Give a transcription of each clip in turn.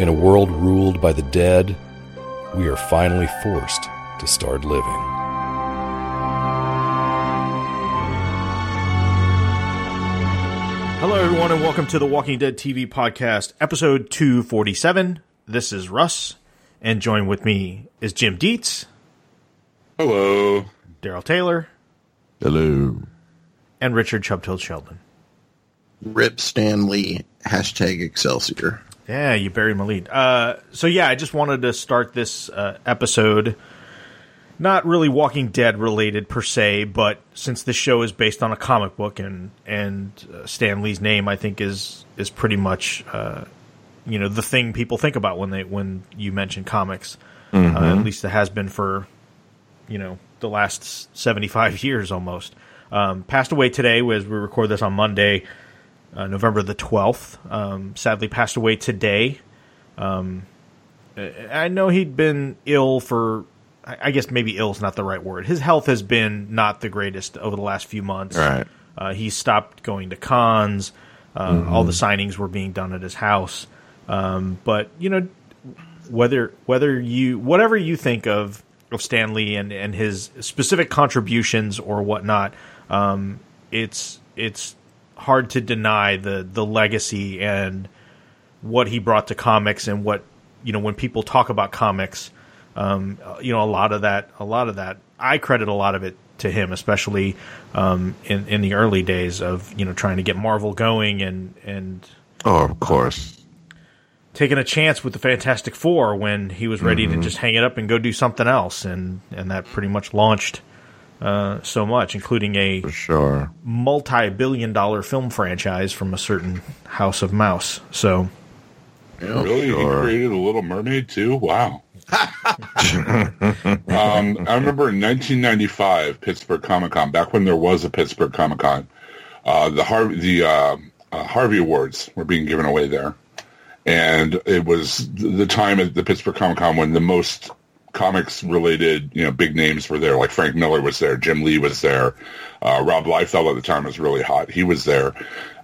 In a world ruled by the dead, we are finally forced to start living. Hello, everyone, and welcome to the Walking Dead TV podcast, episode 247. This is Russ, and joined with me is Jim Dietz, Hello. Daryl Taylor, Hello. and Richard Chubtilt Sheldon. Rip Stan Lee. Hashtag Excelsior. Yeah, you buried my lead. Uh, so yeah, I just wanted to start this uh, episode, not really Walking Dead related per se, but since this show is based on a comic book and and uh, Stan Lee's name, I think is is pretty much uh, you know the thing people think about when they when you mention comics. Uh, at least it has been for you know the last seventy five years almost. Um, passed away today as we record this on Monday uh, November the 12th. Um, sadly, passed away today. Um, I know he'd been ill for, I guess maybe ill is not the right word. His health has been not the greatest over the last few months. Right. Uh, he stopped going to cons. Uh, All the signings were being done at his house. Um, but you know, whether whether you whatever you think of of Stan Lee and and his specific contributions or whatnot, um, it's it's hard to deny the the legacy and what he brought to comics and what you know when people talk about comics um, you know a lot of that a lot of that I credit a lot of it to him especially um, in in the early days of you know trying to get Marvel going and and Oh, of course. taking a chance with the Fantastic Four when he was ready Mm-hmm. to just hang it up and go do something else and and that pretty much launched uh, so much including a For sure. multi-billion dollar film franchise from a certain House of Mouse. So Really? Sure. He created a Little Mermaid too? Wow. um, I remember in 1995, Pittsburgh Comic Con, back when there was a Pittsburgh Comic Con, uh, the Harvey the uh, uh, Harvey Awards were being given away there, and it was the time at the Pittsburgh Comic Con when the most comics related, you know, big names were there. Like Frank Miller was there, Jim Lee was there, uh, Rob Liefeld at the time was really hot. He was there,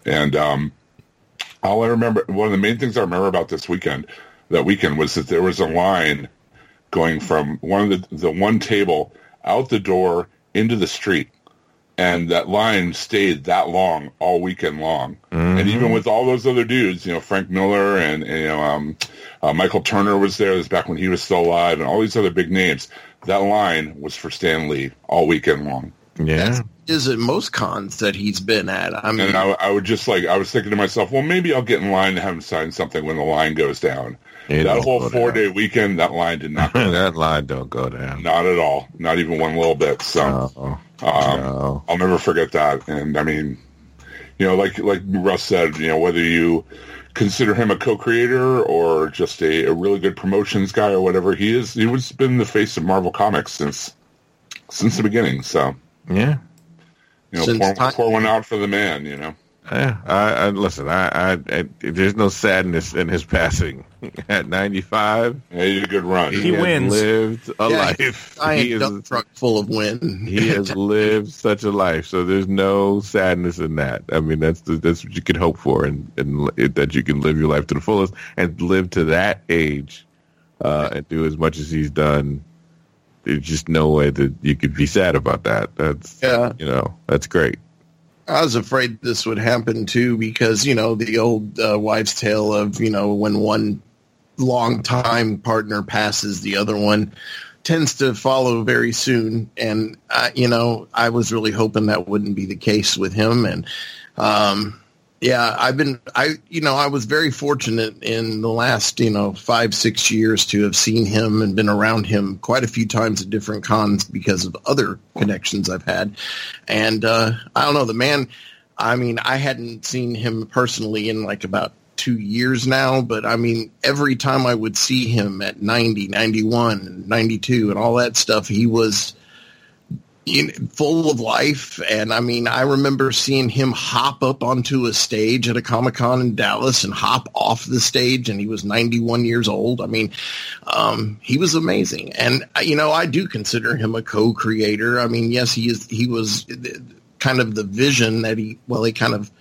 and um, all I remember, one of the main things I remember about this weekend, that weekend was that there was a line going from one of the the one table out the door into the street, and that line stayed that long all weekend long. And even with all those other dudes, you know, Frank Miller and, and, you know um, uh, Michael Turner was there. This back when he was still alive, and all these other big names. That line was for Stan Lee all weekend long. Yeah. Is it most cons that he's been at? I mean, And I, I would just like, I was thinking to myself, well, maybe I'll get in line to have him sign something when the line goes down. It that whole four down. day weekend, that line did not go down. that line don't go down. Not at all. Not even one little bit. So No. um, No. I'll never forget that. And I mean, you know, like like Russ said, you know, whether you consider him a co-creator or just a, a really good promotions guy or whatever, he is. He was been the face of Marvel Comics since since the beginning. So Yeah. you know, Since pour, time- pour one out for the man. You know. Yeah, I, I listen. I, I, I, there's no sadness in his passing. At 95, Yeah, he did a good run. He has wins. lived a Yeah, life. I He ain't is- dump truck full of wind. he has lived such a life, so there's no sadness in that. I mean, that's the, that's what you can hope for, and and li- that you can live your life to the fullest and live to that age, uh, and do as much as he's done. There's just no way that you could be sad about that. That's Yeah. you know, that's great. I was afraid this would happen too because you know the old uh, wives' tale of you know when one long time partner passes, the other one tends to follow very soon. And uh, you know, I was really hoping that wouldn't be the case with him. And um, yeah, I've been I you know I was very fortunate in the last you know five six years to have seen him and been around him quite a few times at different cons because of other connections I've had. And uh, I don't know the man. I mean, I hadn't seen him personally in like about two years now, but I mean, every time I would see him at 90, 91, and 92 and all that stuff, he was know, full of life. And I mean, I remember seeing him hop up onto a stage at a Comic Con in Dallas and hop off the stage, and he was 91 years old. I mean, um, he was amazing. And, uh, you know, I do consider him a co-creator. I mean, yes, he is, he was kind of the vision that he, well, he kind of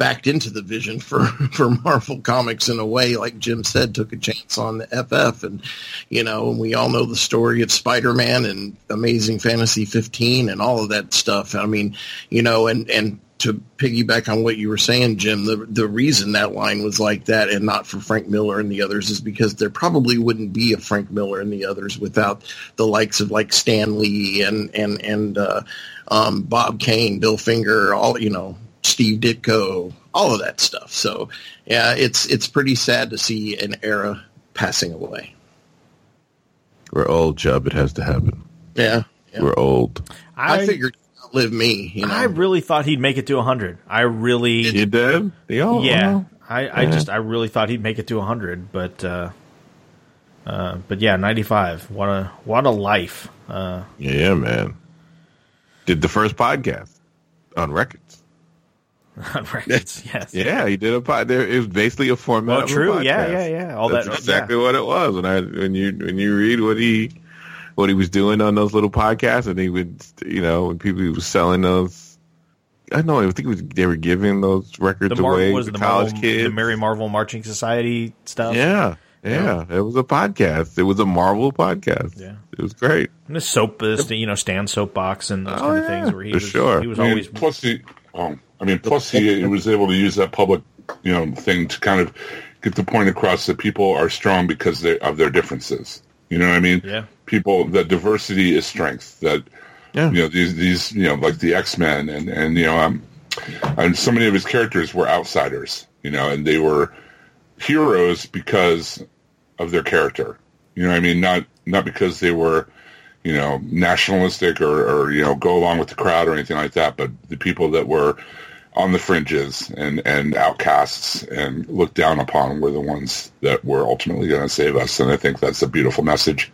backed into the vision for, for Marvel Comics in a way, like Jim said, took a chance on the FF. And, you know, and we all know the story of Spider-Man and Amazing Fantasy 15 and all of that stuff. I mean, you know, and, and to piggyback on what you were saying, Jim, the, the reason that line was like that and not for Frank Miller and the others is because there probably wouldn't be a Frank Miller and the others without the likes of like Stan Lee and, and, and, uh, um, Bob Kane, Bill Finger, all, you know, Steve Ditko, all of that stuff. So yeah, it's it's pretty sad to see an era passing away. We're old, Chubb. It has to happen. Yeah, yeah. We're old. I, I figured outlive me. You know? I really thought he'd make it to hundred. I really, you did. They all, yeah. I, I yeah. just I really thought he'd make it to hundred, but uh, uh, but yeah, ninety five. What a what a life. Uh, yeah, man. Did the first podcast on records. on records. Yes. Yeah, he did a pod. There, it was basically a format. Oh, true. Yeah, yeah, yeah. All That's that. exactly yeah. what it was. And I, when you when you read what he what he was doing on those little podcasts, and he would, you know, when people he was selling those. I know. I think was, they were giving those records the Mar- away was to the college Marvel, kids. the Merry Marvel Marching Society stuff. Yeah, yeah, It was a podcast. It was a Marvel podcast. Yeah. It was great. And the soap, this, you know, Stan soapbox and those Oh, kind of yeah, things where he for was, sure. he was I mean, always plus he, oh, I mean, plus he, he was able to use that public, you know, thing to kind of get the point across that people are strong because they, of their differences. You know what I mean? Yeah. People that diversity is strength. That Yeah. you know these these you know like the X Men and and you know um, and so many of his characters were outsiders. You know, and they were heroes because of their character. You know what I mean? Not not because they were you know nationalistic or, or you know go along with the crowd or anything like that, but the people that were on the fringes and, and outcasts and looked down upon were the ones that were ultimately going to save us. And I think that's a beautiful message.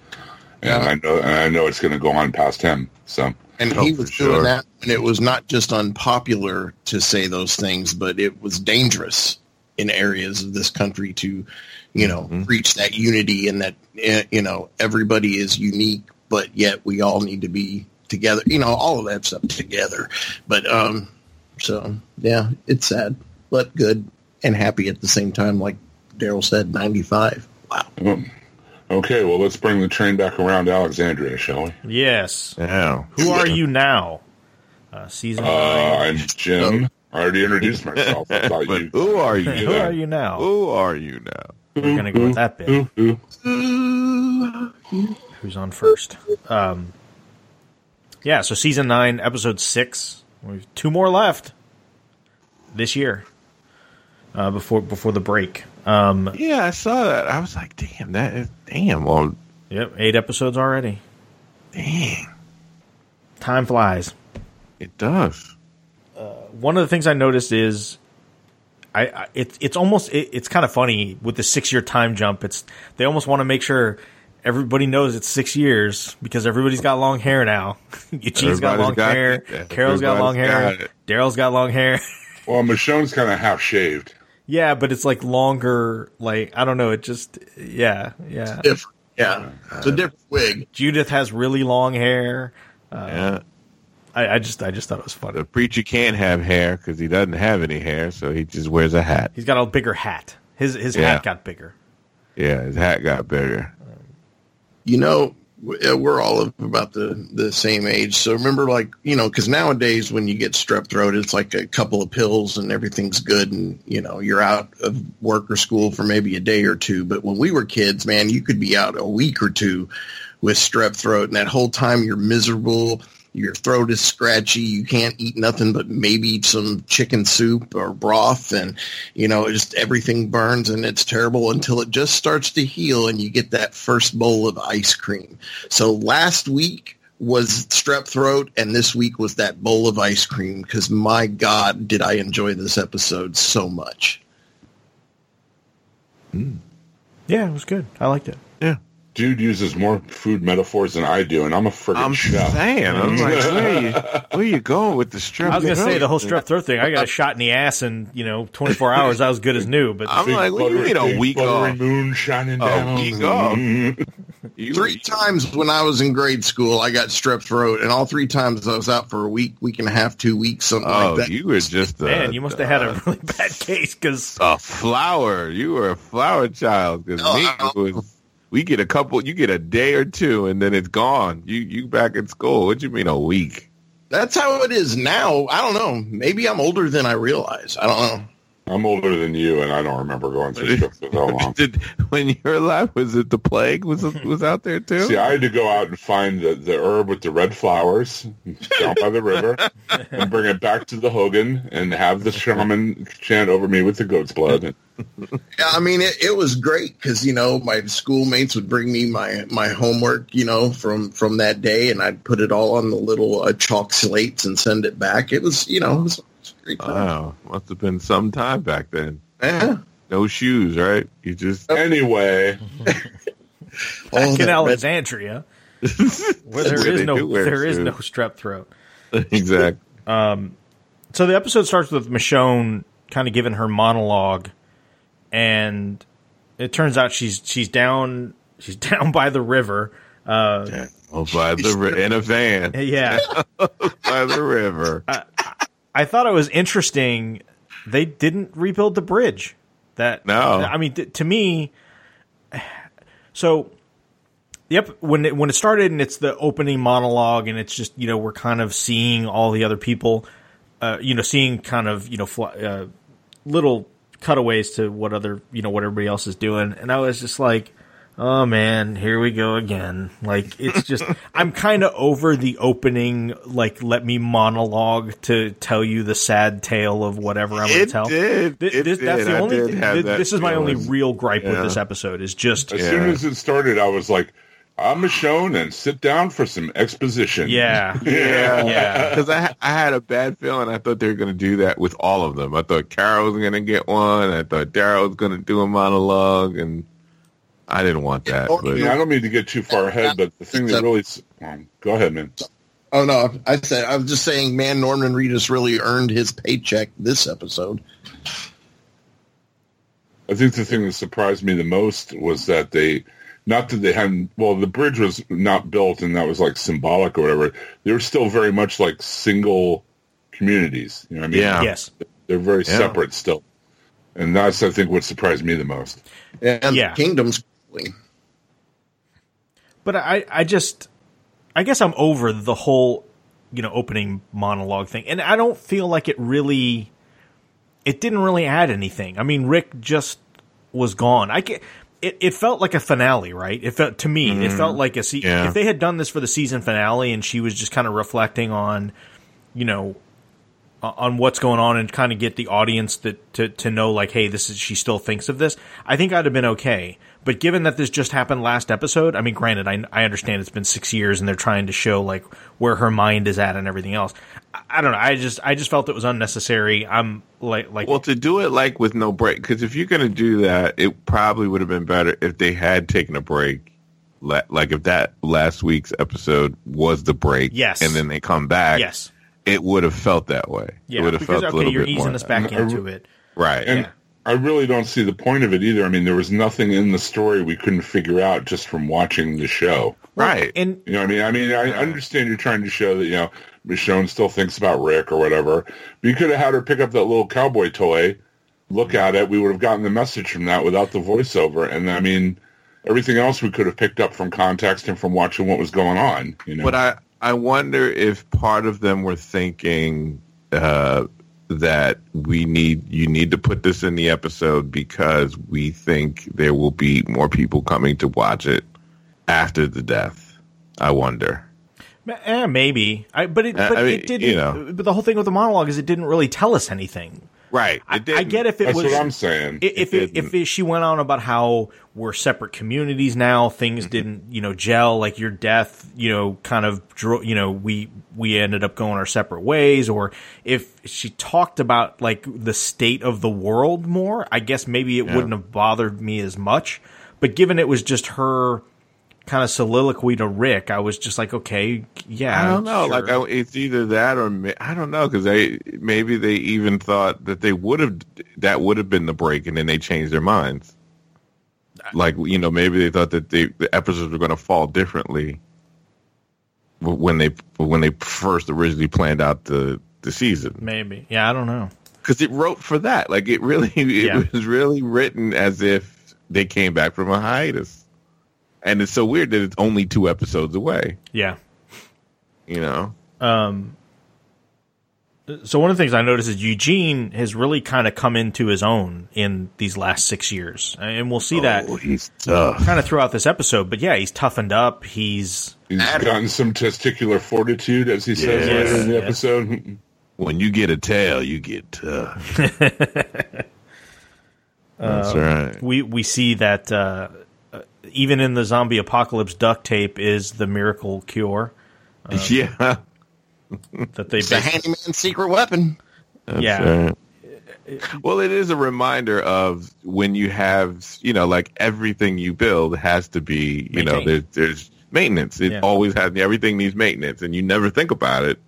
And Yeah. I know, and I know it's going to go on past him. So And Oh, he for was sure. doing that and it was not just unpopular to say those things, but it was dangerous in areas of this country to, you know, Mm-hmm. reach that unity and that, eh, you know, everybody is unique, but yet we all need to be together, you know, all of that stuff together. But, um, so yeah, it's sad, but good and happy at the same time. Like Daryl said, 95. Wow. okay, well let's bring the train back around to Alexandria, shall we? yes. Yeah. Who are you now? Uh, season Uh. I'm Jim. I already introduced myself. I thought But you. who are you? Who are you now? Who are you now? We're gonna go with that bit. Ooh, ooh. Who's on first? Um, yeah. So season nine, episode six. We've two more left this year. Uh, before before the break. Um, Yeah, I saw that. I was like, damn, that is damn. Well, yep, eight episodes already. dang, Time flies. it does. one of the things I noticed is, I, I it's it's almost it, it's kind of funny with the six year time jump. It's they almost want to make sure everybody knows it's six years because everybody's got long hair now. Eugene's got long got hair. it. Carol's got long hair. Daryl's got long hair. Well, Michonne's kind of half shaved. yeah, but it's like longer. Like I don't know. It just yeah yeah. Different. Yeah. It's a different wig. Judith has really long hair. Uh, yeah, I, I just I just thought it was funny. the preacher can't have hair because he doesn't have any hair, so he just wears a hat. He's got a bigger hat. His his Yeah. hat got bigger. Yeah, his hat got bigger. You know we're all about the the same age. So remember like you know because nowadays when you get strep throat it's like a couple of pills and everything's good and you know you're out of work or school for maybe a day or two. But when we were kids man you could be out a week or two with strep throat and that whole time you're miserable your throat is scratchy you can't eat nothing but maybe some chicken soup or broth and you know just everything burns and it's terrible until it just starts to heal and you get that first bowl of ice cream so last week was strep throat and this week was that bowl of ice cream because my god did i enjoy this episode so much mm. Yeah, it was good. I liked it. Yeah. Dude uses more food metaphors than I do, and I'm a friggin' I'm chef. saying, I'm like, where you, where you going with the strip? I was gonna say the whole strep throat thing. I got a shot in the ass in you know 24 hours. I was good as new. But I'm like, what do you Buttery- mean a big week off? moon shining A down. week off. Three times when I was in grade school, I got strep throat, and all three times I was out for a week, week and a half, two weeks, something Oh, like that. you were just a, man, you must have had a really bad case because a flower. You were a flower child. Because No, me, I it was, we get a couple. You get a day or two, and then it's gone. You you back in school. What you mean a week? That's how it is now. I don't know. Maybe I'm older than I realize. I don't know. I'm older than you, and I don't remember going through strep for so long. Did when you were alive? Was it the plague? Was was out there too? See, I had to go out and find the, the herb with the red flowers down by the river and bring it back to the Hogan and have the shaman chant over me with the goat's blood. Yeah, I mean, it, it was great because you know my schoolmates would bring me my my homework, you know, from from that day, and I'd put it all on the little uh, chalk slates and send it back. It was, you know, it was, it was a great time. Wow, must have been some time back then. yeah. No shoes, right? You just Anyway, back in Alexandria, where there Where is they no do wear there is no strep throat. exactly. So the episode starts with Michonne kind of giving her monologue, and it turns out she's she's down she's down by the river. Uh, Oh, by the ri- in a van yeah, by the river. I thought it was interesting. They didn't rebuild the bridge. That No. I mean th- to me. So, yep. When it, when it started and it's the opening monologue and it's just you know we're kind of seeing all the other people, uh, you know, seeing kind of you know fly, uh, little cutaways to what other you know what everybody else is doing, and I was just like. Oh man, here we go again. Like it's just I'm kind of over the opening like let me monologue to tell you the sad tale of whatever I'm going to It tell. did. Th- It this, That's the I only did thing. have th- that this is my only real gripe with this episode is just as Yeah. soon as it started, I was like, I'm Michonne and sit down for some exposition. yeah. Yeah, Yeah. Because I I had a bad feeling. I thought they were going to do that with all of them. I thought Carol was going to get one. I thought Daryl was going to do a monologue, and I didn't want that. Or- I, But mean, I don't mean to get too far ahead, but the thing that really, um, go ahead, man. Oh no, I said I was just saying, man, Norman Reedus really earned his paycheck this episode. I think the thing that surprised me the most was that they, not that they hadn't, well, the bridge was not built and that was like symbolic or whatever. They were still very much like single communities. You know what I mean? Yeah. Yes. They're very Yeah. separate still. And that's, I think, what surprised me the most. And Yeah. the kingdom's But I, I just, I guess I'm over the whole, you know, opening monologue thing, and I don't feel like it really, it didn't really add anything. I mean, Rick just was gone. I get. It, it felt like a finale, right? It felt to me. It mm-hmm. felt like a se- Yeah. if they had done this for the season finale, and she was just kind of reflecting on, you know, o- on what's going on and kind of get the audience that to to know like, hey, this is she still thinks of this. I think I'd have been okay. But given that this just happened last episode, I mean, granted, I I understand it's been six years and they're trying to show like where her mind is at and everything else. I, I don't know. I just I just felt it was unnecessary. I'm like like well, to do it like with no break, because if you're going to do that, it probably would have been better if they had taken a break. la- Like if that last week's episode was the break, Yes. and then they come back, yes, it would have felt that way. yeah, it would have because felt a okay, little you're bit easing more us back into it. right. And Yeah. I really don't see the point of it either. I mean, there was nothing in the story we couldn't figure out just from watching the show. right. And You know what I mean? I mean, I understand you're trying to show that, you know, Michonne still thinks about Rick or whatever. But you could have had her pick up that little cowboy toy, look at it. We would have gotten the message from that without the voiceover. And I mean, everything else we could have picked up from context and from watching what was going on, you know? But I, I wonder if part of them were thinking uh, that we need you need to put this in the episode because we think there will be more people coming to watch it after the death. I wonder. eh, maybe I but it Uh, but I mean, it did you know. But the whole thing with the monologue is it didn't really tell us anything. Right. I, It didn't. I get if it That's was. what I'm saying. If It it, if it, she went on about how we're separate communities now, things Mm-hmm. didn't you know gel. Like your death, you know, kind of drew. You know, we we ended up going our separate ways. Or if she talked about like the state of the world more, I guess maybe it wouldn't have bothered me as much. But given it was just her kind of soliloquy to Rick, I was just like, okay, yeah, I don't know. sure. Like I, it's either that or ma- I don't know because they maybe they even thought that they would have that would have been the break, and then they changed their minds. Like you know, maybe they thought that they, the episodes were going to fall differently when they when they first originally planned out the the season maybe, yeah, I don't know. because it wrote for that. Like it really, it Yeah. was really written as if they came back from a hiatus, and it's so weird that it's only two episodes away. Yeah. You know. So one of the things I noticed is Eugene has really kind of come into his own in these last six years, and we'll see that Oh, he's tough. kind of throughout this episode. But yeah, he's toughened up. He's He's gotten some testicular fortitude, as he says Yes, later in the yes. episode. When you get a tail, you get tough. That's right. we we see that uh, even in the zombie apocalypse, duct tape is the miracle cure um, yeah. that they It's a bas- handyman's secret weapon. That's Yeah. right. Uh, uh, well, it is a reminder of when you have, you know, like everything you build has to be, you know, there's, there's maintenance. It Yeah. always has, everything needs maintenance, and you never think about it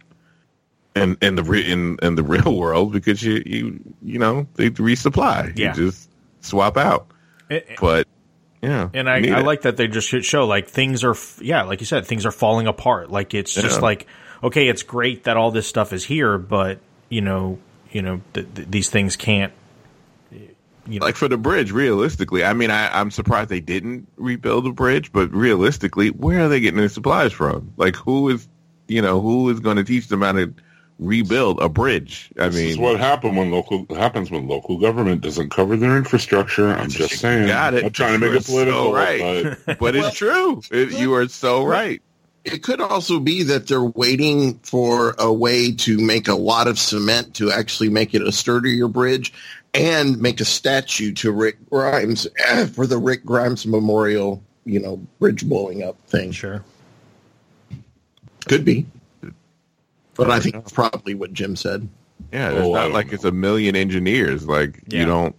in in the re, in in the real world because you you you know they resupply. Yeah. You just swap out. And- But yeah, And I, I like that they just show like things are, yeah, like you said, things are falling apart. Like it's just Yeah. like, okay, it's great that all this stuff is here, but you know, you know, th- th- these things can't, you know, like for the bridge, realistically, I mean, I, I'm surprised they didn't rebuild the bridge, but realistically, where are they getting their supplies from? Like, who is, you know, who is going to teach them how to rebuild a bridge? I This mean, is what happen when local happens when local government doesn't cover their infrastructure. I'm just saying. got it. I'm trying to make are it political, so right. but but it's true. It, you are so right. It could also be that they're waiting for a way to make a lot of cement to actually make it a sturdier bridge and make a statue to Rick Grimes for the Rick Grimes Memorial, you know, bridge blowing up thing. sure. Could be. But I think it's probably what Jim said. Yeah, it's Oh, not like know. it's a million engineers. Like Yeah. you don't,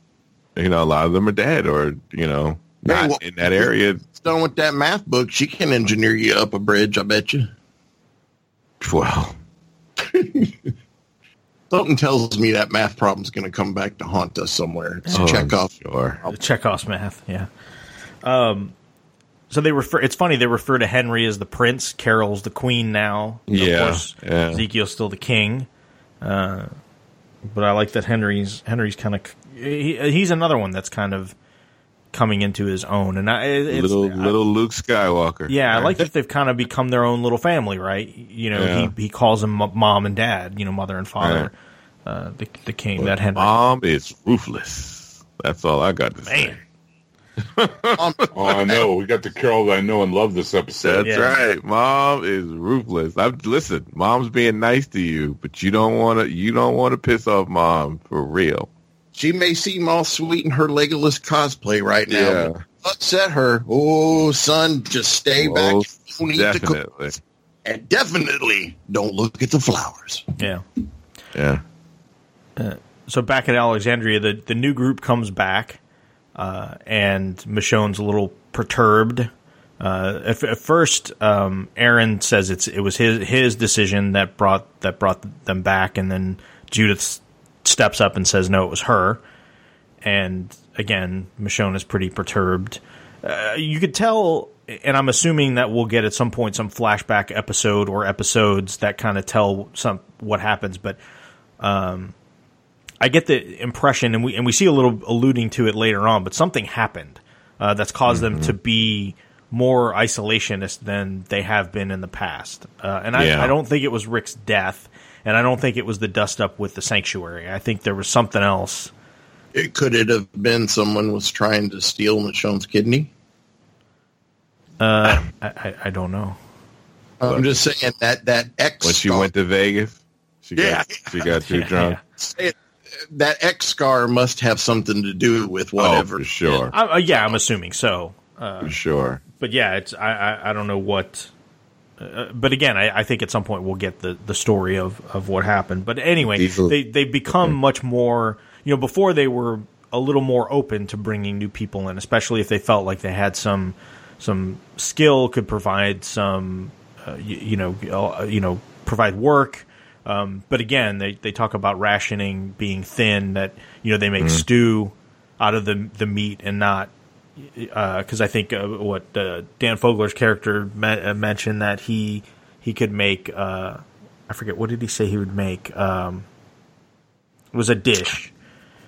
you know, a lot of them are dead or you know not well- in that area. Done with that math book, she can engineer you up a bridge, I bet you. Well, Something tells me that math problem's going to come back to haunt us somewhere. It's oh, Chekhov. Sure. The Chekhov's math, yeah. Um, so they refer. It's funny they refer to Henry as the prince. Carol's the queen now. Yeah, of course, yeah. Ezekiel's still the king. Uh, but I like that Henry's Henry's kind of he, he's another one that's kind of coming into his own. And I, it's, little I- little Luke Skywalker. yeah, I like that they've kind of become their own little family, right? You know, Yeah. he he calls them mom and dad. You know, mother and father. Uh, the the king that Henry. Mom is ruthless. That's all I got to say. Man. oh, I know we got the Carol that I know and love this episode. That's Yeah. right. Mom is ruthless. I'm listen. Mom's being nice to you, but you don't want to. You don't want to piss off mom for real. She may seem all sweet in her Legolas cosplay right now. Yeah. but Upset her. Oh, son, just stay back. You don't eat the definitely. and definitely don't look at the flowers. Yeah. Yeah. Uh, so back at Alexandria, the, the new group comes back, uh, and Michonne's a little perturbed. Uh, at, at first, um, Aaron says it's it was his his decision that brought that brought them back, and then Judith steps up and says no, it was her. And again, Michonne is pretty perturbed. Uh, you could tell, and I'm assuming that we'll get at some point some flashback episode or episodes that kind of tell some what happens, but. I get the impression, and we and we see a little alluding to it later on, but something happened uh, that's caused them to be more isolationist than they have been in the past. Uh, and I, Yeah. I don't think it was Rick's death, and I don't think it was the dust up with the sanctuary. I think there was something else. It could it have been someone was trying to steal Michonne's kidney? I, I, I don't know. I'm just saying that that X When she went to Vegas, she Yeah. got she got too Yeah, drunk. Say it- that X scar must have something to do with whatever. Oh, for sure, I, uh, yeah, I'm assuming so. for sure. But yeah, it's I I, I don't know what. Uh, but again, I, I think at some point we'll get the, the story of, of what happened. But anyway, These they they've become much more. You know, before they were a little more open to bringing new people in, especially if they felt like they had some some skill, could provide some, uh, you, you know, uh, you know, provide work. Um, but again, they, they talk about rationing being thin. That you know they make stew out of the the meat and not because I think uh, what uh, Dan Fogler's character me- uh, mentioned that he he could make uh, I forget what did he say he would make um, it was a dish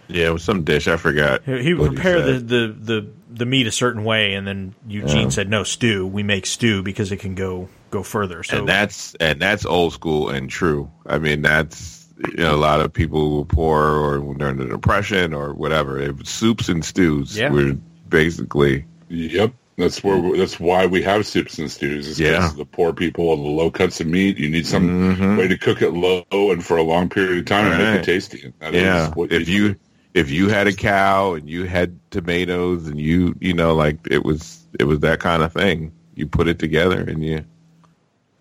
Yeah, it was some dish. I forgot. he he would prepare the, the, the, the meat a certain way and then Eugene Yeah. said no stew we make stew because it can go go further so and that's and that's old school and true. I mean, that's you know a lot of people who were poor or during the depression or whatever. It was soups and stews Yeah. were basically Yep. That's where that's why we have soups and stews. Is 'cause Yeah. the poor people and the low cuts of meat. You need some Mhm. way to cook it low and for a long period of time and make it tasty. And that is yeah. what If you if you had a cow and you had tomatoes and you you know like it was it was that kind of thing. You put it together and you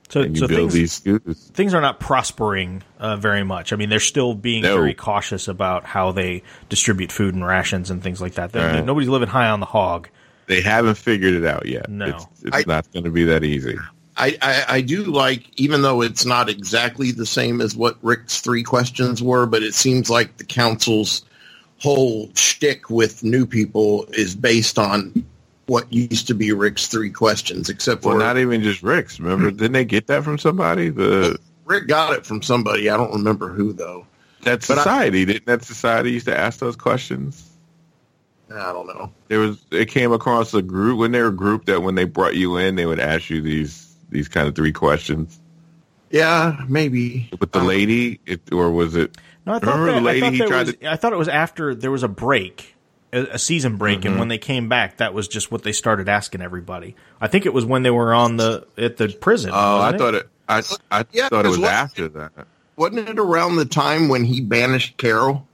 so, and you so build things, these stews. things are not prospering uh, very much. I mean, they're still being No. very cautious about how they distribute food and rations and things like that. Right. Nobody's living high on the hog. They haven't figured it out yet. No. It's, it's I- not going to be that easy. I, I, I do like, even though it's not exactly the same as what Rick's three questions were, but it seems like the council's whole shtick with new people is based on what used to be Rick's three questions, except Well, for not even just Rick's. Remember, didn't they get that from somebody? The Rick got it from somebody. I don't remember who though. that But I- society didn't that society used to ask those questions? I don't know. There was it came across a group when they were a group that when they brought you in, they would ask you these these kind of three questions. Yeah, maybe. With the Uh, lady, it, or was it? No, I thought, Remember that, the lady I, thought he tried was, to- I thought it was after there was a break, a, a season break, Mm-hmm. and when they came back, that was just what they started asking everybody. I think it was when they were on the at the prison. Oh, I wasn't it? thought it. I I Yeah, thought it was what- after that. Wasn't it around the time when he banished Carol?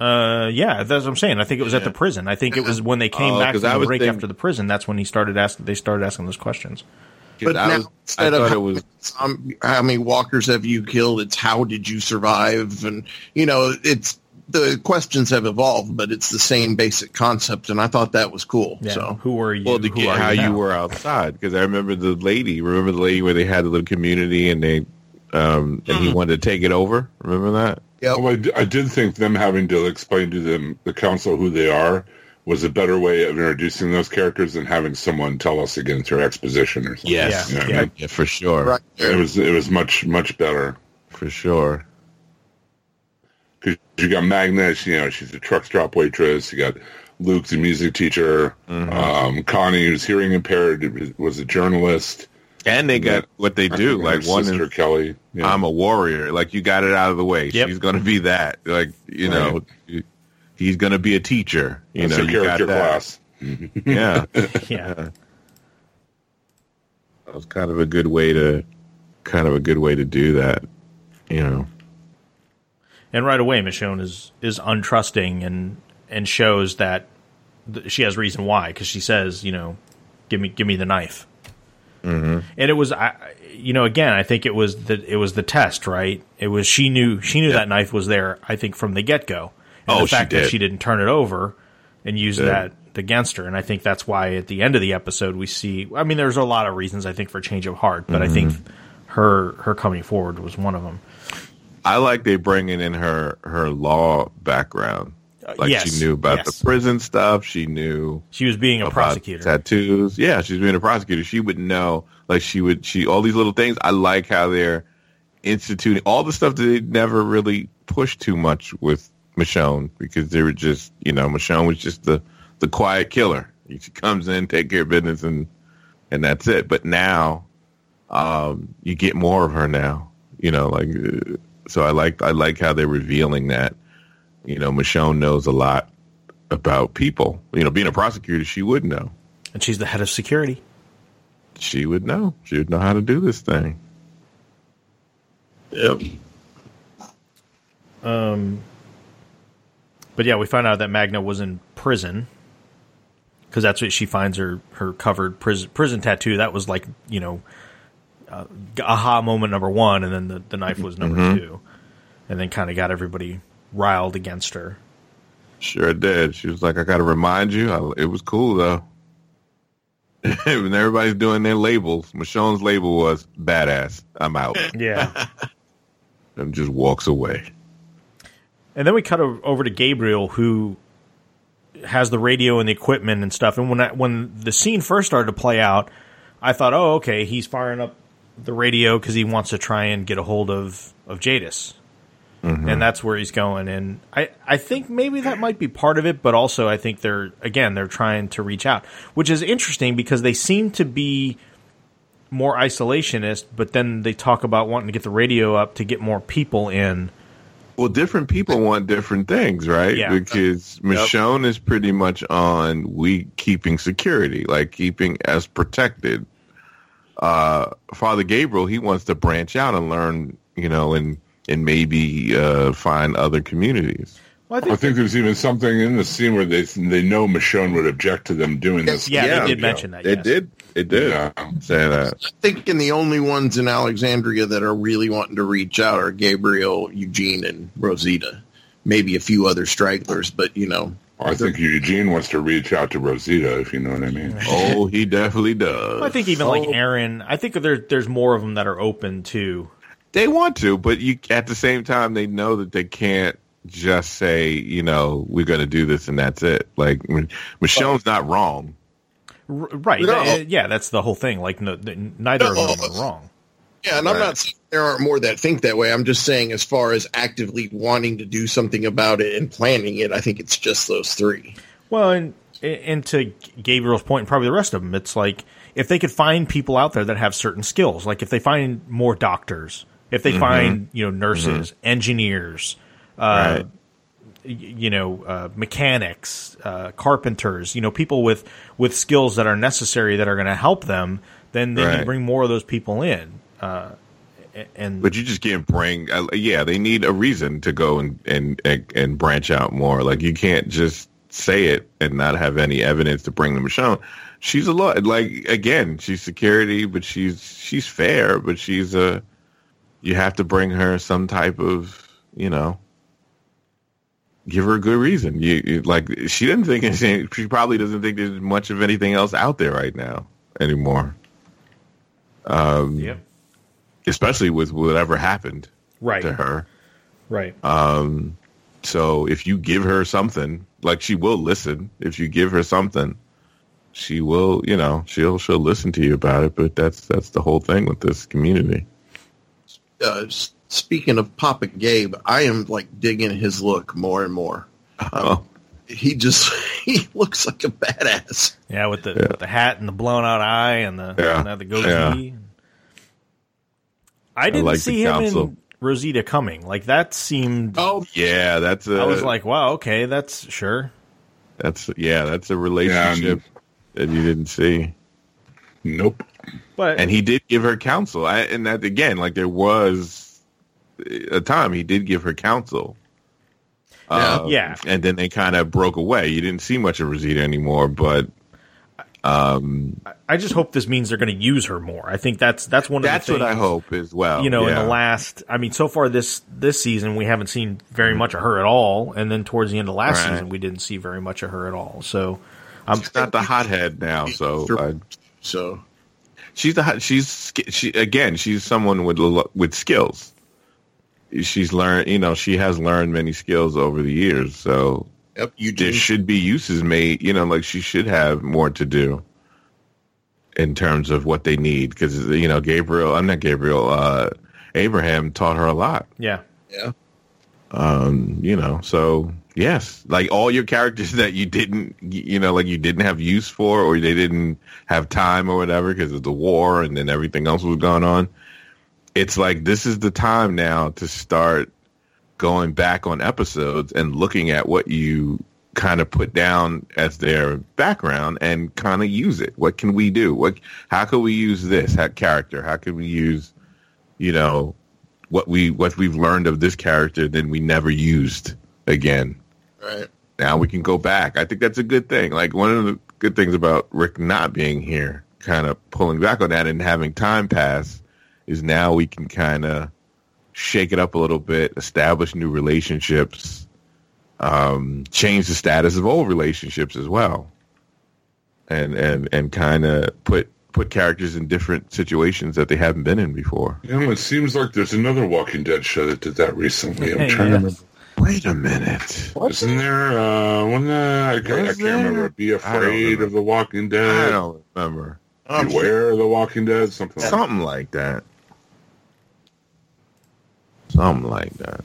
Uh, yeah, that's what I'm saying. I think it was at the prison. I think it was when they came Oh, back 'cause from the break thinking- after the prison. That's when he started asking. They started asking those questions. 'Cause But I now was, I instead of how, it was. how many walkers have you killed, it's how did you survive, and you know, it's the questions have evolved, but it's the same basic concept, and I thought that was cool. Yeah. So who were you? Well, to who get how you, you were outside, because I remember the lady. Remember the lady where they had a little community and they, um, and he wanted to take it over. Remember that? Yeah. Oh, I, d- I did think them having to explain to them the council who they are was a better way of introducing those characters than having someone tell us again through exposition or something. Yes. Yeah, Yeah. Yeah, for sure, right It was it was much much better. for sure. Because you got Magnus, you know, she's a truck stop waitress. You got Luke, the music teacher. Mm-hmm. Um, Connie, who's hearing impaired, was a journalist. And they got what they do. Like her one sister is, Kelly. Yeah. I'm a warrior. Like you got it out of the way. Yep. She's gonna be that. Like you know, he's gonna be a teacher. You That's know, her you got character that. class. Yeah, Yeah. that was kind of a good way to, kind of a good way to do that. You know. And right away, Michonne is is untrusting and and shows that th- she has reason why because she says, you know, give me give me the knife. Mm-hmm. And it was, I, you know, again, I think it was the it was the test, right? It was she knew she knew that knife was there. I think from the get go. Oh, the she fact that she didn't turn it over and use that against her, and I think that's why at the end of the episode we see. I mean, there's a lot of reasons I think for change of heart, but I think Mm-hmm. her her coming forward was one of them. I like they bringing in her her law background. Like yes, she knew about yes. the prison stuff. She knew She was being a prosecutor. tattoos. Yeah, she's being a prosecutor. She would know. Like she would. She all these little things. I like how they're instituting all the stuff that they never really pushed too much with Michonne because they were just you know Michonne was just the the quiet killer. She comes in, take care of business, and and that's it. But now, um, you get more of her now. You know, like uh, so. I like I like how they're revealing that. You know, Michonne knows a lot about people. You know, being a prosecutor, she would know. and she's the head of security. She would know. She would know how to do this thing. Yep. Um, but yeah, we find out that Magna was in prison because that's what she finds her her covered prison prison tattoo. That was like you know, uh, aha moment number one, and then the the knife was number two, and then kind of got everybody riled against her. Sure did. She was like, I got to remind you. I, it was cool though. when everybody's doing their labels, Michonne's label was badass. I'm out. Yeah. and just walks away. And then we cut over to Gabriel, who has the radio and the equipment and stuff. And when I, when the scene first started to play out, I thought, oh, okay, he's firing up the radio because he wants to try and get a hold of of Jadis, mm-hmm. and that's where he's going. And I I think maybe that might be part of it, but also I think they're again they're trying to reach out, which is interesting because they seem to be more isolationist, but then they talk about wanting to get the radio up to get more people in. Well, different people want different things, right? Yeah. Because Michonne is pretty much on we keeping security, like keeping us protected. Uh, Father Gabriel, he wants to branch out and learn, you know, and and maybe uh, find other communities. Well, I think there's even something in the scene where they they know Michonne would object to them doing this. Yeah, they did mention that. It yes. did. It did Yeah. say that. Uh, thinking the only ones in Alexandria that are really wanting to reach out are Gabriel, Eugene, and Rosita. Maybe a few other stragglers, but you know, I think Eugene wants to reach out to Rosita, if you know what I mean. Oh, he definitely does. Well, I think even like oh. Aaron, I think there, there's more of them that are open too. They want to, but you at the same time they know that they can't just say, you know, we're going to do this and that's it. Like M- Michonne's not wrong. Right? No. Uh, yeah, that's the whole thing. Like, no, th- neither of them are wrong. yeah. And I'm not saying there aren't more that think that way. I'm just saying, as far as actively wanting to do something about it and planning it, I think it's just those three. Well, and and to Gabriel's point, and probably the rest of them, it's like if they could find people out there that have certain skills, like if they find more doctors, if they find you know nurses, engineers, right. you know, uh, mechanics, uh, carpenters, you know, people with with skills that are necessary that are going to help them, then to Right. bring more of those people in. Uh, and But you just can't bring. Uh, yeah, they need a reason to go and, and and and branch out more. Like you can't just say it and not have any evidence to bring them Michonne. She's a lot. Like again, she's security, but she's she's fair, but she's a. You have to bring her some type of you know. Give her a good reason. You, you like she doesn't think anything. She probably doesn't think there's much of anything else out there right now anymore. Um, yeah, especially with whatever happened right, to her. right. So if you give her something, like she will listen. If you give her something, she will, you know, she'll she'll listen to you about it. But that's that's the whole thing with this community. Uh, s- speaking of Papa Gabe, I am like digging his look more and more. Um, oh, He just he looks like a badass. Yeah, with the with the hat and the blown out eye and the Yeah. and the goatee. Yeah. I didn't like see him council. in Rosita coming. Like that seemed. Oh, yeah, that's a I was like, wow, okay, that's sure. that's yeah, that's a relationship that you didn't see. Nope. But And he did give her counsel. I, and that again, like there was a time he did give her counsel. Uh, Yeah. And then they kind of broke away. You didn't see much of Rosita anymore, but um, I just hope this means they're going to use her more. I think that's that's one of that's the things. what I hope as well. You know, in the last, I mean, so far this this season we haven't seen very much of her at all, and then towards the end of last Right. season we didn't see very much of her at all. So, um, She's not the hothead now, so I, so she's the hot, she's she again. She's someone with lo- with skills. She's learned, you know, she has learned many skills over the years. So yep, you there do. should be uses made. You know, like she should have more to do in terms of what they need because you know Gabriel. I'm not Gabriel. Uh, Abraham taught her a lot. yeah, Yeah, you know so yes like all your characters that you didn't you know like you didn't have use for or they didn't have time or whatever because of the war and then everything else was going on it's like this is the time now to start going back on episodes and looking at what you kind of put down as their background and kind of use it what can we do what how can we use this how, character how can we use you know what we what we've learned of this character then we never used again. Right. Now we can go back. I think that's a good thing. Like one of the good things about Rick not being here, kind of pulling back on that and having time pass, is now we can kind of shake it up a little bit, establish new relationships, um, change the status of old relationships as well, and and and kind of put put characters in different situations that they haven't been in before. You know, it seems like there's another Walking Dead show that did that recently. I'm Hey, trying yeah. to remember. Wait a minute. Isn't there uh, one? Uh, I, can't, I can't there? remember. Be afraid remember. of the Walking Dead. I don't remember. Beware of the Walking Dead. Something. Like Something like that. Something like that.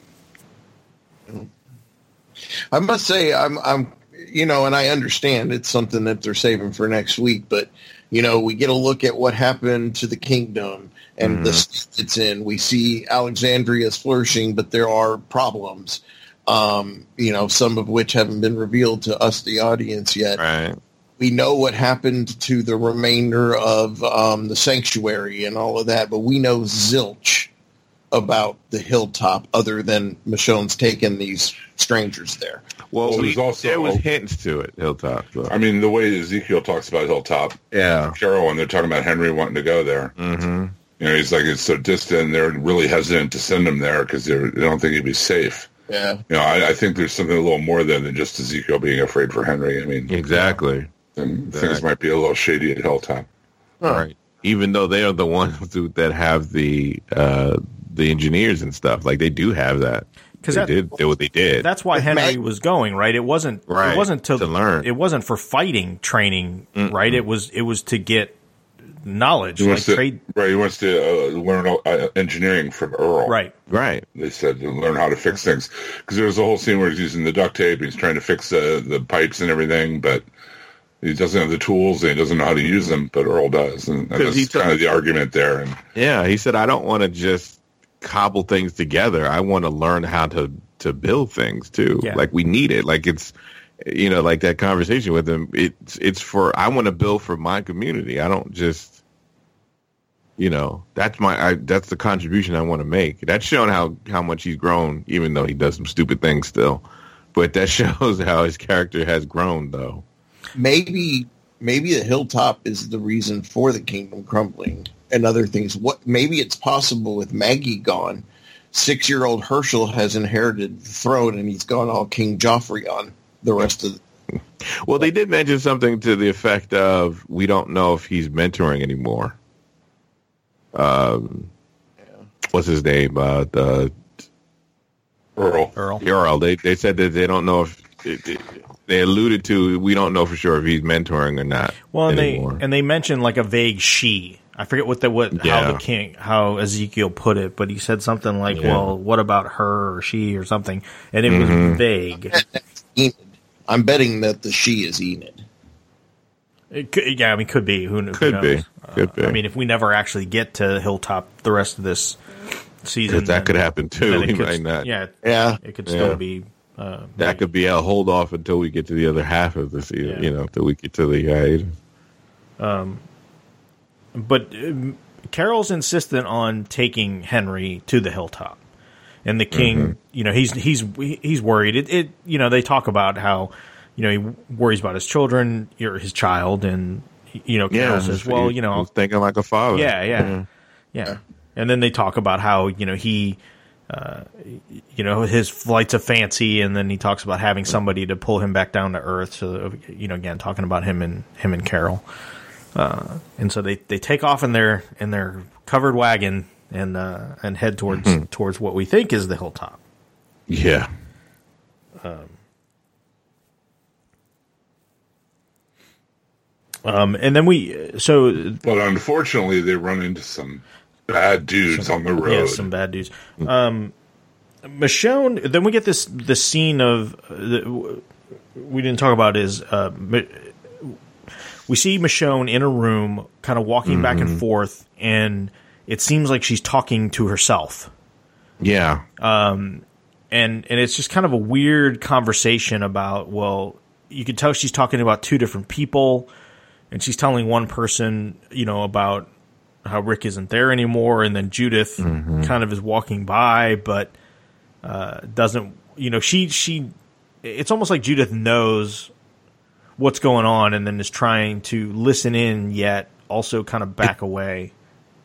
I must say, I'm, I'm, you know, and I understand it's something that they're saving for next week, but you know, we get a look at what happened to the kingdom and the state it's in. We see Alexandria's flourishing, but there are problems. Um, you know, some of which haven't been revealed to us, the audience, yet. Right. We know what happened to the remainder of um, the sanctuary and all of that, but we know zilch about the hilltop other than Michonne's taking these strangers there. Well, Well, we, also- there was hints to it, Hilltop. Though. I mean, the way Ezekiel talks about Hilltop, yeah. Carol, when they're talking about Henry wanting to go there, Mm-hmm. you know, he's like it's so distant. They're really hesitant to send him there because they don't think he'd be safe. Yeah. You know, I, I think there's something a little more there than just Ezekiel being afraid for Henry. I mean, Exactly. and things Exactly. might be a little shady at Hilltop. Right. Even though they are the ones who, that have the uh, the engineers and stuff, like they do have that because they that- did did what they did. That's why Henry was going right. It wasn't. Right, It wasn't to, to learn. It wasn't for fighting training. Right. It was. It was to get knowledge, He like to, trade. right? He wants to uh, learn uh, engineering from Earl. Right. right. They said to learn how to fix things because there was a whole scene where he's using the duct tape. He's trying to fix the the pipes and everything, but he doesn't have the tools and he doesn't know how to use them. But Earl does, and, and 'Cause that's he took- kind of the argument there. And Yeah. He said, "I don't want to just cobble things together. I want to learn how to to build things too. Yeah. Like we need it. Like it's." You know, like that conversation with him. It's it's for I want to build for my community. I don't just you know that's my I, that's the contribution I want to make. That's showing how how much he's grown, even though he does some stupid things still. But that shows how his character has grown, though. Maybe maybe the hilltop is the reason for the kingdom crumbling and other things. What maybe it's possible with Maggie gone. Six year old Hershel has inherited the throne and he's gone all King Joffrey on the rest of the Well, they did mention something to the effect of we don't know if he's mentoring anymore. Um, what's his name? Uh, the Earl, Earl. Earl. They they said that they don't know if it, it- they alluded to we don't know for sure if he's mentoring or not. Well, and they and they mentioned like a vague she. I forget what the what how the king how Ezekiel put it, but he said something like, Yeah. "Well, what about her or she or something?" And it was Mm-hmm. vague. Enid. I'm betting that the she is Enid. It could, yeah, I mean, could be. Who, kn- who Could be. knows? Could be. I mean, if we never actually get to Hilltop the rest of this season, that then- could happen too. then it We could- might not. Yeah, Yeah. it could Yeah. still be. Uh, That could be a hold off until we get to the other half of the season. Yeah. You know, until we get to the hiatus. But um, Carol's insistent on taking Henry to the hilltop, and the king, Mm-hmm. you know, he's he's he's worried. It, it you know they talk about how you know he worries about his children or his child, and you know Carol says, well, you know, thinking like a father. yeah, yeah, yeah, and then they talk about how you know he. Uh, you know his flights of fancy, and then he talks about having somebody to pull him back down to earth. So you know, again, talking about him and him and Carol. Uh, and so they, they take off in their in their covered wagon and uh, and head towards Mm-hmm. towards what we think is the hilltop. yeah. Um, and then we so but unfortunately, they run into some bad dudes on the road. yeah, some bad dudes. Um, Michonne. Then we get this the scene of uh, the, we didn't talk about is uh, we see Michonne in a room, kind of walking back and mm-hmm. forth, and it seems like she's talking to herself. Yeah. Um, and and it's just kind of a weird conversation about well you can tell she's talking about two different people and she's telling one person you know about how Rick isn't there anymore, and then Judith mm-hmm. kind of is walking by, but uh, doesn't. You know, she she. It's almost like Judith knows what's going on, and then is trying to listen in, yet also kind of back away.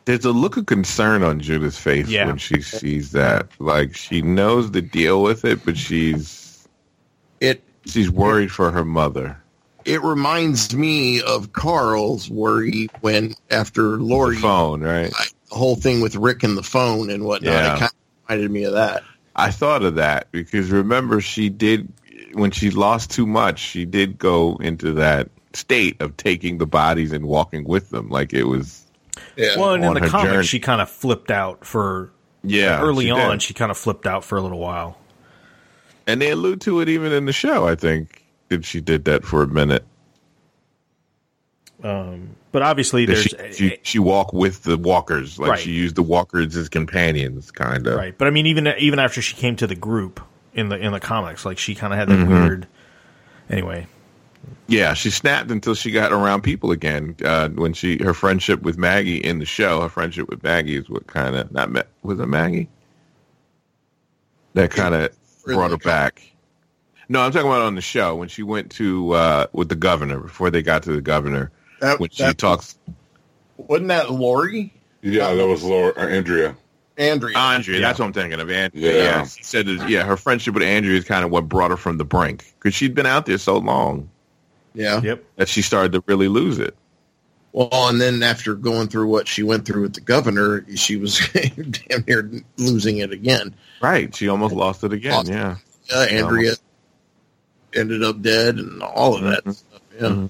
There's a look of concern on Judith's face Yeah. when she sees that. Like she knows the deal with it, but she's It she's worried for her mother. it reminds me of Carl's worry when after The Lori phone, right? the whole thing with Rick and the phone and whatnot. Yeah. It kind of reminded me of that. I thought of that because remember she did when she lost too much, she did go into that state of taking the bodies and walking with them like it was Yeah. Well, and in the her comics, journey. she kind of flipped out for yeah early she on. did. She kind of flipped out for a little while. and they allude to it even in the show. I think that she did that for a minute. Um, but obviously, there's she, she she walked with the walkers, like Right. she used the walkers as companions, kind of. right. But I mean, even even after she came to the group in the in the comics, like she kind of had Mm-hmm. that weird. Anyway, Yeah, she snapped until she got around people again. Uh, when she her friendship with Maggie in the show, her friendship with Maggie is what kind of not Ma- was it Maggie that kind of brought her back. No, I'm talking about on the show when she went to uh, with the governor before they got to the governor. That- when she that- talks, Wasn't that Lori? Yeah, that was Laura uh, Andrea. Andrea. Andrea, Yeah. that's what I'm thinking of. Andrea, Yeah. yeah. she said, that, yeah, her friendship with Andrea is kind of what brought her from the brink because she'd been out there so long yeah. yep. that she started to really lose it. Well, and then after going through what she went through with the governor, she was damn near losing it again. Right, she almost lost it again. Lost it. Yeah. Uh, Andrea ended up dead and all of that stuff. Yeah.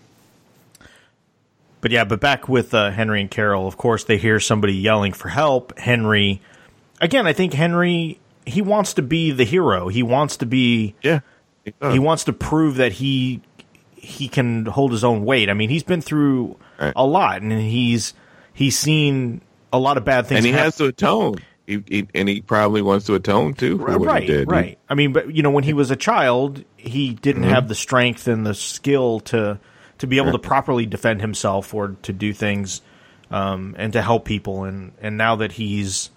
But yeah, but back with uh, Henry and Carol, of course, they hear somebody yelling for help. Henry, again, I think Henry he wants to be the hero. He wants to be. Yeah. He wants to prove that he he can hold his own weight. I mean, he's been through Right. a lot, and he's he's seen a lot of bad things. and he happen. has to atone. He, he, and he probably wants to atone too for what right, he did. right. I mean, but you know, when he was a child, he didn't Mm-hmm. have the strength and the skill to to be able to properly defend himself or to do things um, and to help people. And and now that he's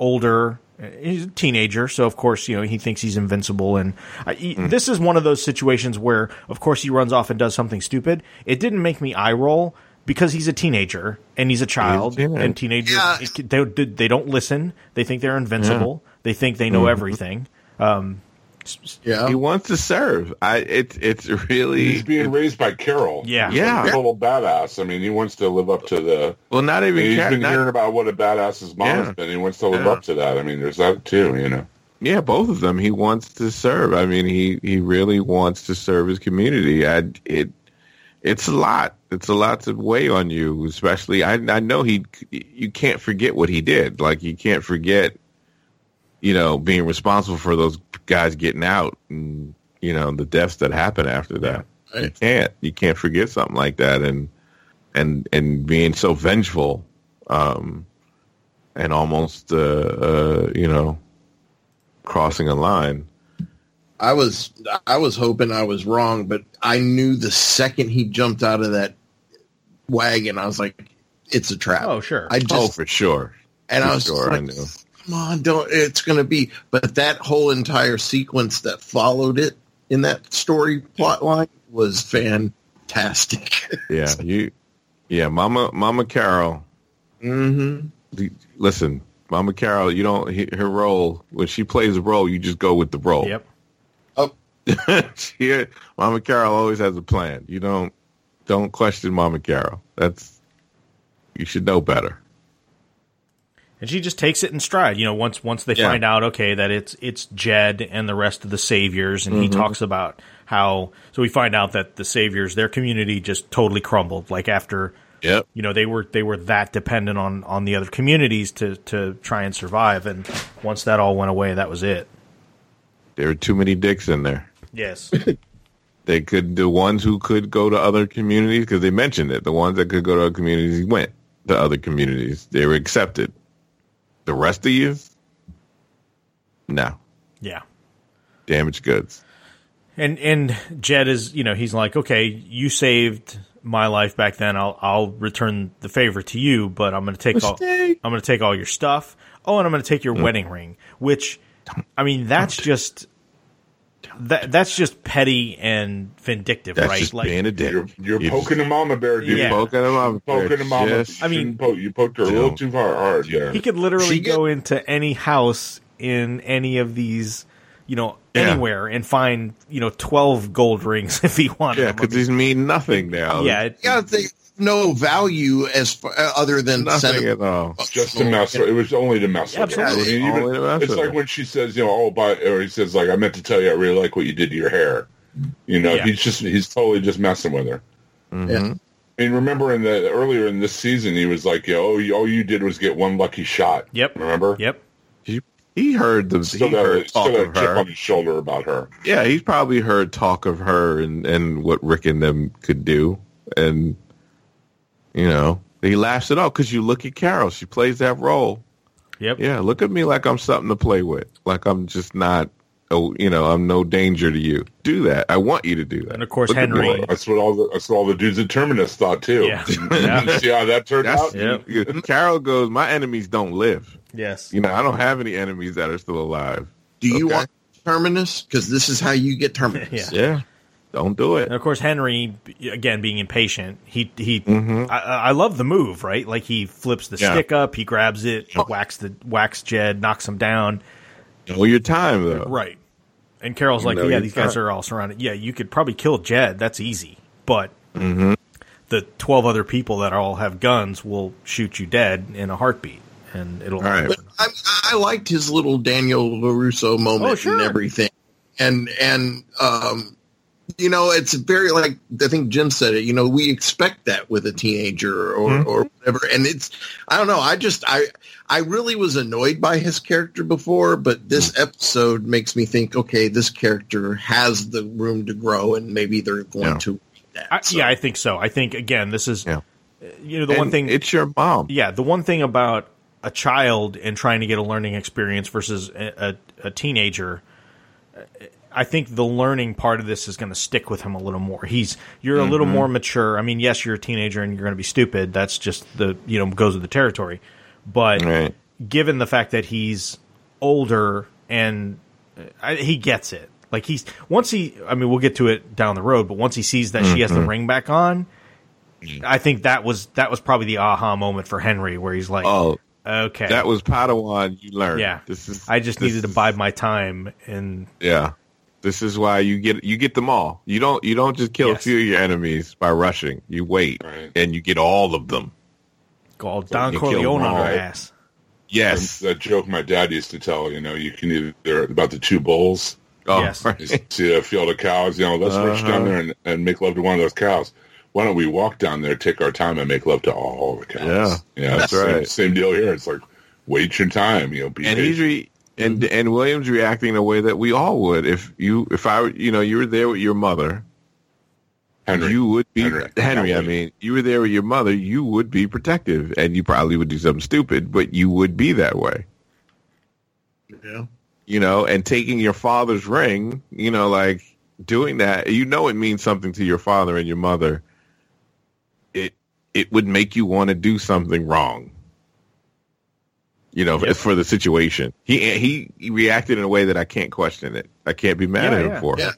older, he's a teenager, so of course you know he thinks he's invincible. And I, he- Mm. this is one of those situations where, of course, he runs off and does something stupid. It didn't make me eye roll. Because he's a teenager and he's a child, teenager. and teenagers Yeah. they, they don't listen. They think they're invincible. They think they know everything. Yeah. He wants to serve. I it's it's really He's being raised by Carol. Yeah. He's Yeah. a total badass. I mean, he wants to live up to the. well not even He's Cat- been not- hearing about what a badass his mom yeah. been. He wants to live Yeah. up to that. I mean, there's that too. You know. Yeah, both of them. He wants to serve. I mean, he he really wants to serve his community. I it it's a lot. It's a lot to weigh on you, especially. I I know he. You can't forget what he did. Like you can't forget, you know, being responsible for those guys getting out and you know the deaths that happen after that. You can't. You can't forget something like that, and and and being so vengeful, um, and almost uh, uh you know crossing a line. I was I was hoping I was wrong, but I knew the second he jumped out of that wagon, I was like, "It's a trap." Oh, sure. I just oh, for sure. and for I was sure, I like, knew. "Come on, don't!" It's going to be. But that whole entire sequence that followed it in that story plot line was fantastic. Yeah, you. Yeah, Mama, Mama Carol. Mm-hmm. the- Listen, Mama Carol. You don't her role when she plays a role. You just go with the role. Yep. Oh, she, Mama Carol always has a plan. You don't don't question Mama Carol. That's you should know better. And she just takes it in stride. You know, once once they Yeah. find out, okay, that it's it's Jed and the rest of the saviors, and he Mm-hmm. talks about how. So we find out that the saviors, their community, just totally crumbled. Like after, Yep. you know, they were they were that dependent on on the other communities to to try and survive. And once that all went away, that was it. There are too many dicks in there. Yes. They could the ones who could go to other communities because they mentioned it. The ones that could go to other communities went to other communities. They were accepted. The rest of you, no, yeah. damaged goods. And and Jed is, you know, he's like, okay, you saved my life back then. I'll I'll return the favor to you, but I'm going to take all I'm going to take all your stuff. Oh, and I'm going to take your mm. wedding ring, which I mean, that's just that that's just petty and vindictive, That's right? just like being a dick. You're, you're You- poking a mama bear, dude. You're poking him up. Poking a mama. Just- I mean- You po- you poked her a little too far hard there. he could literally She get- go into any house in any of these, you know, Yeah. anywhere and find you know twelve gold rings if he wanted. yeah, because mean, these mean nothing now. yeah, it- Yeah, they have no value as far, uh, other than nothing sentiment. at all. just to mess. It was only to mess with her. I mean, even- mess it's like when she says, you know, oh, but or he says like, I meant to tell you, I really like what you did to your hair. You know, Yeah. he's just he's totally just messing with her. Mm-hmm. Yeah. I mean, remember in the earlier in this season, he was like, you know, oh, you, all you did was get one lucky shot. Yep. Remember? Yep. He, he heard the Still he got, heard a, still talk got a of chip her. on his shoulder about her. Yeah, he's probably heard talk of her and and what Rick and them could do, and you know he laughs it off because you look at Carol, she plays that role. Yep. Yeah, look at me like I'm something to play with, like I'm just not. Oh, you know, I'm no danger to you. Do that. I want you to do that. And of course, Look. Henry- That's what all the that's what all the dudes at Terminus thought too. Yeah. You see how that turned That's, out? Yep. Carol goes. My enemies don't live. Yes. You know, I don't have any enemies that are still alive. Do you want terminus? Because this is how you get terminus. Yeah. Yeah, don't do it. And of course, Henry, again being impatient, he he. Mhm. I, I love the move, right? Like he flips the Yeah. stick up, he grabs it, whacks the whacks Jed, knocks him down, Know your time though. right? And Carol's like, "Yeah, your these guys time. are all surrounded. Yeah, you could probably kill Jed. That's easy, but Mm-hmm. the twelve other people that all have guns will shoot you dead in a heartbeat, and it'll." All right. I, I liked his little Daniel Larusso moment Oh, sure. and everything, and and um, you know, it's very like I think Jim said it. You know, we expect that with a teenager or Mhm. or whatever, and it's I don't know. I just I I really was annoyed by his character before, but this episode makes me think, okay, this character has the room to grow, and maybe they're going Yeah. to. That, I, so. Yeah, I think so. I think again, this is Yeah. you know the one thing. It's your mom. yeah, the one thing about a child and trying to get a learning experience versus a, a, a teenager, I think the learning part of this is going to stick with him a little more. He's you're a little more mature. I mean, yes, you're a teenager and you're going to be stupid. That's just the you know goes with the territory. But Right. given the fact that he's older and uh, I, he gets it, like he's once he, I mean, we'll get to it down the road. But once he sees that she has the ring back on, I think that was that was probably the aha moment for Henry, where he's like, Oh, okay, that was Padawan. You learned. yeah. This is. I just needed to bide my time, and Yeah. This is why you get you get them all. You don't you don't just kill Yes. a few of your enemies by rushing. You wait Right. and you get all of them. go all Don you kill Corleone them on her ass. Yes. That joke my dad used to tell, you know, you can either about the two bulls. Oh, Yes. right. You see a field of cows, you know, let's rush Uh-huh. down there and, and make love to one of those cows. Why don't we walk down there, take our time, and make love to all the cows? Yeah, that's same, right. Same deal here. It's like wait your time, you know. Be and he's patient. re- and mm-hmm. and Williams reacting the way that we all would if you if I were- you know you were there with your mother Henry. you would be Henry. Henry, I mean you were there with your mother you would be protective and you probably would do something stupid but you would be that way Yeah. you know and taking your father's ring you know like doing that you know it means something to your father and your mother it it would make you want to do something wrong you know Yep. for the situation he, he he reacted in a way that I can't question it I can't be mad Yeah, at him yeah. for Yeah. it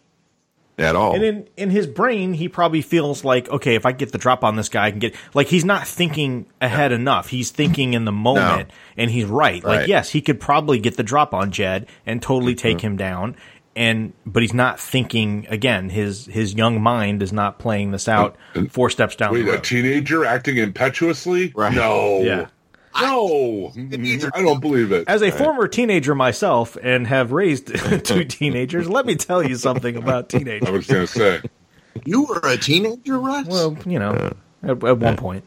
at all And in in his brain, he probably feels like, okay, if I get the drop on this guy, I can get like he's not thinking ahead enough. He's thinking in the moment, and he's right. Like, yes, he could probably get the drop on Jed and totally take mm-hmm. him down. And but he's not thinking again. His his young mind is not playing this out mm-hmm. four steps down Wait, the a teenager acting impetuously? Right. No. Yeah. No. I don't believe it. As a former teenager myself and have raised two teenagers, let me tell you something about teenagers. I was going to say. You were a teenager, Russ? Well, you know, at, at one point.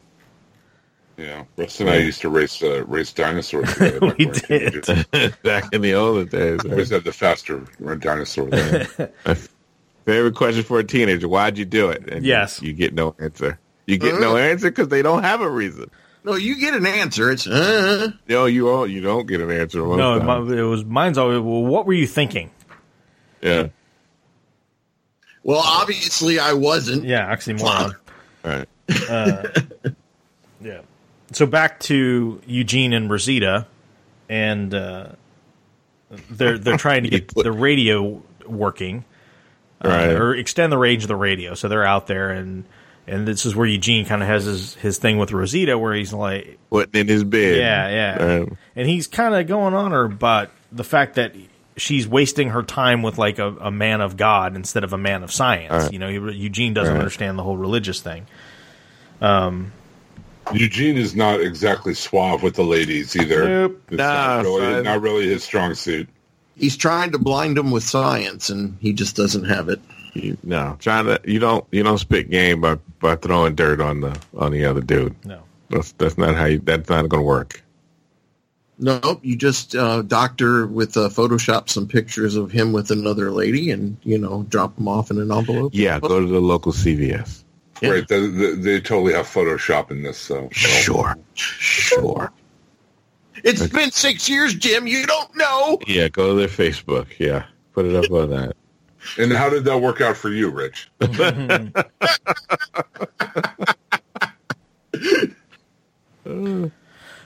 Yeah, Russ and I used to race uh, race dinosaurs. Together back We did. back in the olden days I eh? always had the faster uh, dinosaur. Then. Favorite question for a teenager: Why'd you do it? And Yes. you, you get no answer. You get no uh. answer because they don't have a reason. No, you get an answer. It's uh, No, you all you don't get an answer. most No, my, it was mine's always. Well, what were you thinking? yeah. well, obviously I wasn't. Yeah, oxymoron. All right. Yeah. So back to Eugene and Rosita, and uh, they're they're trying to get the radio working, uh, Right. or extend the range of the radio. So they're out there, and and this is where Eugene kind of has his his thing with Rosita, where he's like, Putting in his bed. yeah, yeah, Um, and he's kind of going on her about the fact that she's wasting her time with like a, a man of God instead of a man of science. Right. You know, Eugene doesn't Right. understand the whole religious thing. Eugene is not exactly suave with the ladies either. Nope. It's Nah, not, really, not really his strong suit. He's trying to blind him with science, and he just doesn't have it. You, no, trying to you don't you don't spit game by by throwing dirt on the on the other dude. No. That's that's not how you. That's not going to work. Nope, you just uh, doctor with uh, Photoshop some pictures of him with another lady, and you know drop them off in an envelope. Yeah, go to the local CVS. Yeah. Right. They, they, they totally have Photoshop in this. So Sure, sure. It's been six years, Jim. You don't know. Yeah, go to their Facebook. Yeah, put it up on that. And how did that work out for you, Rich?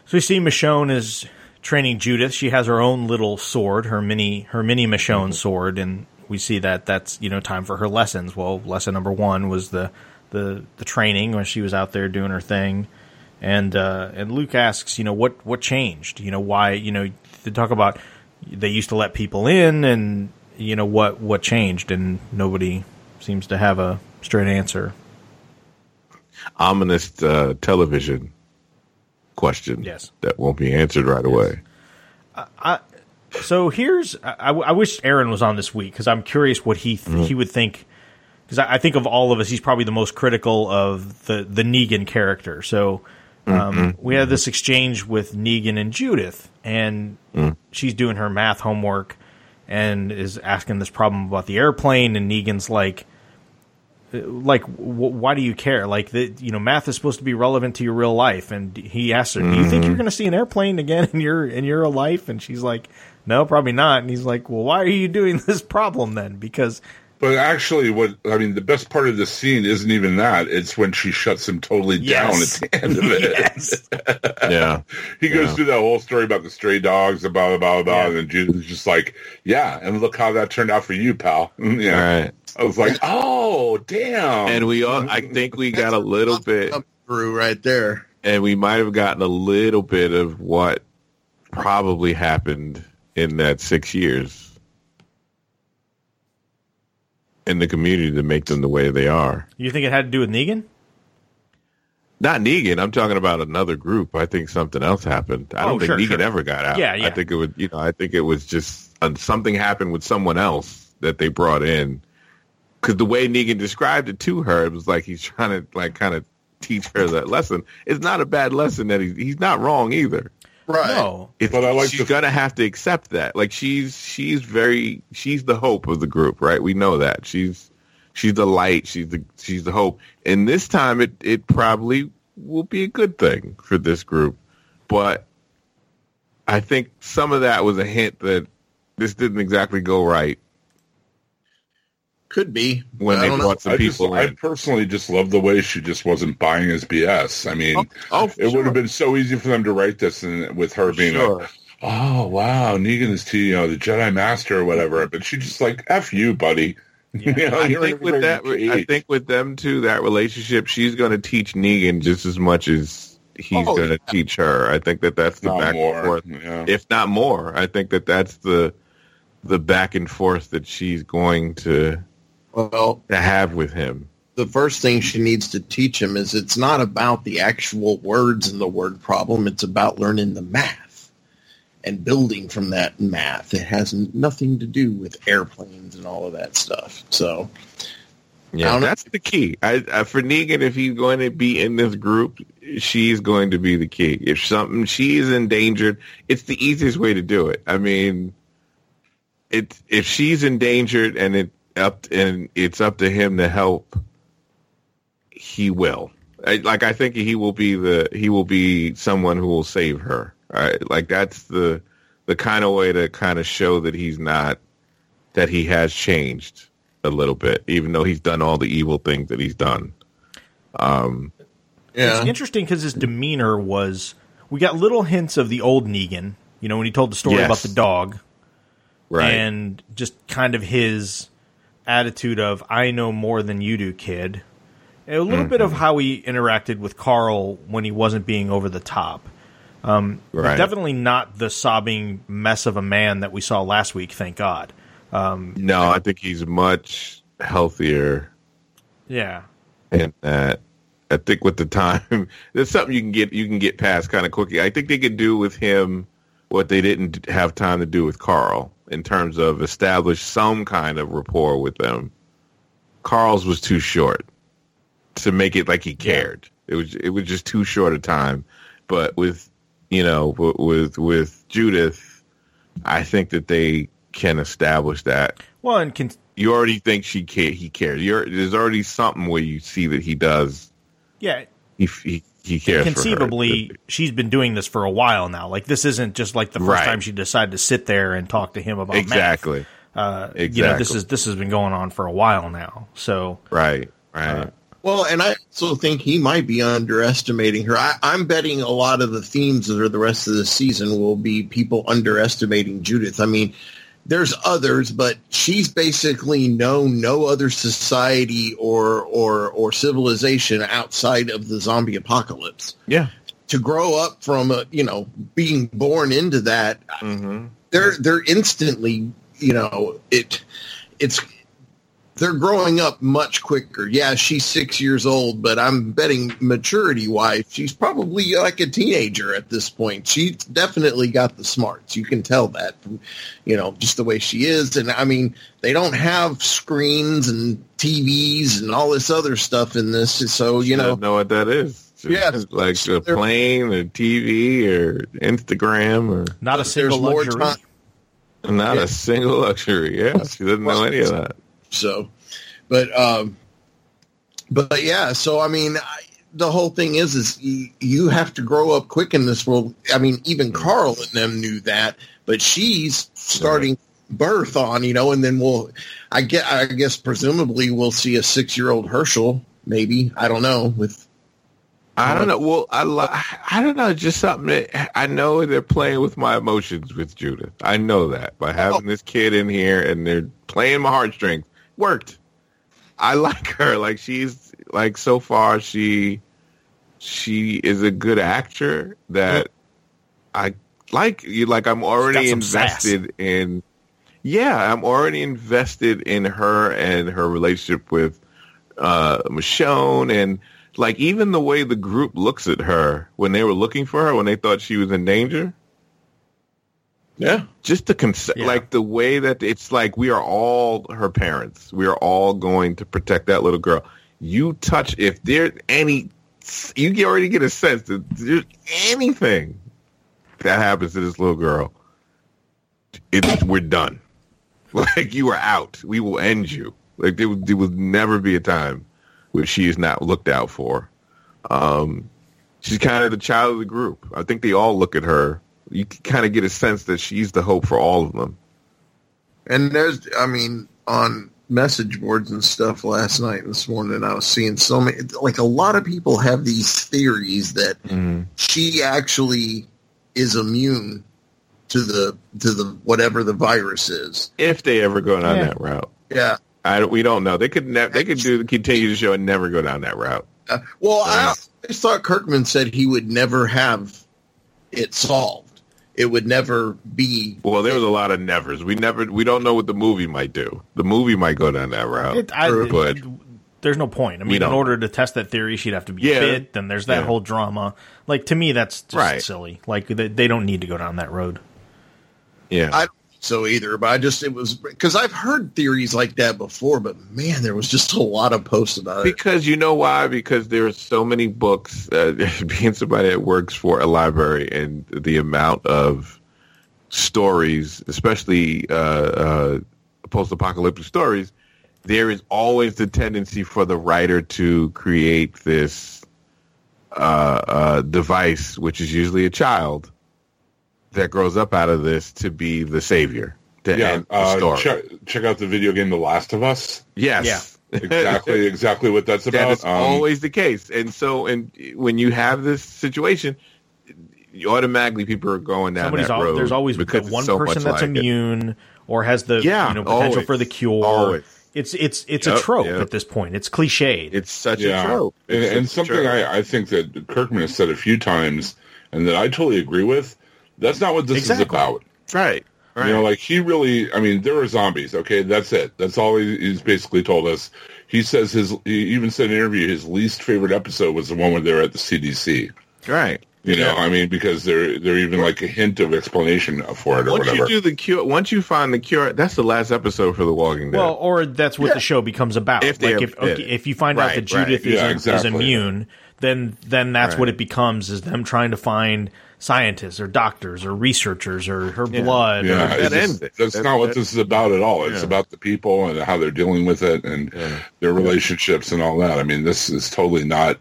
So we see Michonne is training Judith. She has her own little sword, her mini her mini Michonne sword, and we see that that's you know time for her lessons. Well, lesson number one was the the the training when she was out there doing her thing, and uh, and Luke asks, you know, what what changed? You know, why? You know, they talk about they used to let people in, and you know what what changed, and nobody seems to have a straight answer. Ominous uh, television question. Yes. that won't be answered right away. So here's I, I wish Aaron was on this week because I'm curious what he th- he would think because I, I think of all of us he's probably the most critical of the the Negan character. So um, we had this exchange with Negan and Judith, and she's doing her math homework and is asking this problem about the airplane, and Negan's like. Like, w- why do you care? Like, the, you know, math is supposed to be relevant to your real life. And he asks her, "Do you think mm-hmm. you're going to see an airplane again in your in your life?" And she's like, "No, probably not." And he's like, "Well, why are you doing this problem then?" Because But actually, what I mean, the best part of the scene isn't even that. It's when she shuts him totally down at the end of it. yes, Yeah, He goes Yeah. through that whole story about the stray dogs, and blah blah blah blah, Yeah. and then Judith's just like, "Yeah, and look how that turned out for you, pal." yeah, right. I was like, "Oh, damn!" And we all, I think we got a little bit, through right there. and we might have gotten a little bit of what probably happened in that six years in the community to make them the way they are. you think it had to do with Negan? Not Negan. I'm talking about another group. I think something else happened. I Oh, don't think sure, Negan sure. ever got out. Yeah, yeah. I think it would. You know, I think it was just uh, something happened with someone else that they brought in. Because the way Negan described it to her, it was like he's trying to like kind of teach her that lesson. It's not a bad lesson that he's he's not wrong either. Right. No, It's, But I like she's the- gonna have to accept that. Like she's she's very she's the hope of the group, right? We know that she's she's the light. She's the she's the hope. And this time, it it probably will be a good thing for this group. But I think some of that was a hint that this didn't exactly go right Could be. when I they don't know. brought some I just, people I personally just love the way she just wasn't buying his BS. I mean, Oh, oh, for it would have been so easy for them to write this, and with her being Sure. like, "Oh wow, Negan is to you know the Jedi Master or whatever," mm-hmm. but she just like, "F you, buddy." You know, I think with that, cage. I think with them two, that relationship, she's going to teach Negan just as much as he's Oh, going to teach her. I think that that's the Not back more, and forth, yeah. if not more. I think that that's the the back and forth that she's going to Well, to have with him. the first thing she needs to teach him is it's not about the actual words and the word problem. It's about learning the math and building from that math. It has nothing to do with airplanes and all of that stuff. So, Yeah, don't know. that's the key. I, I for Negan, if he's going to be in this group, she's going to be the key. If something she's endangered, it's the easiest way to do it. I mean, it if she's endangered and it up and it's up to him to help, he will. I, like I think he will be the he will be someone who will save her. Right? Like that's the the kind of way to kind of show that he's not that he has changed a little bit, even though he's done all the evil things that he's done. Um, Yeah. It's interesting because his demeanor was. We got little hints of the old Negan, you know, when he told the story Yes. about the dog, right. and just kind of his attitude of "I know more than you do, kid." And a little bit of Mm-hmm. how he interacted with Carl when he wasn't being over the top. Um, Right. Definitely not the sobbing mess of a man that we saw last week. Thank God. no, I think he's much healthier Yeah. And that. I think with the time, there's something you can get you can get past kind of quickly. I think they could do with him what they didn't have time to do with Carl in terms of establish some kind of rapport with them. Carl's was too short to make it like he cared. It was it was just too short a time. But with you know with with Judith, I think that they can establish that Well, and con- you already think she ca- he cares. You're, there's already something where you see that he does. yeah, He he, he cares. for her. conceivably she's been doing this for a while now. Like this isn't just like the first Right. time she decided to sit there and talk to him about math. exactly, Uh, exactly. You know, this is this has been going on for a while now. So right, right. Well, and I also think he might be underestimating her. I, I'm betting a lot of the themes for the rest of the season will be people underestimating Judith. I mean, there's others, but she's basically known no other society or or or civilization outside of the zombie apocalypse. yeah. To grow up from a, you know being born into that, Mm-hmm. they're they're instantly you know it it's they're growing up much quicker. Yeah, she's six years old, but I'm betting maturity wise, she's probably uh, like a teenager at this point. She's definitely got the smarts. You can tell that from, you know, just the way she is. And I mean, they don't have screens and TVs and all this other stuff in this. So, you know, know what that is. Just Yeah. like a plane or TV or Instagram or not a single luxury. not Yeah. a single luxury. Yeah, she doesn't know any of that. So, but um, but yeah. So I mean, I, the whole thing is, is you, you have to grow up quick in this world. I mean, even Carl and them knew that, but she's starting birth on, you know, and then we'll, I get, I guess, presumably we'll see a six year old Hershel, maybe. I don't know with. I don't know. Well, I li- I don't know. Just something that I know they're playing with my emotions with Judith. I know that by having this kid in here and they're playing my heartstrings worked. I like her. Like she's like so far she she is a good actor that I like. You like I'm already some sass. invested in. Yeah, I'm already invested in her and her relationship with uh Michonne and like even the way the group looks at her when they were looking for her when they thought she was in danger Yeah. just the concept Yeah. like the way that it's like we are all her parents. We are all going to protect that little girl. You touch if there's any you already get a sense that there's anything that happens to this little girl it, we're done. Like you are out. We will end you. Like there, there will never be a time where she is not looked out for. Um she's kind of the child of the group. I think they all look at her you kind of get a sense that she's the hope for all of them And there's, I mean, on message boards and stuff last night and this morning, I was seeing so many, like a lot of people have these theories that she actually is immune to the, to the, whatever the virus is. if they ever go down Yeah. that route Yeah. I we don't know they could ne- they could do continue the show and never go down that route Uh, well, I Yeah. always thought Kirkman said he would never have it solved. It would never be. well there was a lot of nevers we never we don't know what the movie might do the movie might go down that route It, I, but there's no point. I mean, in order to test that theory, she'd have to be Yeah. fit. Then there's that Yeah. whole drama. Like to me, that's just Right. silly. Like they, they don't need to go down that road. yeah I don't think so either, but I just it was because I've heard theories like that before, but man, there was just a lot of posts about it. Because you know why? Because there are so many books. Uh, being somebody that works for a library and the amount of stories, especially uh, uh, post-apocalyptic stories, there is always the tendency for the writer to create this uh, uh, device, which is usually a child that grows up out of this to be the savior to Yeah, end the uh, story. check, check out the video game The Last of Us. Yes. Yeah. exactly, exactly what that's about. is Um, always the case. And so, and when you have this situation, automatically people are going down Somebody's that al- road there's always because it's one so person that's like it. immune or has the Yeah, you know potential always. for the cure. Always. It's it's it's Yep, a trope yep. at this point. It's cliched. It's such yeah, a trope. and, It's and such a something trope. I, I think that Kirkman has said a few times, and that I totally agree with. That's not what this Exactly. is about. right, right. You know, like he really, I mean, there are zombies. Okay, that's it. That's all he, he's basically told us. He says his, he even said in an interview, his least favorite episode was the one where they're at the CDC. right. You know, Yeah. I mean, because they're they're even like a hint of explanation for it or Once whatever. you do the cure, once you find the cure, that's the last episode for The Walking Dead. well, or that's what the show becomes about. If they like ever if okay, if you find out that Judith right. is, Yeah, is exactly. immune, then then that's Right. what it becomes is them trying to find scientists or doctors or researchers or her Yeah. blood. yeah, or, that just- that's That- not what that- this is about at all. It's Yeah. about the people and how they're dealing with it and Yeah. their relationships and all that. I mean, this is totally not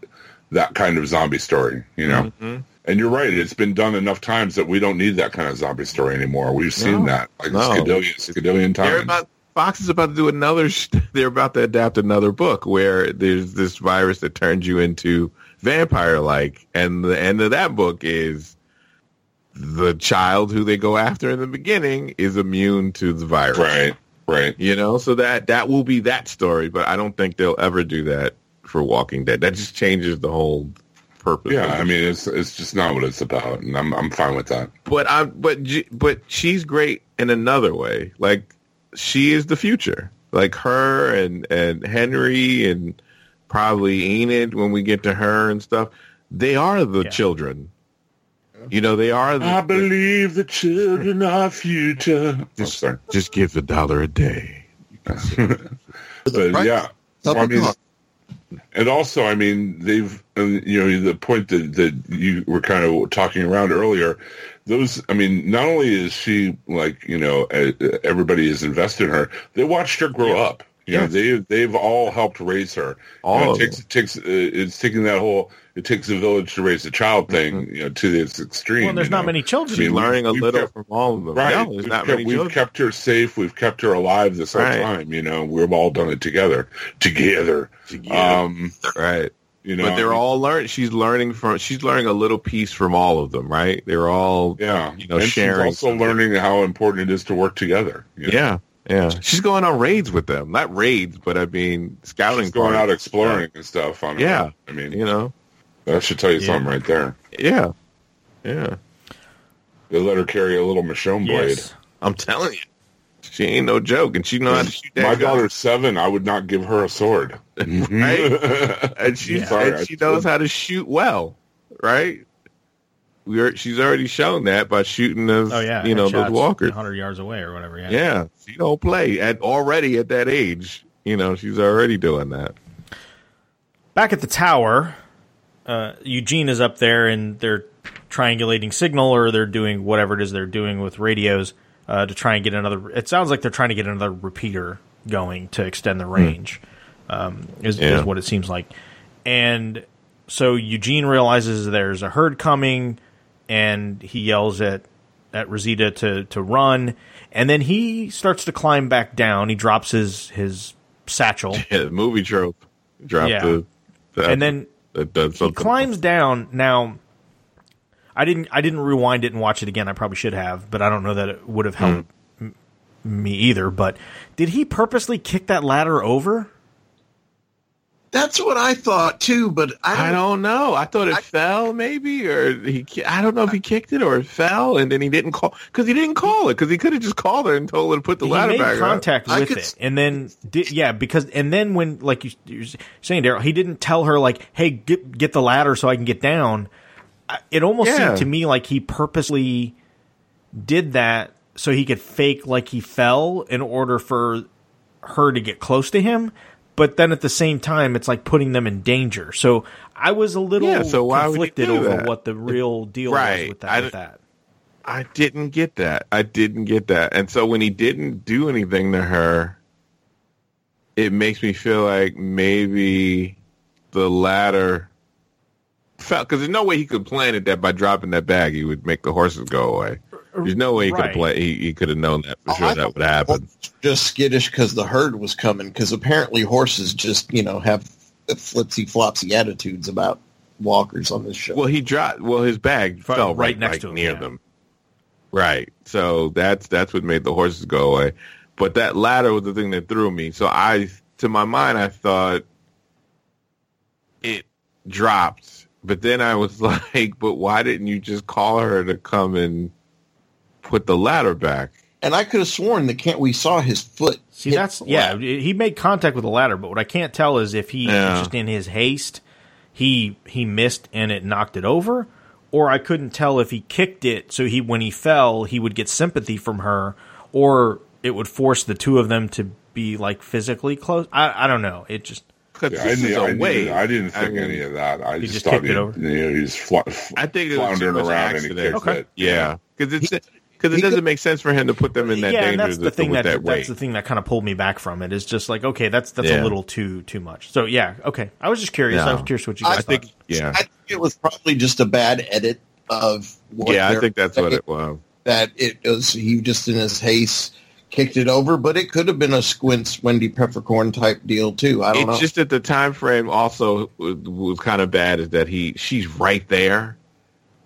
that kind of zombie story, you know. Mm-hmm. And you're right; it's been done enough times that we don't need that kind of zombie story anymore. We've seen No. that like No. skadillion, skadillion times. Fox is about to do another. They're about to adapt another book where there's this virus that turns you into vampire-like, and the end of that book is the child who they go after in the beginning is immune to the virus. right, right. You know, so that that will be that story, but I don't think they'll ever do that for Walking Dead. That just changes the whole purpose. Yeah, I mean, it's it's just not what it's about, and I'm I'm fine with that. but I but but she's great in another way. Like she is the future. Like her and and Henry and probably Enid when we get to her and stuff. They are the Yeah. children. You know, they are the, I believe the children are future. Just, sorry. just give a dollar a day. But Right. yeah, Help Well, I a mean, and also, I mean, they've uh, you know the point that that you were kind of talking around earlier. Those, I mean, not only is she like you know uh, everybody is invested in her, they watched her grow up. You know, Yes. they they've all helped raise her. All You know, it takes it takes uh, it's taking that whole it takes a village to raise a child thing you know to its extreme. well, there's not know? many children. She's I mean, learning a little kept- from all of them. Right. No, we've not kept, many we've kept her safe. We've kept her alive this whole Right. time. You know, we've all done it together. Together. Together. Um, right. you know, but they're all learn. She's learning from. She's learning a little piece from all of them. Right. They're all. yeah. you know, and sharing she's also learning how important it is to work together. you know? Yeah. Yeah. She's going on raids with them. Not raids, but I mean scouting. She's going out parties. exploring and stuff. On her Yeah. own. I mean, You know. that should tell you Yeah. something right there. Yeah. Yeah. They let her carry a little Michonne blade. yes. I'm telling you, she ain't no joke, and she know how to shoot that My gun. daughter's seven. I would not give her a sword. Right? and she Yeah. And she knows how to shoot well, right? We she's already shown that by shooting those, Oh yeah. you know, those walkers. 100 yards away or whatever. Yeah. Yeah, she don't play at already at that age. You know, she's already doing that. Back at the tower, uh, Eugene is up there and they're triangulating signal or they're doing whatever it is they're doing with radios uh, to try and get another. It sounds like they're trying to get another repeater going to extend the range. Um, is, Yeah. is what it seems like. And so Eugene realizes there's a herd coming, and he yells at at Rosita to to run, and then he starts to climb back down. He drops his his satchel. Yeah, movie trope. Drop Yeah. the, the and then that he climbs down. Now, I didn't I didn't rewind it and watch it again. I probably should have, but I don't know that it would have helped hmm. m- me either. But did he purposely kick that ladder over? That's what I thought too, but I I don't. don't know. I thought it I- fell, maybe, or he. I don't know if he kicked it or it fell, and then he didn't call because he didn't call it because he could have just called her and told her to put the ladder made back up. contact I with could it, and then did, yeah, because and then when like you, you're saying, Daryl, he didn't tell her like, "Hey, get get the ladder so I can get down." It almost Yeah. seemed to me like he purposely did that so he could fake like he fell in order for her to get close to him. But then at the same time, it's like putting them in danger. So I was a little Yeah, so why conflicted over that? what the real deal Right. was with that. I with that. I didn't get that. I didn't get that. And so when he didn't do anything to her, it makes me feel like maybe the latter fell because there's no way he could plan it that by dropping that bag he would make the horses go away. There's no way he could have play. He, he could have known that for Oh, sure I that would happen. Just skittish because the herd was coming. Because apparently horses just you know have flipsy flopsy attitudes about walkers on this show. Well, he dropped. Well, his bag Fell fell right right, next like, to him, near yeah. them. Right. So that's that's what made the horses go away. But that ladder was the thing that threw me. So I, to my mind, I thought it dropped. But then I was like, but why didn't you just call her to come and put the ladder back? And I could have sworn that can't we saw his foot. See, that's yeah. He made contact with the ladder, but what I can't tell is if he Yeah. just in his haste he he missed and it knocked it over, or I couldn't tell if he kicked it so he when he fell he would get sympathy from her, or it would force the two of them to be like physically close. I I don't know. It just Yeah, I, this is didn't, a I, wave. didn't, I didn't think mean, any of that. I just, just thought kicked he, it over? You know, he's fl- I think it was too floundering much around and he accident. kicked Okay. it. Yeah, because it's because it doesn't could- make sense for him to put them in that yeah, danger and that's the thing that, that that's the thing that kind of pulled me back from it. Is just like okay, that's that's a little too too much. So yeah, okay. I was just curious. I No. was curious what you I guys I think, thought. yeah, I think it was probably just a bad edit of. What yeah, I think that's what it was. That it was he just in his haste kicked it over, but it could have been a Squints Wendy Peppercorn type deal too. I don't It's know. just that the time frame also was, was kind of bad. Is that he she's right there,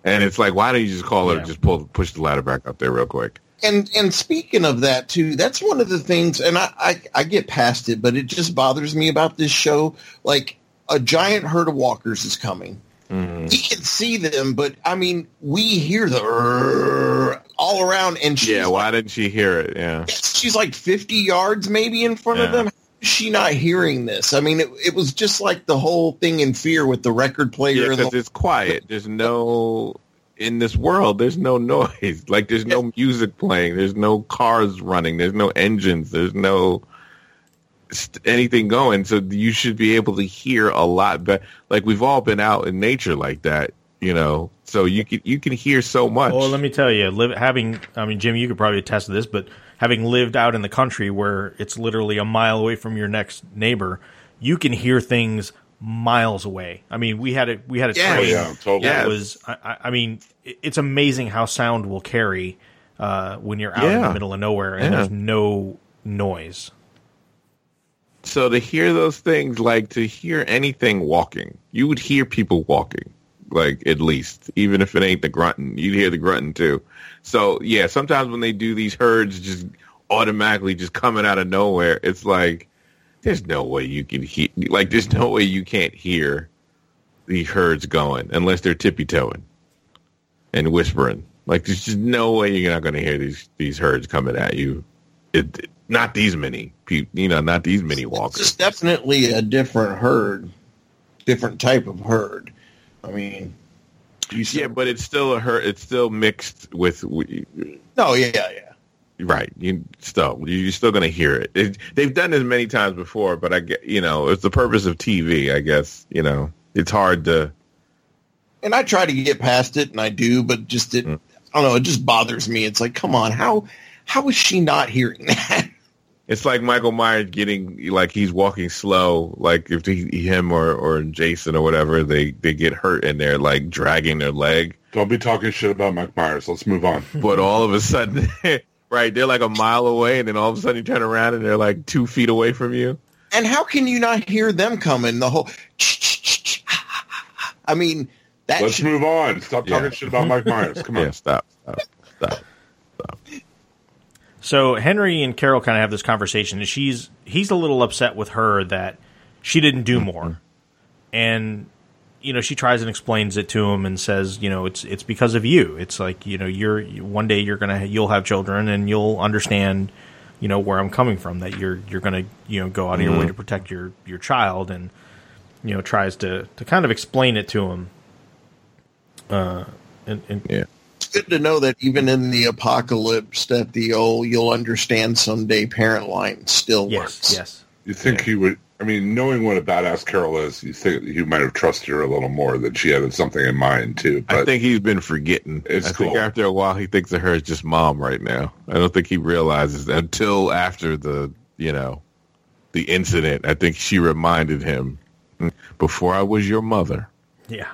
and it's like, why don't you just call her, Yeah. and just pull push the ladder back up there real quick? and and speaking of that too, that's one of the things, and I, I I get past it, but it just bothers me about this show. Like a giant herd of walkers is coming. Mm-hmm. We can see them, but I mean, we hear the all around, and she's Yeah, why like, didn't she hear it? Yeah, she's like fifty yards maybe in front of them. How is she not hearing this? I mean, it, it was just like the whole thing in Fear with the record player. yeah, because the, it's quiet. There's no in this world. There's no noise. Like there's no music playing. There's no cars running. There's no engines. There's no st- anything going. So you should be able to hear a lot better. Like we've all been out in nature like that, you know. So you can you can hear so much. Well, let me tell you, live, having I mean, Jim, you could probably attest to this, but having lived out in the country where it's literally a mile away from your next neighbor, you can hear things miles away. I mean, we had a we had a Yeah. train yeah, totally. that was. I, I- mean, it's amazing how sound will carry uh, when you're out in the middle of nowhere and Yeah. there's no noise. So to hear those things, like to hear anything walking, you would hear people walking, like at least, even if it ain't the grunting, you'd hear the grunting too. So yeah, sometimes when they do these herds just automatically just coming out of nowhere, it's like there's no way you can hear, like there's no way you can't hear the herds going unless they're tippy toeing and whispering. Like there's just no way you're not going to hear these these herds coming at you. It, not these many people, you know, not these many walkers. It's definitely a different herd, different type of herd. I mean, Yeah, but it's still a herd. It's still mixed with no, yeah, yeah. right. You still you're still going to hear it. it. They've done this many times before, but I get you know it's the purpose of TV. I guess you know it's hard to. And I try to get past it, and I do, but just it, Mm. I don't know. It just bothers me. It's like, come on, how how is she not hearing that? It's like Michael Myers getting like he's walking slow. Like if he, him or or Jason or whatever, they they get hurt and they're like dragging their leg. Don't be talking shit about Mike Myers. Let's move on. but all of a sudden, right, they're like a mile away, and then all of a sudden you turn around and they're like two feet away from you. And how can you not hear them coming? The whole. I mean, that Let's should, move on. Stop talking Yeah. shit about Mike Myers. Come on. Yeah, stop, stop, stop. So Henry and Carol kind of have this conversation, and she's he's a little upset with her that she didn't do more, and you know she tries and explains it to him and says, you know, it's it's because of you. It's like you know you're one day you're gonna you'll have children and you'll understand, you know, where I'm coming from. That you're you're gonna you know go out of your way to protect your your child, and you know tries to to kind of explain it to him. Uh, and, and Yeah. It's good to know that even in the apocalypse, that the old "you'll understand someday" parent line still yes, works. yes. You think he would? I mean, knowing what a badass Carol is, you think he might have trusted her a little more that she had something in mind too. But I think he's been forgetting. It's I think cool. after a while he thinks of her as just mom right now. I don't think he realizes that until after the you know the incident. I think she reminded him mm, before I was your mother, Yeah.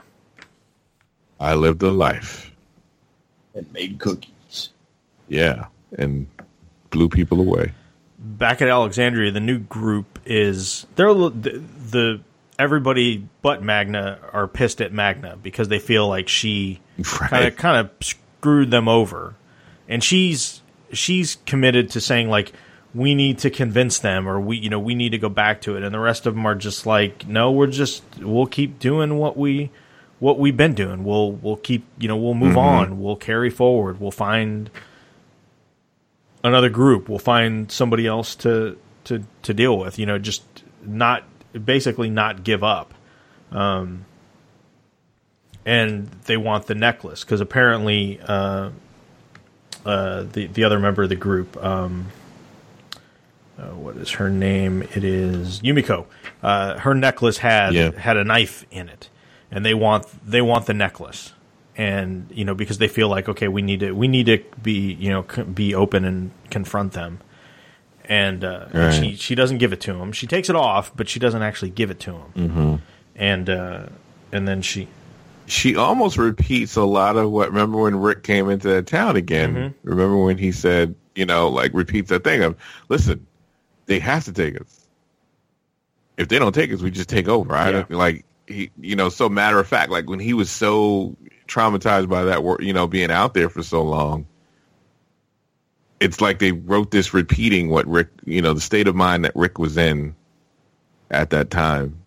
I lived a life. And made cookies. Yeah, and blew people away. back at Alexandria, the new group is they're a little- the, the everybody but Magna are pissed at Magna because they feel like she kind of kind of screwed them over, and she's she's committed to saying like we need to convince them or we you know we need to go back to it, and the rest of them are just like no, we're just we'll keep doing what we what we've been doing. We'll we'll keep you know we'll move on. We'll carry forward. We'll find another group. We'll find somebody else to to to deal with. You know, just not basically not give up. Um, and they want the necklace because apparently uh, uh, the the other member of the group. Um, uh, what is her name? It is Yumiko. Uh, her necklace had Yeah. had a knife in it, and they want they want the necklace, and you know because they feel like okay we need to we need to be you know be open and confront them, and, uh, and she she doesn't give it to him. She takes it off, but she doesn't actually give it to him, mm-hmm. and uh, and then she She almost repeats a lot of what. Remember when Rick came into that town again? Mm-hmm. Remember when he said, you know, like repeats that thing of, listen, they have to take us. If they don't take us, we just take over. I Yeah. like he, you know, so matter of fact, like when he was so traumatized by that you know, being out there for so long. It's like they wrote this repeating what Rick, you know, the state of mind that Rick was in at that time.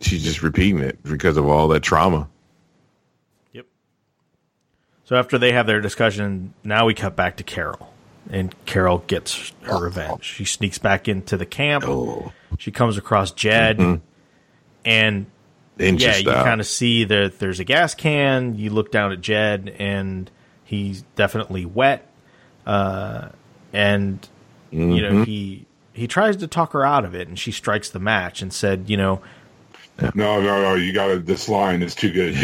She's just repeating it because of all that trauma. Yep. So after they have their discussion, now we cut back to Carol, and Carol gets her revenge. She sneaks back into the camp. Oh, She comes across Jed, mm-hmm. And yeah, you kind of see that there's a gas can. You look down at Jed, and he's definitely wet. Uh, and you Mm-hmm. know he he tries to talk her out of it, and she strikes the match and said, you know, No, no, no. You got to. This line is too good,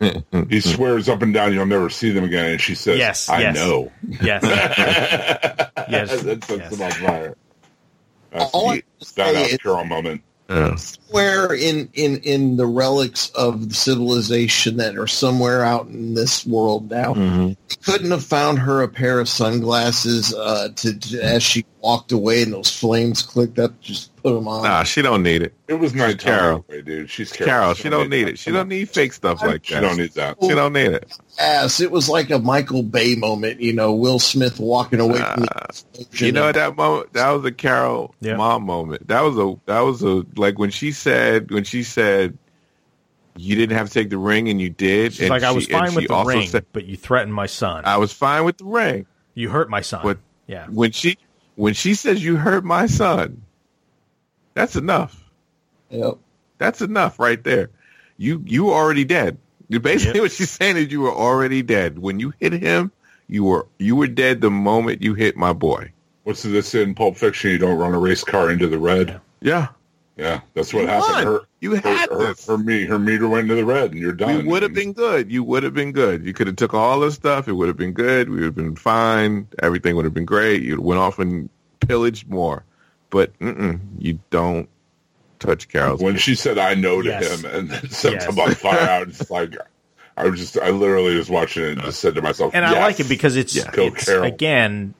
dude. he swears up and down you'll never see them again, and she says, Yes, I yes. know." yes, yes, That sets yes. them on fire. That's All I the can stand say out is- Carol moment. Yeah. somewhere in, in, in the relics of the civilization that are somewhere out in this world now. Mhm. Couldn't have found her a pair of sunglasses uh, to, to as she walked away and those flames clicked up. Just put them on. Nah, she don't need it. It was nighttime Carol. anyway, dude. She's Carol. Carol, she don't need that. it. She don't need fake stuff like She that. She don't need that. She don't need it. Yes, it was like a Michael Bay moment. You know, Will Smith walking away from the explosion. You know that moment that was a Carol Yeah. mom moment. That was a that was a like when she said when she said you didn't have to take the ring and you did. She's and like, I was and fine with the ring, said, but you threatened my son. I was fine with the ring. you hurt my son. But- yeah, When she when she says you hurt my son, that's enough. Yep. That's enough right there. You you were already dead. Basically, Yep. what she's saying is you were already dead when you hit him. You were you were dead the moment you hit my boy. What's this in Pulp Fiction? You don't run a race car into the red. Yeah, Yeah, that's what You happened. won. Her, you had her, this. her, me, her meter went into the red, and you're done. We would have been good. You would have been good. You could have took all this stuff. It would have been good. We would have been fine. Everything would have been great. You went off and pillaged more. But mm-mm, you don't touch Carol's. When she said "I know" to Yes. him and then set Yes. him on fire, I was like, I was just, I literally was watching it and just said to myself, and I like it because it's, Yeah. It's Carol. again,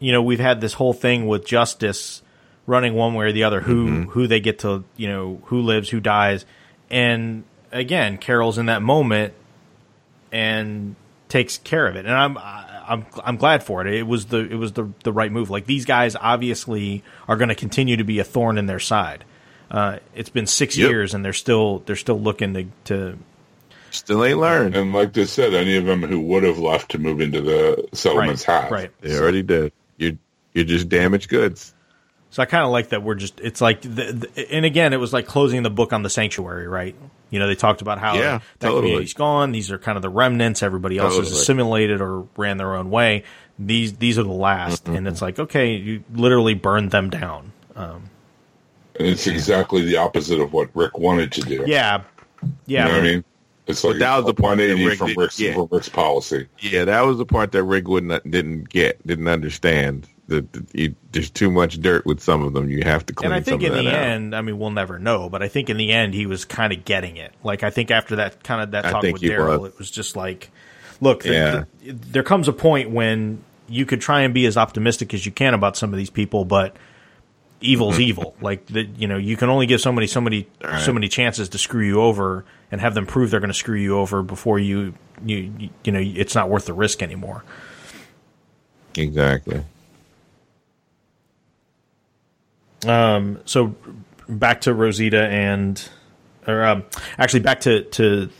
you know, we've had this whole thing with justice running one way or the other, who Mm-hmm. who they get to, you know, who lives, who dies, and again, Carol's in that moment and takes care of it, and I'm. I, I'm I'm glad for it. It was the it was the the right move. Like these guys obviously are going to continue to be a thorn in their side. Uh, it's been six Yep. years and they're still they're still looking to, to Still ain't learned. And like they said, any of them who would have left to move into the settlements right have. right. They already did. You're you're just damaged goods. So I kind of like that we're just it's like the, the, and again it was like closing the book on the sanctuary, right? You know, they talked about how Yeah, that totally. community's gone. These are kind of the remnants. Everybody else is Totally. assimilated or ran their own way. These these are the last, and it's like okay, you literally burned them down. Um, And it's exactly the opposite of what Rick wanted to do. yeah, yeah. You know what I mean? It's like that was the part that Rick from did- Rick's, yeah. from Rick's policy. Yeah, that was the part that Rick wouldn't didn't get, didn't understand. That you, there's too much dirt with some of them. You have to clean and I think some in the out. end, I mean, we'll never know, but I think in the end, he was kind of getting it. Like, I think after that kind of that talk with Daryl, it was just like, look, th- Yeah. th- there comes a point when you could try and be as optimistic as you can about some of these people, but evil's mm-hmm. evil. Like the, you know, you can only give somebody so many Right. so many chances to screw you over and have them prove they're going to screw you over before you you you, you know it's not worth the risk anymore. Exactly. Um, so back to Rosita and, or um, actually back to to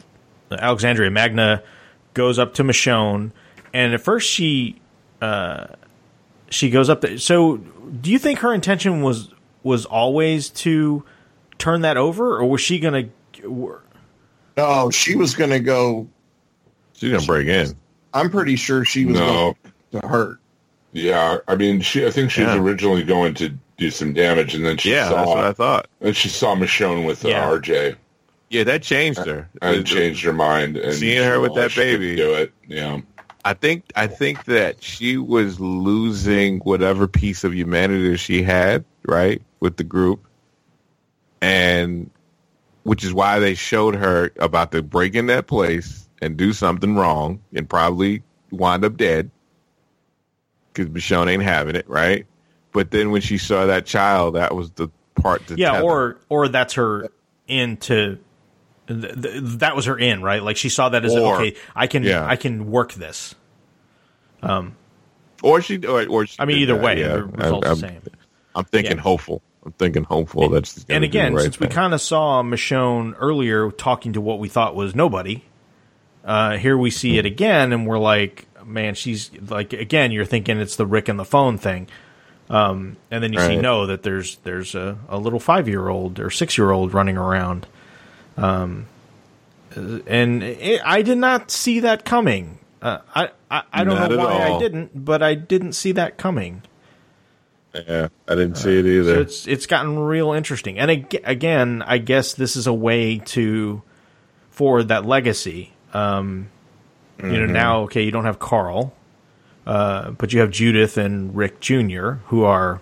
Alexandria. Magna goes up to Michonne, and at first she uh, she goes up. To, so do you think her intention was was always to turn that over, or was she gonna? No, she was going to go. She's gonna break in. I'm pretty sure she was No. going to hurt. Yeah, I mean, she. I think she was originally going to do some damage, and then she Yeah, that's what I saw, thought. and she saw Michonne with uh, Yeah. RJ, Yeah, that changed her. and changed her mind. And Seeing her with that realized she could baby. do it. Yeah, I think I think that she was losing whatever piece of humanity she had, right, with the group, and which is why they showed her about to break in that place and do something wrong and probably wind up dead because Michonne ain't having it, right? But then when she saw that child, that was the part. To Yeah, or or that's her into. Th- th- that was her in, right? Like she saw that as Or- okay, I can yeah. I can work this. or she, or, or she I mean, either that, way, yeah. the result's I'm, the same. I'm thinking Yeah. hopeful. I'm thinking hopeful. That's she's gonna and again, right since we kind of saw Michonne earlier talking to what we thought was nobody, uh, here we see it again, and we're like, man, she's like, again, you're thinking it's the Rick and the phone thing, um, and then you see Right. no that there's there's a, a little five year old or six year old running around, um, and it, I did not see that coming. Uh, I I, I don't Not know why I didn't, but I didn't see that coming. Yeah, I didn't see it either. So it's it's gotten real interesting. And ag- again, I guess this is a way to forward that legacy. Um, You know, now okay, you don't have Carl, uh, but you have Judith and Rick Jr., who are,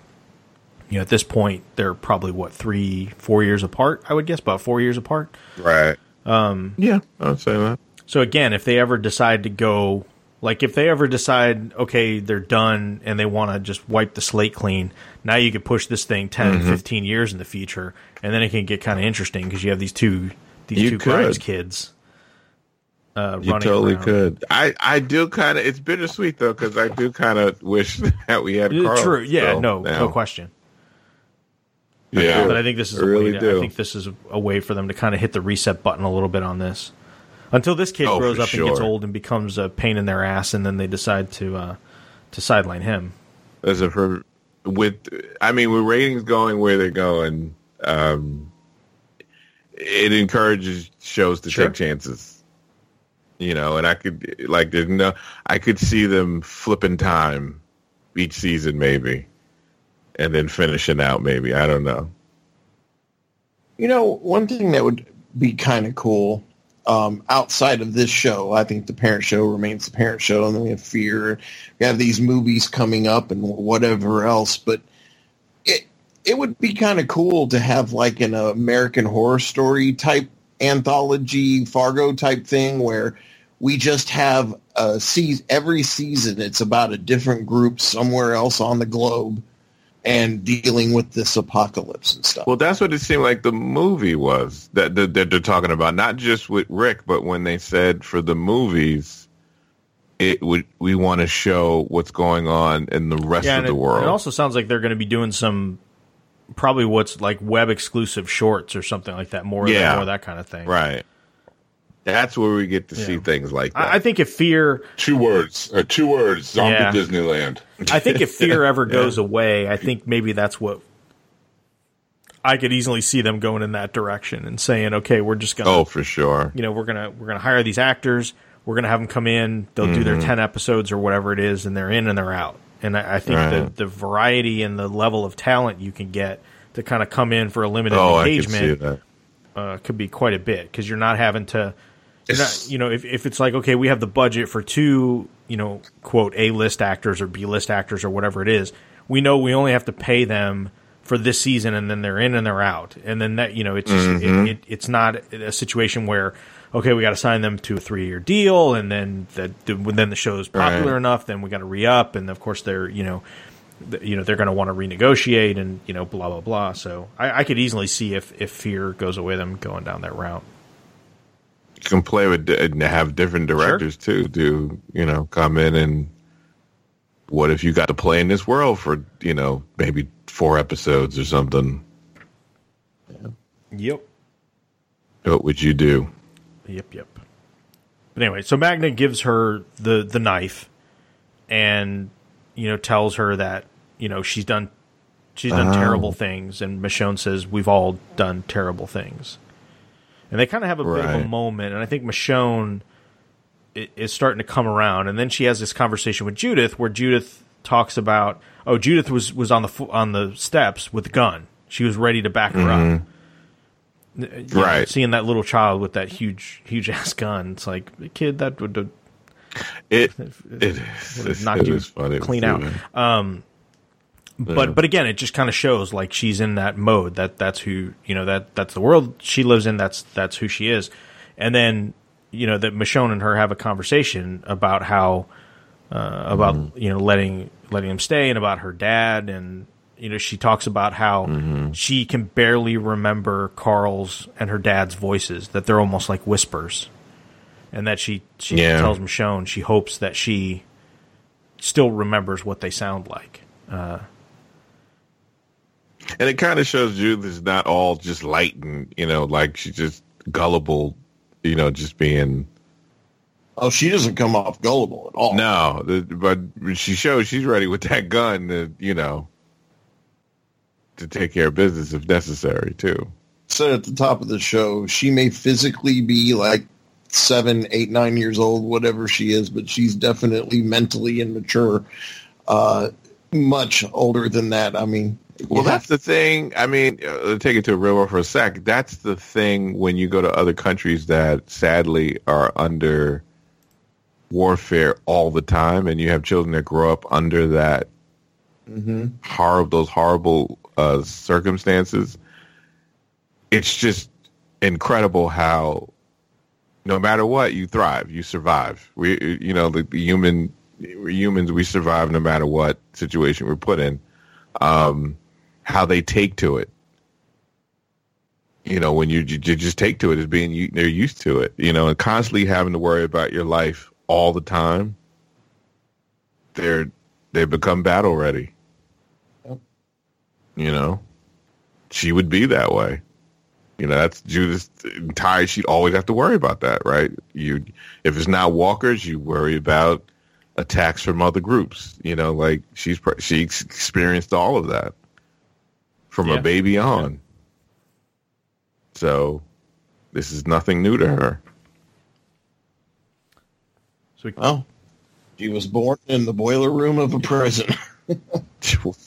you know, at this point they're probably what three, four years apart. I would guess about four years apart. right. Um. Yeah, I'd say that. So again, if they ever decide to go, like if they ever decide, okay, they're done and they want to just wipe the slate clean, now you could push this thing 10, Mm-hmm. 15 years in the future, and then it can get kind of interesting because you have these two these You two could. Grimes kids. Uh, You totally around. could. I I do kind of. It's bittersweet though because I do kind of wish that we had Carl. True, yeah, no, now. no question. yeah. But I think this is I a really way to, do. I think this is a, a way for them to kind of hit the reset button a little bit on this. Until this kid Oh, grows up and gets old and becomes a pain in their ass, and then they decide to uh, to sideline him. As her with, I mean, with ratings going where they're going, um, it encourages shows to Sure. take chances. You know, and I could like there's no, I could see them flipping time each season maybe, and then finishing out maybe. I don't know. You know, one thing that would be kind of cool um, outside of this show, I think the parent show remains the parent show, and then we have Fear. We have these movies coming up and whatever else, but it it would be kind of cool to have like an American Horror Story type anthology, Fargo type thing where we just have a season every season. It's about a different group somewhere else on the globe and dealing with this apocalypse and stuff. Well, that's what it seemed like the movie was that, that, that they're talking about. Not just with Rick, but when they said for the movies, it would we want to show what's going on in the rest yeah, of the it, world. it also sounds like they're going to be doing some probably what's like web exclusive shorts or something like that. More, of that, Yeah. more of that kind of thing. right. That's where we get to see things like that. I, I think if fear, Two words. Uh, two words. Zombie Yeah. Disneyland. I think if fear ever goes away, I think maybe that's what I could easily see them going in that direction and saying, okay, we're just gonna, oh, for sure. you know, we're gonna we're gonna hire these actors, we're gonna have them come in, they'll do Mm-hmm. their ten episodes or whatever it is, and they're in and they're out. And I, I think Right. the the variety and the level of talent you can get to kind of come in for a limited Oh, I can see engagement uh, could be quite a bit because you're not having to. Not, you know, if, if it's like okay, we have the budget for two, you know, quote A list actors or B list actors or whatever it is, we know we only have to pay them for this season, and then they're in and they're out, and then that you know, it's just, Mm-hmm. it, it, it's not a situation where okay, we got to sign them to a three year deal, and then that then the show is popular Right. enough, then we got to re up, and of course they're you know. You know they're going to want to renegotiate, and you know blah blah blah. So I, I could easily see if if fear goes away, them going down that route. You can play with and have different directors too. Do you know come in and what if you got to play in this world for you know maybe four episodes or something? Yep. What would you do? Yep, yep. But anyway, so Magna gives her the the knife, and you know tells her that you know she's done she's done Oh. terrible things, and Michonne says we've all done terrible things, and they kind of have a bit of a moment, and I think Michonne is starting to come around, and then she has this conversation with Judith where Judith talks about oh Judith was was on the on the steps with the gun, she was ready to back her up. You know, Right. seeing that little child with that huge, huge ass gun, it's like, kid, that would uh, It it would have is, knocked it you funny clean out. that. But but again, it just kind of shows like she's in that mode. That that's who you know that that's the world she lives in. That's that's who she is. And then you know that Michonne and her have a conversation about how uh, about Mm-hmm. you know letting letting him stay and about her dad and you know she talks about how Mm-hmm. she can barely remember Carl's and her dad's voices. That they're almost like whispers. And that she she Yeah. tells Michonne she hopes that she still remembers what they sound like. And it kind of shows Judith is not all just light and you know like she's just gullible, you know, just being Oh, she doesn't come off gullible at all. no. But she shows she's ready with that gun to you know to take care of business if necessary too. Said at the top of the show, she may physically be like seven, eight, nine years old, whatever she is, but she's definitely mentally immature. Uh, much older than that. I mean, Well, you that's the thing. I mean, uh, take it to a real world for a sec. That's the thing when you go to other countries that sadly are under warfare all the time, and you have children that grow up under that horrible, those horrible uh, circumstances. It's just incredible how, no matter what, you thrive, you survive. We, you know, the, the human, we're humans, we survive no matter what situation we're put in how they take to it. You know, when you, you just take to it as being they're used to it. You know, and constantly having to worry about your life all the time. They're they become battle ready. You know, she would be that way. You know, that's Judith's entire. She'd always have to worry about that, right? You, if it's not walkers, you worry about attacks from other groups. You know, like she's she experienced all of that from Yeah. a baby on. So this is nothing new to her. So we, Oh, she was born in the boiler room of a prison.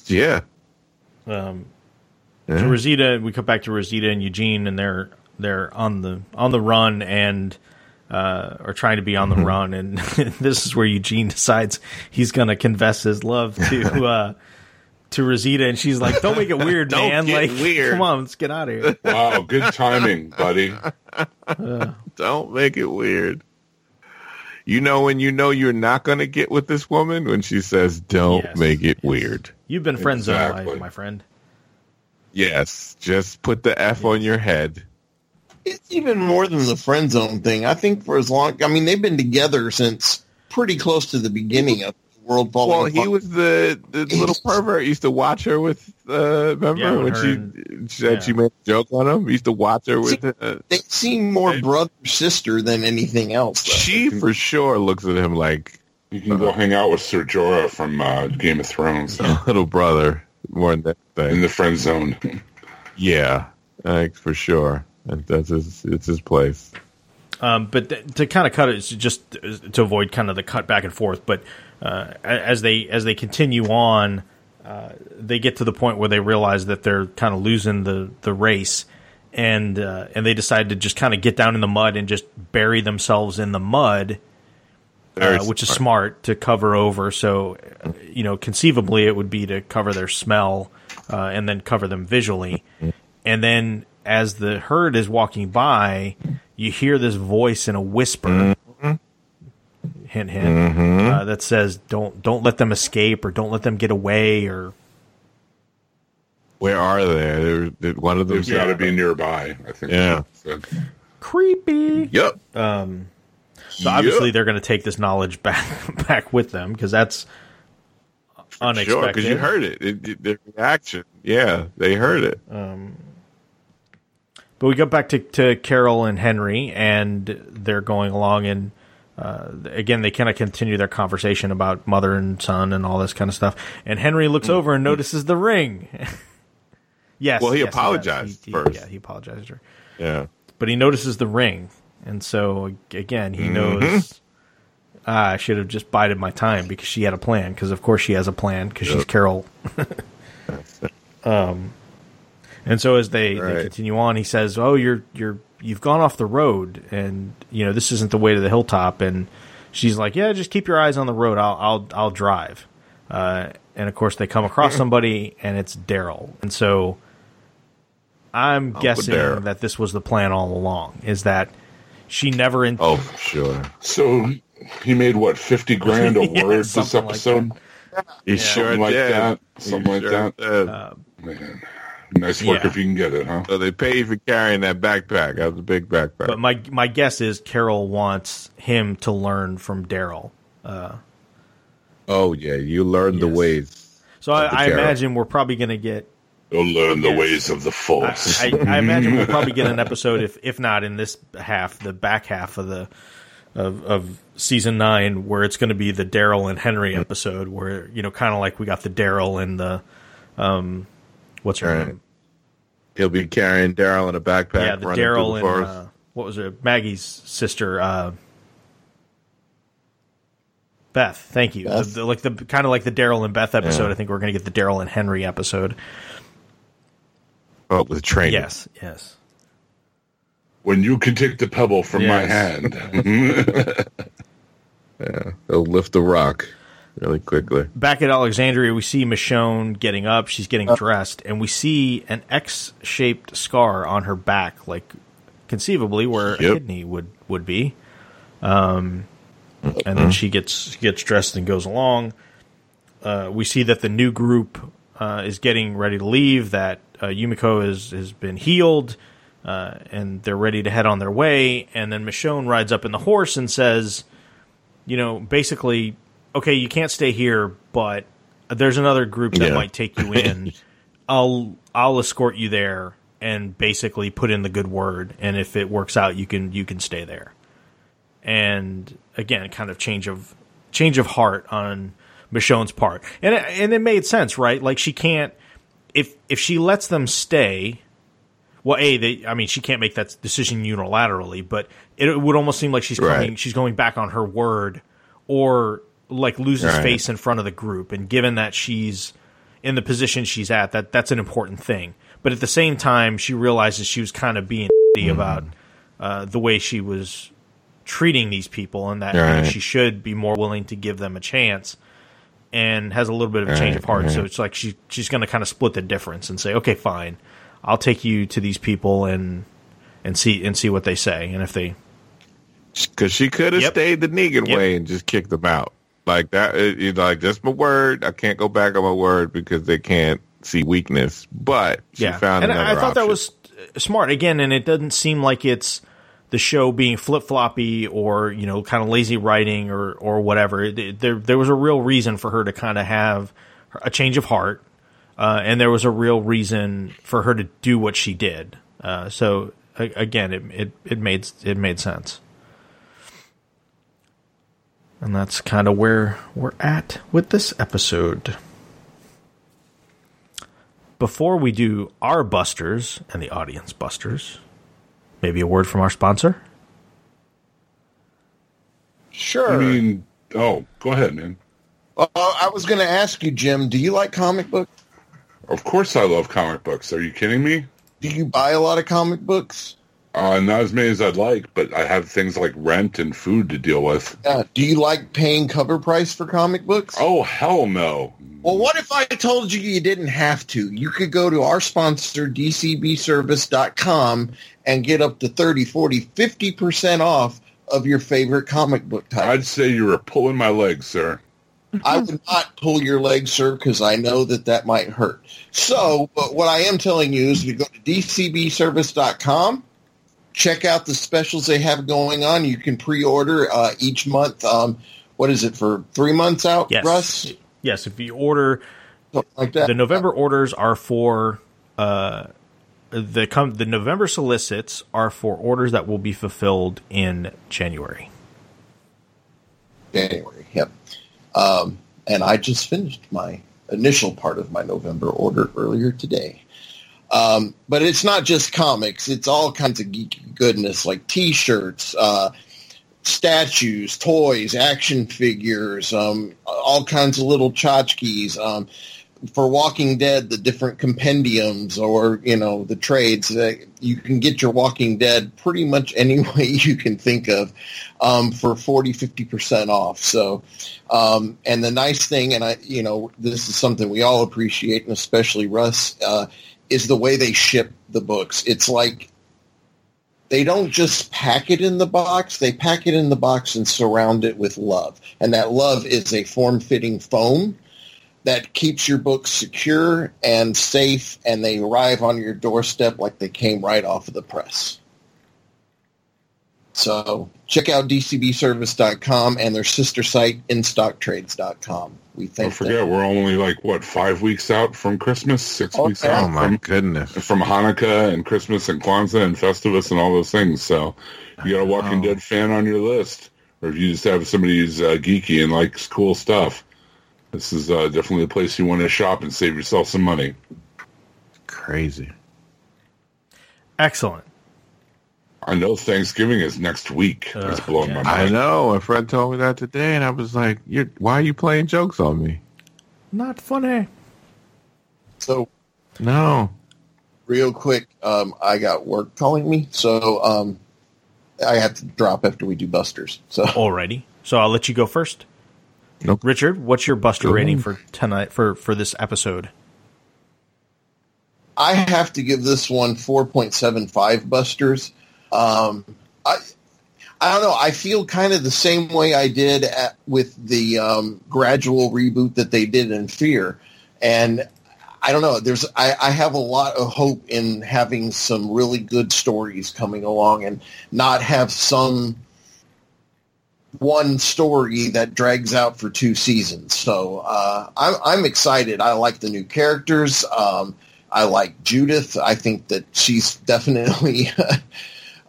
yeah. um, Yeah. so Rosita, we come back to Rosita and Eugene, and they're they're on the on the run and uh, are trying to be on the Mm-hmm. run, and this is where Eugene decides he's going to confess his love to uh, to Rosita, and she's like, "Don't make it weird, Don't man! get like, weird." come on, let's get out of here." Wow, good timing, buddy. Uh. Don't make it weird. You know when you know you're not going to get with this woman when she says, "Don't Yes, make it yes. weird." You've been friend zone Exactly. life, my friend. Yes, just put the F on your head. it's even more than the friend zone thing. I think for as long, I mean, they've been together since pretty close to the beginning of the world falling Well, he was the, the little pervert. Used to watch her with. Uh, remember Yeah, when when she and- said yeah. she made a joke on him? He used to watch her with. Uh, They seem more brother sister than anything else. Though. she for sure looks at him like You can go hang out with Sir Jorah from uh, Game of Thrones a little brother more than that thing. in the friend zone. Yeah, like, for sure. That- That's his. It's his place. Um, but th- to kind of cut it, it's just to avoid kind of the cut back and forth. But uh, as they as they continue on, uh, they get to the point where they realize that they're kind of losing the the race, and uh, and they decide to just kind of get down in the mud and just bury themselves in the mud, uh, which is smart to cover over. So, you know, conceivably it would be to cover their smell uh, and then cover them visually. And then as the herd is walking by, you hear this voice in a whisper. Hint, hint. Mm-hmm. Uh, that says, "Don't don't let them escape, or don't let them get away, or Where are they? They're, they're- one of There's them's got to be nearby. I think. Yeah. Creepy." Yep. So obviously they're going to take this knowledge back back with them because that's Sure, unexpected. because you heard it. It, it. Their reaction. Yeah, they heard it. But we go back to, to Carol and Henry, and they're going along, and uh, again, they kind of continue their conversation about mother and son and all this kind of stuff. And Henry looks over and notices the ring. yes. Well, he yes, apologized He- he- first. Yeah, he apologized to her. Yeah. But he notices the ring, and so again, he Mm-hmm. knows. Ah, I should have just bided my time because she had a plan. Because of course she has a plan because she's Carol. um, and so as they, they continue on, he says, "Oh, you're you're you've gone off the road, and you know this isn't the way to the hilltop." And she's like, "Yeah, just keep your eyes on the road. I'll I'll I'll drive." Uh, and of course, they come across somebody, and it's Daryl. And so I'm guessing Daryl. that this was the plan all along. Is that she never in- Oh, sure. So he made what fifty grand a Yeah, word this something like episode. He sure Something like did. that. He Something like sure that. did. Man, nice work Yeah. if you can get it, huh? so they pay you for carrying that backpack. That was a big backpack. But my my guess is Carol wants him to learn from Daryl. oh yeah, you learned the ways. So I, the I imagine we're probably going to get. You'll learn the Yes. ways of the force. I, I imagine we'll probably get an episode, if if not in this half, the back half of the of of season nine, where it's going to be the Daryl and Henry episode, where you know, kind of like we got the Daryl and the um, what's her Right. name? He'll be carrying Daryl in a backpack. Yeah, the Daryl and uh, what was it? Maggie's sister. Uh, Beth, thank you. Beth? The- the- like the kind of like the Daryl and Beth episode. Yeah. I think we're going to get the Daryl and Henry episode. oh, with training. Yes, yes. when you can take the pebble from my hand. Yeah, they'll lift the rock really quickly. Back at Alexandria, we see Michonne getting up. She's getting dressed, and we see an X-shaped scar on her back, like conceivably where a kidney would would be. Um, and then she gets she gets dressed and goes along. Uh, we see that the new group uh, is getting ready to leave. That uh, Yumiko has has been healed, uh, and they're ready to head on their way. And then Michonne rides up in the horse and says, "You know, basically, okay, you can't stay here, but there's another group that Yeah. might take you in. I'll I'll escort you there." And basically put in the good word, and if it works out, you can you can stay there and again, kind of change of change of heart on Michonne's part, and it, and it made sense, right? Like she can't if if she lets them stay. Well, a they, I mean, she can't make that decision unilaterally, but it would almost seem like she's coming, Right. she's going back on her word, or like loses Right. face in front of the group. And given that she's in the position she's at, that that's an important thing. But at the same time, she realizes she was kind of being about uh, the way she was treating these people, and that you know, Right. she should be more willing to give them a chance. And has a little bit of a change of heart, so it's like she she's going to kind of split the difference and say, okay, fine, I'll take you to these people and and see and see what they say, and if they Because she could have Yep. stayed the Negan Yep. way and just kicked them out. Like that, it, like that's my word. I can't go back on my word because they can't see weakness. But she yeah, found and another I, I thought that was uh, smart again, and it doesn't seem like it's the show being flip floppy or you know kind of lazy writing or or whatever. There there was a real reason for her to kind of have a change of heart, uh, and there was a real reason for her to do what she did. Uh, so again, it, it it made it made sense. And that's kind of where we're at with this episode. Before we do our busters and the audience busters, maybe a word from our sponsor. Sure. I mean, oh, go ahead, man. Uh, I was going to ask you, Jim. Do you like comic books? Of course, I love comic books. Are you kidding me? Do you buy a lot of comic books? Uh, not as many as I'd like, but I have things like rent and food to deal with. Yeah. Do you like paying cover price for comic books? Oh hell no! Well, what if I told you you didn't have to? You could go to our sponsor, dcbservice.com, and get up to 30, 40, 50% off of your favorite comic book title. I'd say you were pulling my leg, sir. I would not pull your leg, sir, because I know that that might hurt. So, but what I am telling you is you go to dcbservice.com, check out the specials they have going on. You can pre-order uh, each month. Um, what is it for three months out, Yes. Russ? Yes, if you order Something like that. the November orders are for uh, the com- the November solicits are for orders that will be fulfilled in January. January. Yep. Um, and I just finished my initial part of my November order earlier today. Um, but it's not just comics; it's all kinds of geeky goodness like T-shirts, uh, statues, toys, action figures, um, all kinds of little tchotchkes. Um, for Walking Dead, the different compendiums or you know the trades that you can get your Walking Dead pretty much any way you can think of um, for 40, 50 percent off. So, um, and the nice thing, and I, you know, this is something we all appreciate, and especially Russ, uh, is the way they ship the books. It's like they don't just pack it in the box; they pack it in the box and surround it with love, and that love is a form-fitting foam that keeps your books secure and safe, and they arrive on your doorstep like they came right off of the press. So check out dcbservice.com and their sister site, instocktrades.com. We think. Don't forget, them. we're only like what five weeks out from Christmas, six Oh, weeks yeah. out Oh my from goodness. from Hanukkah and Christmas and Kwanzaa and Festivus and all those things. So you got a Walking know. Dead fan on your list, or if you just have somebody who's uh, geeky and likes cool stuff, this is uh, definitely a place you want to shop and save yourself some money. Crazy. Excellent. I know Thanksgiving is next week. That's Ugh, blowing yeah. my mind. I know. A friend told me that today, and I was like, "You're why are you playing jokes on me?" Not funny. So No. real quick, um, I got work calling me, so um, I have to drop after we do Busters. So Alrighty. So I'll let you go first. Nope. Richard, what's your Buster Go rating on. for tonight for for this episode? I have to give this one 4.75 busters. Um, I I don't know. I feel kind of the same way I did at, with the um, gradual reboot that they did in Fear, and I don't know. There's I, I have a lot of hope in having some really good stories coming along, and not have some one story that drags out for two seasons. So uh, I'm, I'm excited. I like the new characters. Um, I like Judith. I think that she's definitely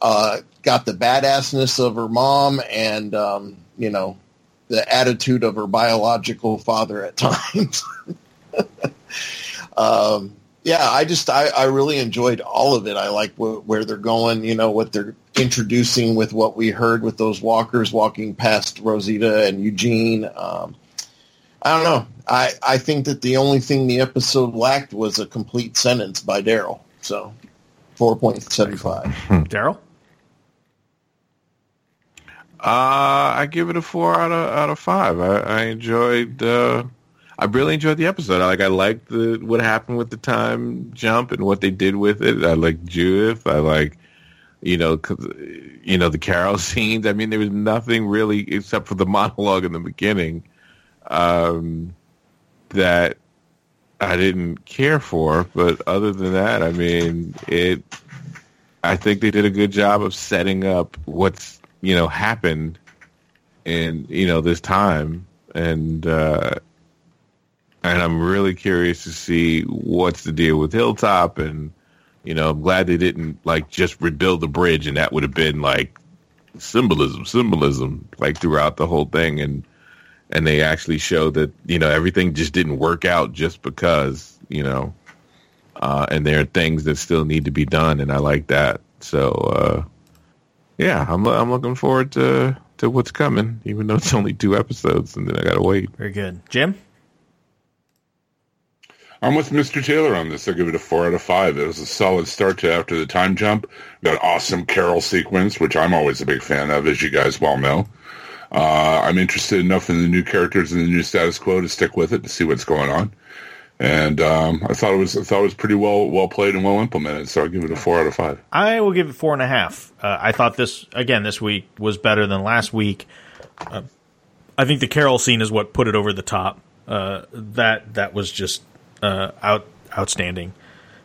uh, got the badassness of her mom and, um, you know, the attitude of her biological father at times. um, yeah, I just, I, I really enjoyed all of it. I like wh- where they're going, you know, what they're introducing with what we heard with those walkers walking past Rosita and Eugene. Um, I don't know. I, I think that the only thing the episode lacked was a complete sentence by Daryl. So, four point seven five. Daryl? Uh, I give it a four out of out of five. I, I enjoyed. Uh, I really enjoyed the episode. I like. I liked the what happened with the time jump and what they did with it. I like Judith. I like, you know, you know the Carol scenes. I mean, there was nothing really except for the monologue in the beginning um, that I didn't care for. But other than that, I mean, it. I think they did a good job of setting up what's you know happened in you know this time. And uh and I'm really curious to see what's the deal with Hilltop. And you know I'm glad they didn't like just rebuild the bridge and that would have been like symbolism symbolism like throughout the whole thing. And and they actually show that you know everything just didn't work out just because you know uh and there are things that still need to be done. And I like that. So uh yeah, I'm I'm looking forward to to what's coming, even though it's only two episodes, and then I gotta wait. Very good. Jim? I'm with Mr. Taylor on this. I give it a four out of five. It was a solid start to after the time jump. Got awesome Carol sequence, which I'm always a big fan of, as you guys well know. Uh, I'm interested enough in the new characters and the new status quo to stick with it to see what's going on. And um, I thought it was I thought it was pretty well well played and well implemented. So I give it a four out of five. I will give it four and a half. Uh, I thought this again this week was better than last week. Uh, I think the Carol scene is what put it over the top. Uh, that that was just uh, out outstanding.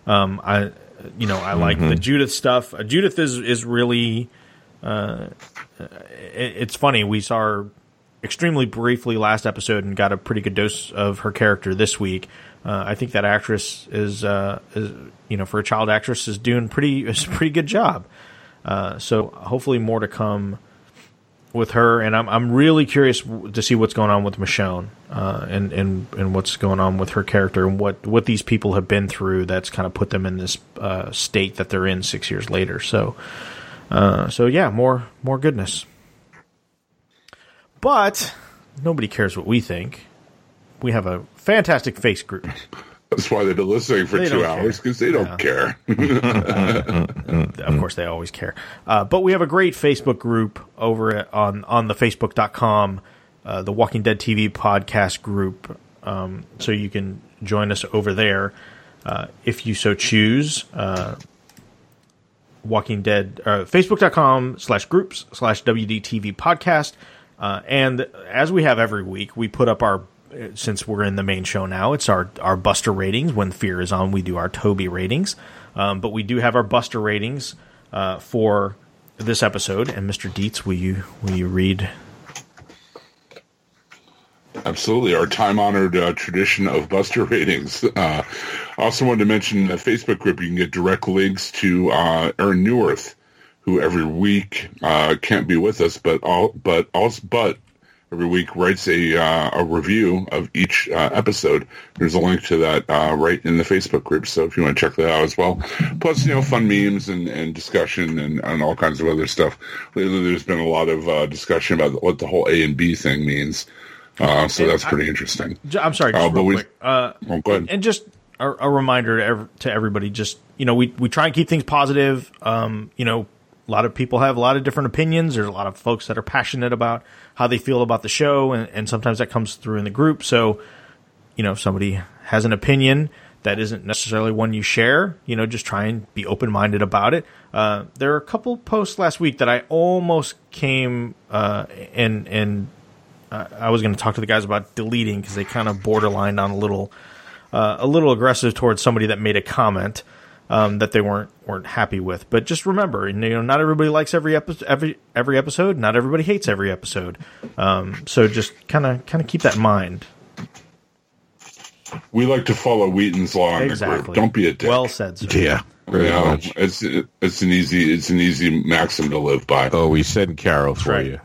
Um, I you know I like the Judith stuff. Uh, Judith is is really. Uh, it, it's funny we saw her extremely briefly last episode and got a pretty good dose of her character this week. Uh, I think that actress is, uh, is, you know, for a child actress, is doing pretty is a pretty good job. Uh, so hopefully more to come with her, and I'm I'm really curious to see what's going on with Michonne uh, and and and what's going on with her character and what what these people have been through that's kind of put them in this uh, state that they're in six years later. So uh, so yeah, more more goodness. But nobody cares what we think. We have a fantastic face group. That's why they've been listening for They two hours because they don't care. of course they always care. Uh, but we have a great facebook group over on on the facebook.com uh, the walking dead tv podcast group. Um, so you can join us over there uh, if you so choose. Uh, walking dead uh, facebook.com slash groups slash wdtv podcast. Uh, and as we have every week we put up our since we're in the main show now it's our our buster ratings. When fear is on we do our toby ratings. Um, but we do have our buster ratings uh, for this episode. And mr dietz will you will you read? Absolutely, our time-honored uh, tradition of Buster ratings. Uh, also wanted to mention the Facebook group. You can get direct links to uh, Aaron Newirth, who every week uh, can't be with us, but all, but also, but every week writes a uh, a review of each uh, episode. There's a link to that uh, right in the Facebook group. So if you want to check that out as well, plus you know fun memes and, and discussion and, and all kinds of other stuff. Lately, there's been a lot of uh, discussion about what the whole A and B thing means. Uh, so that's pretty interesting. I'm sorry just Oh, but we- quick uh, Oh, go ahead. and just a, a reminder to, ev- to everybody just you know we, we try and keep things positive um, you know a lot of people have a lot of different opinions there's a lot of folks that are passionate about how they feel about the show and, and sometimes that comes through in the group. So you know if somebody has an opinion that isn't necessarily one you share you know just try and be open-minded about it. Uh, there are a couple posts last week that i almost came uh, and and uh, i was going to talk to the guys about deleting because they kind of borderlined on a little uh, a little aggressive towards somebody that made a comment um, that they weren't weren't happy with. But just remember, you know, not everybody likes every episode. Every every episode, not everybody hates every episode. Um, so just kind of kind of keep that in mind. We like to follow Wheaton's law in the Exactly. group. Don't be a dick. Well said. Sir. Yeah, very You know, much. it's it's an easy it's an easy maxim to live by. Oh, we send Carol for right. you.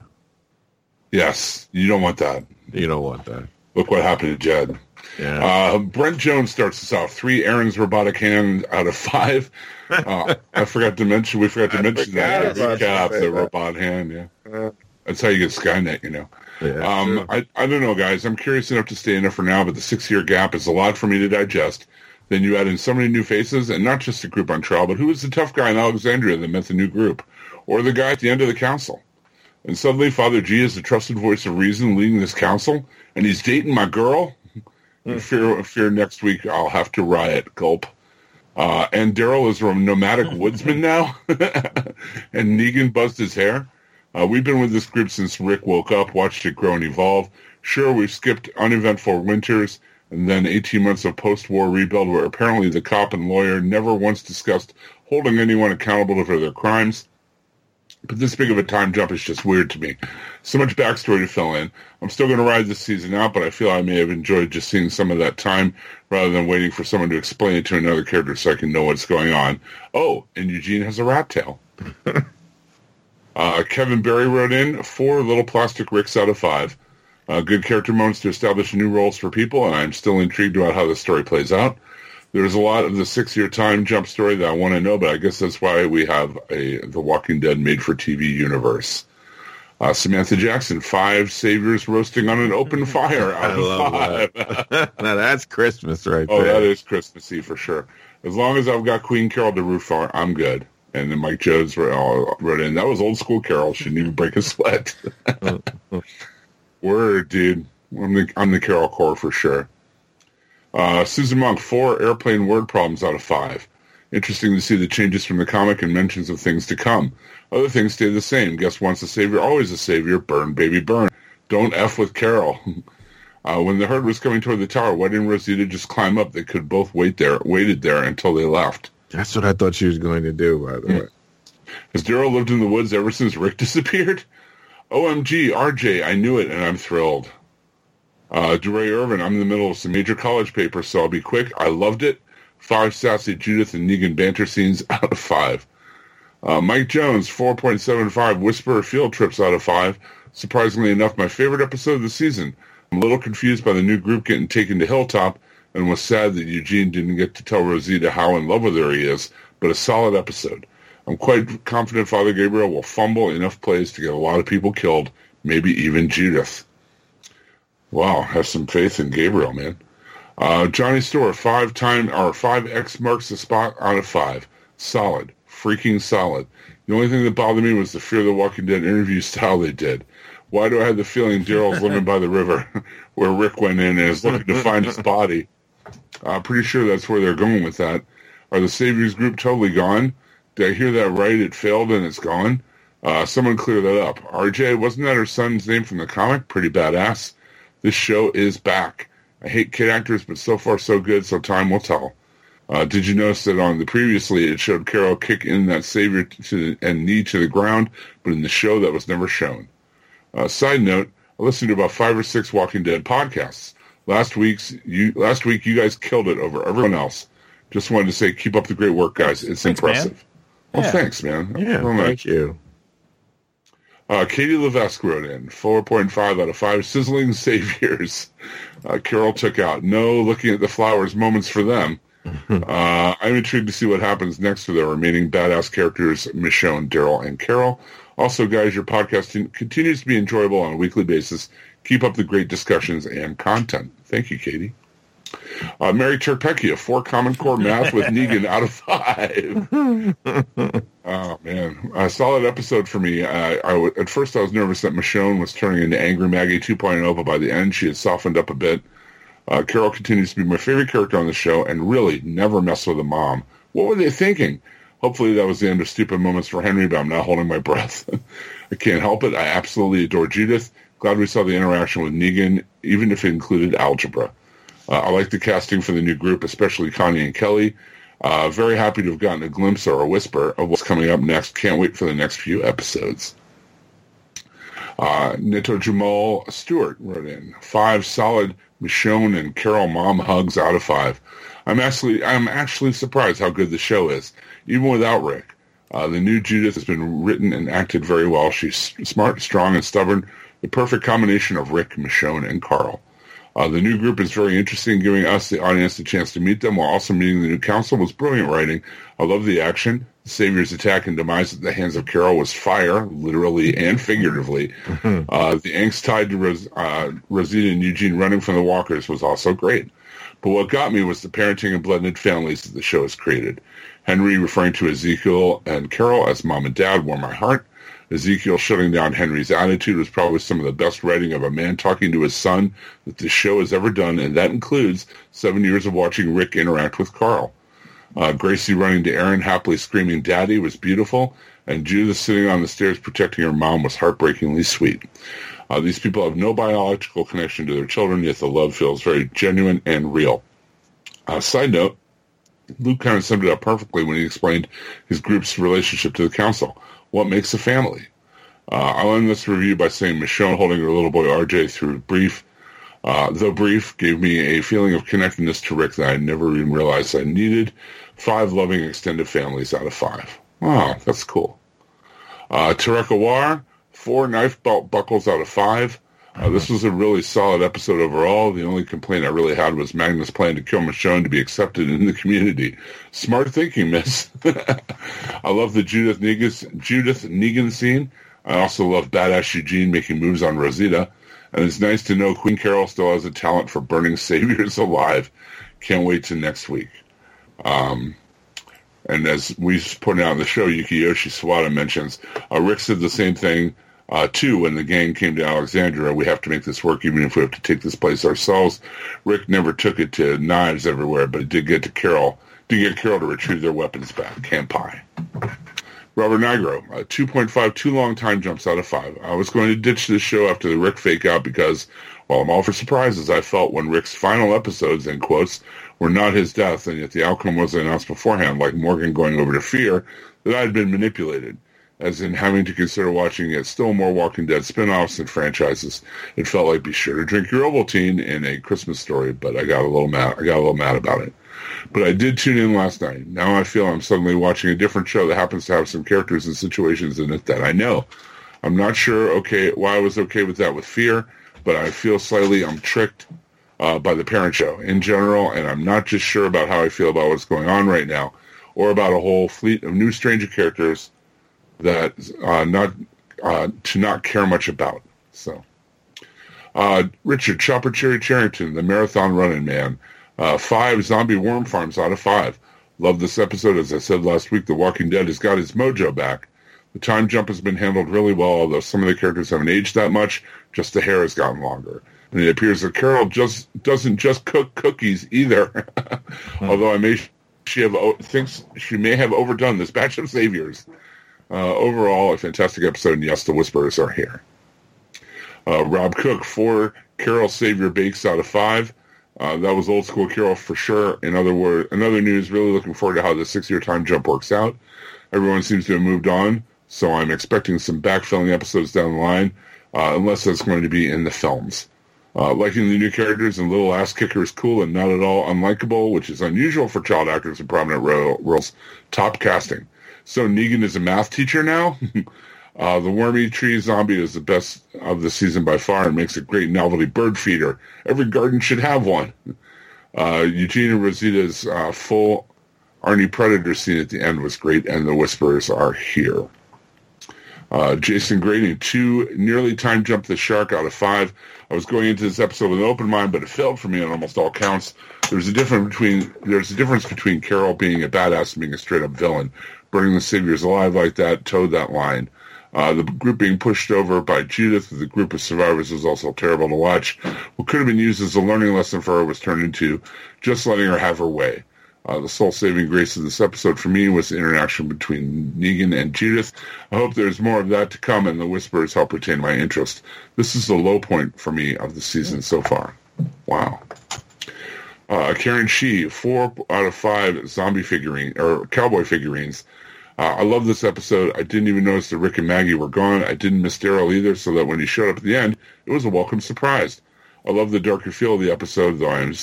Yes, you don't want that. You don't want that. Look what happened to Jed. Yeah. Uh, Brent Jones starts us off. Three Aaron's robotic hand out of five. Uh, I forgot to mention. We forgot to mention that in the that. The robot hand. Yeah, that's how you get Skynet. You know. Yeah, Um. I, I don't know, guys. I'm curious enough to stay in it for now, but the six year gap is a lot for me to digest. Then you add in so many new faces, and not just the group on trial, but who was the tough guy in Alexandria that met the new group? Or the guy at the end of the council? And suddenly Father G is the trusted voice of reason leading this council, and he's dating my girl? I fear, I fear next week I'll have to riot. Gulp. Uh, and Daryl is a nomadic woodsman now, and Negan buzzed his hair. Uh, we've been with this group since Rick woke up, watched it grow and evolve. Sure, we've skipped uneventful winters and then 18 months of post-war rebuild where apparently the cop and lawyer never once discussed holding anyone accountable for their crimes. But this big of a time jump is just weird to me. So much backstory to fill in. I'm still going to ride this season out, but I feel I may have enjoyed just seeing some of that time rather than waiting for someone to explain it to another character so I can know what's going on. Oh, and Eugene has a rat tail. Uh, Kevin Berry wrote in four little plastic ricks out of five. Uh, good character moments to establish new roles for people, and I'm still intrigued about how the story plays out. There's a lot of the six-year time jump story that I want to know, but I guess that's why we have a The Walking Dead made-for-TV universe. Uh, Samantha Jackson, five saviors roasting on an open fire out I of love five. that. now that's Christmas right there. Oh, there. that is Christmassy for sure. As long as I've got Queen Carol to root for, I'm good. And then Mike Jones wrote, wrote in, that was old school Carol. Shouldn't even break a sweat. Word, dude. I'm the, I'm the Carol core for sure. Uh, Susan Monk, four airplane word problems out of five. Interesting to see the changes from the comic and mentions of things to come. Other things stay the same. Guess once a savior, always a savior. Burn, baby, burn. Don't F with Carol. Uh, when the herd was coming toward the tower, why didn't Rosita just climb up? They could both wait there, waited there until they left. That's what I thought she was going to do, by the way. Has Daryl lived in the woods ever since Rick disappeared? OMG, RJ, I knew it, and I'm thrilled. Uh, DeRay Irvin, I'm in the middle of some major college papers, so I'll be quick. I loved it. Five sassy Judith and Negan banter scenes out of five. Uh, Mike Jones, 4.75 Whisperer field trips out of five. Surprisingly enough, my favorite episode of the season. I'm a little confused by the new group getting taken to Hilltop and was sad that Eugene didn't get to tell Rosita how in love with her he is, but a solid episode. I'm quite confident Father Gabriel will fumble enough plays to get a lot of people killed, maybe even Judith. Wow, have some faith in Gabriel, man. Uh, Johnny Store, five time or five X marks the spot out of five. Solid, freaking solid. The only thing that bothered me was the Fear the Walking Dead interview style they did. Why do I have the feeling Daryl's living by the river, where Rick went in and is looking to find his body? I'm pretty sure that's where they're going with that. Are the Saviors group totally gone? Did I hear that right? It failed and it's gone. Uh, someone clear that up. RJ, wasn't that her son's name from the comic? Pretty badass. This show is back. I hate kid actors, but so far so good, so time will tell. Uh, did you notice that on the previously it showed Carol kick in that savior to the, and knee to the ground, but in the show that was never shown? Uh, side note: I listened to about five or six Walking Dead podcasts. Last week's you last week you guys killed it over everyone else. Just wanted to say, keep up the great work, guys. It's Thanks, man. impressive. Well, Yeah. thanks, man. Yeah, thank you. Uh, Katie Levesque wrote in 4.5 out of 5 sizzling saviors. Uh, Carol took out. No looking at the flowers moments for them. uh, I'm intrigued to see what happens next for the remaining badass characters, Michonne, Daryl, and Carol. Also, guys, your podcast continues to be enjoyable on a weekly basis. Keep up the great discussions and content. Thank you, Katie. Uh, Mary Terpecchia, four Common Core math with Negan out of five. Oh man, a solid episode for me. Uh, I w- at first I was nervous that Michonne was turning into Angry Maggie 2.0, but by the end she had softened up a bit. Uh, Carol continues to be my favorite character on the show, and really never mess with a mom. What were they thinking? Hopefully that was the end of stupid moments for Henry, but I'm not holding my breath. I can't help it. I absolutely adore Judith. Glad we saw the interaction with Negan, even if it included algebra. Uh, I like the casting for the new group, especially Connie and Kelly. Uh, very happy to have gotten a glimpse or a whisper of what's coming up next. Can't wait for the next few episodes. Uh, Nito Jamal Stewart wrote in five solid Michonne and Carol mom hugs out of five. I'm actually I'm actually surprised how good the show is, even without Rick. Uh, the new Judith has been written and acted very well. She's smart, strong, and stubborn. The perfect combination of Rick, Michonne, and Carl. Uh, the new group is very interesting, giving us, the audience, the chance to meet them while also meeting the new council was brilliant writing. I love the action. The Savior's attack and demise at the hands of Carol was fire, literally and figuratively. Uh, the angst tied to Ros- uh, Rosita and Eugene running from the walkers was also great. But what got me was the parenting and blended families that the show has created. Henry referring to Ezekiel and Carol as mom and dad warmed my heart. Ezekiel shutting down Henry's attitude was probably some of the best writing of a man talking to his son that this show has ever done, and that includes seven years of watching Rick interact with Carl. Uh, Gracie running to Aaron, happily screaming "Daddy" was beautiful, and Judith sitting on the stairs protecting her mom was heartbreakingly sweet. Uh, these people have no biological connection to their children, yet the love feels very genuine and real. Uh, side note, Luke kind of summed it up perfectly when he explained his group's relationship to the council. What makes a family? Uh, I'll end this review by saying Michonne holding her little boy RJ through brief, uh, though brief, gave me a feeling of connectedness to Rick that I never even realized I needed. Five loving extended families out of five. Wow, that's cool. Uh, Tarek Awar, four knife belt buckles out of five. Uh, this was a really solid episode overall. The only complaint I really had was Magna's plan to kill Michonne to be accepted in the community. Smart thinking, miss. I love the Judith Negan, Judith Negan scene. I also love badass Eugene making moves on Rosita, and it's nice to know Queen Carol still has a talent for burning saviors alive. Can't wait to next week. Um, and as we pointed out in the show, Yukiyoshi Sawada mentions uh, Rick said the same thing uh, too when the gang came to Alexandria. We have to make this work, even if we have to take this place ourselves. Rick never took it to knives everywhere, but it did get to Carol. Did get Carol to retrieve their weapons back. Kampai. Robert Nigro, uh, 2.5, two long time jumps out of five. I was going to ditch this show after the Rick fake out because, while I'm all for surprises, I felt when Rick's final episodes, in quotes, were not his death, and yet the outcome wasn't announced beforehand, like Morgan going over to Fear, that I had been manipulated, as in having to consider watching yet still more Walking Dead spin-offs and franchises. It felt like be sure to drink your Ovaltine in a Christmas story, but I got a little mad. I got a little mad about it. But I did tune in last night. Now I feel I'm suddenly watching a different show that happens to have some characters and situations in it that I know. I'm not sure okay why I was okay with that with Fear, but I feel slightly I'm tricked uh, by the Parent Show in general, and I'm not just sure about how I feel about what's going on right now, or about a whole fleet of new stranger characters that uh, not uh, to not care much about. So, uh, Richard Chopper Cherry Charrington, the marathon running man, uh, five zombie worm farms out of five. Love this episode. As I said last week, The Walking Dead has got its mojo back. The time jump has been handled really well, although some of the characters haven't aged that much. Just the hair has gotten longer. And it appears that Carol just doesn't just cook cookies either. although I may she have thinks she may have overdone this batch of saviors. Uh, overall, a fantastic episode, and yes, the Whisperers are here. Uh, Rob Cook, four Carol Savior bakes out of five. Uh, that was old school Carol for sure. In other words, in other news, really looking forward to how the six-year time jump works out. Everyone seems to have moved on, so I'm expecting some backfilling episodes down the line, uh, unless that's going to be in the films. Uh, liking the new characters and Little Ass Kicker is cool and not at all unlikable, which is unusual for child actors in prominent ro- roles. Top casting. So Negan is a math teacher now. uh, the wormy tree zombie is the best of the season by far and makes a great novelty bird feeder. Every garden should have one. Uh, Eugene and Rosita's uh, full Arnie Predator scene at the end was great, and the Whisperers are here. Uh, Jason Grading, two nearly time jumped the shark out of five. I was going into this episode with an open mind, but it failed for me on almost all counts. There's a difference between there's a difference between Carol being a badass and being a straight up villain. Burning the saviors alive like that towed that line. Uh, the group being pushed over by Judith, the group of survivors, was also terrible to watch. What could have been used as a learning lesson for her was turned into just letting her have her way. Uh, the soul-saving grace of this episode for me was the interaction between Negan and Judith. I hope there's more of that to come, and the whispers help retain my interest. This is the low point for me of the season so far. Wow. Uh, Karen Shee, four out of five zombie figurine or cowboy figurines. Uh, I love this episode. I didn't even notice that Rick and Maggie were gone. I didn't miss Daryl either, so that when he showed up at the end, it was a welcome surprise. I love the darker feel of the episode, though I'm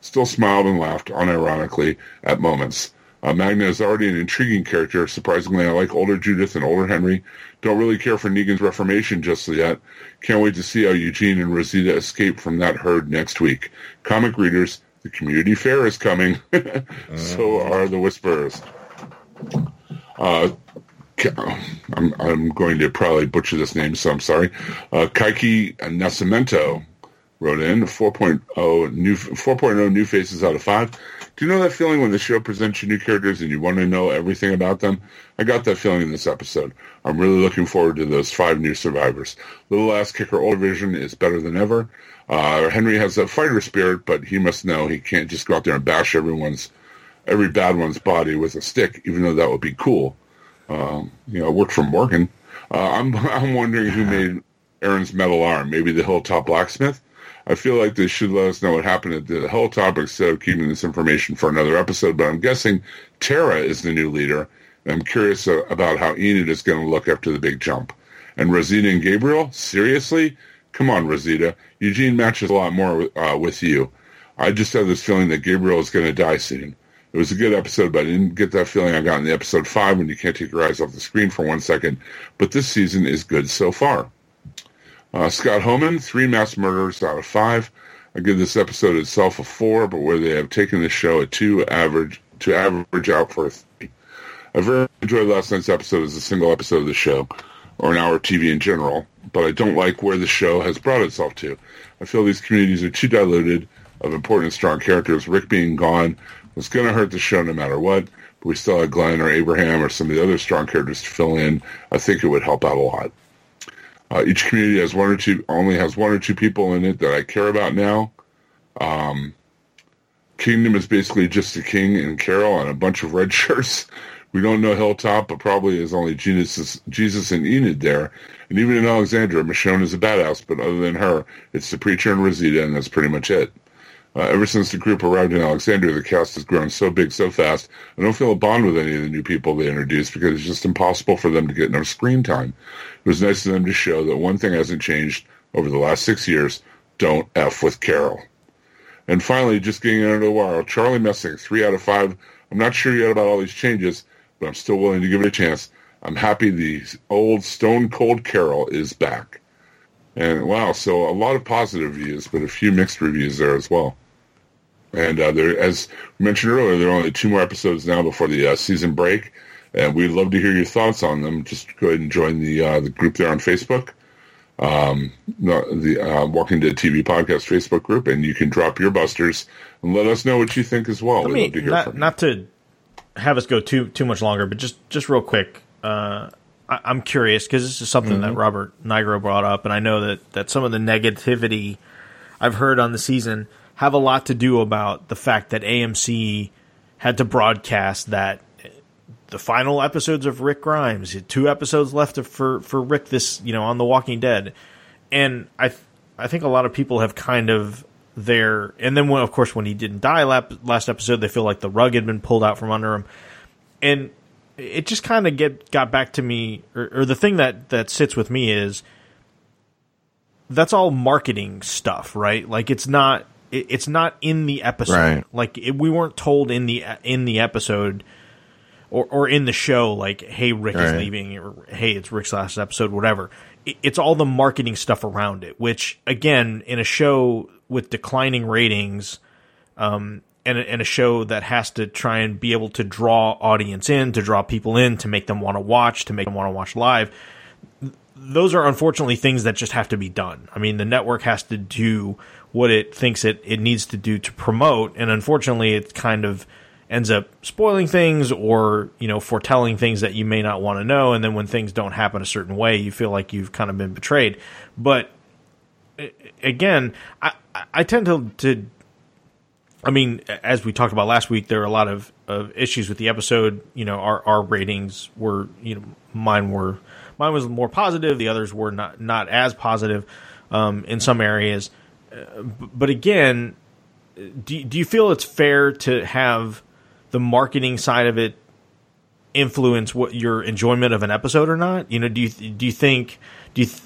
still smiled and laughed unironically at moments. Uh, Magna is already an intriguing character. Surprisingly, I like older Judith and older Henry. Don't really care for Negan's reformation just yet. Can't wait to see how Eugene and Rosita escape from that herd next week. Comic readers, the community fair is coming. so are the Whisperers. Uh, I'm, I'm going to probably butcher this name, so I'm sorry. Uh, Kaiki Nascimento wrote in 4.0 new 4.0 new faces out of five. Do you know that feeling when the show presents you new characters and you want to know everything about them? I got that feeling in this episode. I'm really looking forward to those five new survivors. Little ass kicker old vision is better than ever. Uh, Henry has a fighter spirit, but he must know he can't just go out there and bash everyone's every bad one's body with a stick, even though that would be cool. Um, you know, work for Morgan. Uh, I'm I'm wondering who made Aaron's metal arm. Maybe the Hilltop blacksmith. I feel like they should let us know what happened at the Hilltop instead of keeping this information for another episode. But I'm guessing Tara is the new leader. I'm curious about how Enid is going to look after the big jump. And Rosita and Gabriel, seriously? Come on, Rosita. Eugene matches a lot more uh, with you. I just have this feeling that Gabriel is going to die soon. It was a good episode, but I didn't get that feeling I got in the episode five when you can't take your eyes off the screen for one second. But this season is good so far. Uh, Scott Homan, three mass murders out of five. I give this episode itself a four, but where they have taken the show a two average to average out for a three. I very enjoyed last night's episode as a single episode of the show. or an hour of TV in general, but I don't like where the show has brought itself to. I feel these communities are too diluted of important strong characters. Rick being gone was going to hurt the show no matter what, but we still had Glenn or Abraham or some of the other strong characters to fill in. I think it would help out a lot. Uh, each community has one or two, only has one or two people in it that I care about now. Um, Kingdom is basically just the king and Carol and a bunch of red shirts. We don't know Hilltop, but probably is only Jesus, Jesus and Enid there. And even in Alexandria, Michonne is a badass, but other than her, it's the preacher and Rosita, and that's pretty much it. Uh, ever since the group arrived in Alexandria, the cast has grown so big so fast. I don't feel a bond with any of the new people they introduced because it's just impossible for them to get enough screen time. It was nice of them to show that one thing hasn't changed over the last six years: don't f with Carol. And finally, just getting under the wire, Charlie Messing, three out of five. I'm not sure yet about all these changes, but I'm still willing to give it a chance. I'm happy the old Stone Cold Carol is back. And wow, so a lot of positive reviews, but a few mixed reviews there as well. And uh, there, as mentioned earlier, there are only two more episodes now before the uh, season break, and we'd love to hear your thoughts on them. Just go ahead and join the uh, the group there on Facebook, um, the uh, Walking Dead TV podcast Facebook group, and you can drop your busters and let us know what you think as well. Let We'd me love to hear not, from you. not to have us go too too much longer, but just just real quick. Uh, I, I'm curious because this is something Mm-hmm. that Robert Nigro brought up, and I know that that some of the negativity I've heard on the season have a lot to do about the fact that AMC had to broadcast that the final episodes of Rick Grimes, two episodes left for for Rick this you know on The Walking Dead, and I th- I think a lot of people have kind of their and then when of course when he didn't die last episode they feel like the rug had been pulled out from under him, and it just kind of get got back to me or, or the thing that that sits with me is that's all marketing stuff, right? Like it's not it, it's not in the episode. Right. Like it, we weren't told in the in the episode or or in the show like hey Rick is leaving or hey it's Rick's last episode whatever. It, it's all the marketing stuff around it, which again in a show with declining ratings um and a, and a show that has to try and be able to draw audience in, to draw people in, to make them want to watch, to make them want to watch live those are unfortunately things that just have to be done. I mean, the network has to do what it thinks it, it needs to do to promote, and unfortunately, it kind of ends up spoiling things or you know foretelling things that you may not want to know. And then when things don't happen a certain way, you feel like you've kind of been betrayed. But again, I, I- tend to, to I mean, as we talked about last week, there are a lot of, of issues with the episode. You know, our our ratings were, you know, mine were mine was more positive. The others were not not as positive um, in some areas. Uh, but again, do do you feel it's fair to have the marketing side of it influence what your enjoyment of an episode or not? You know, do you do you think do you th-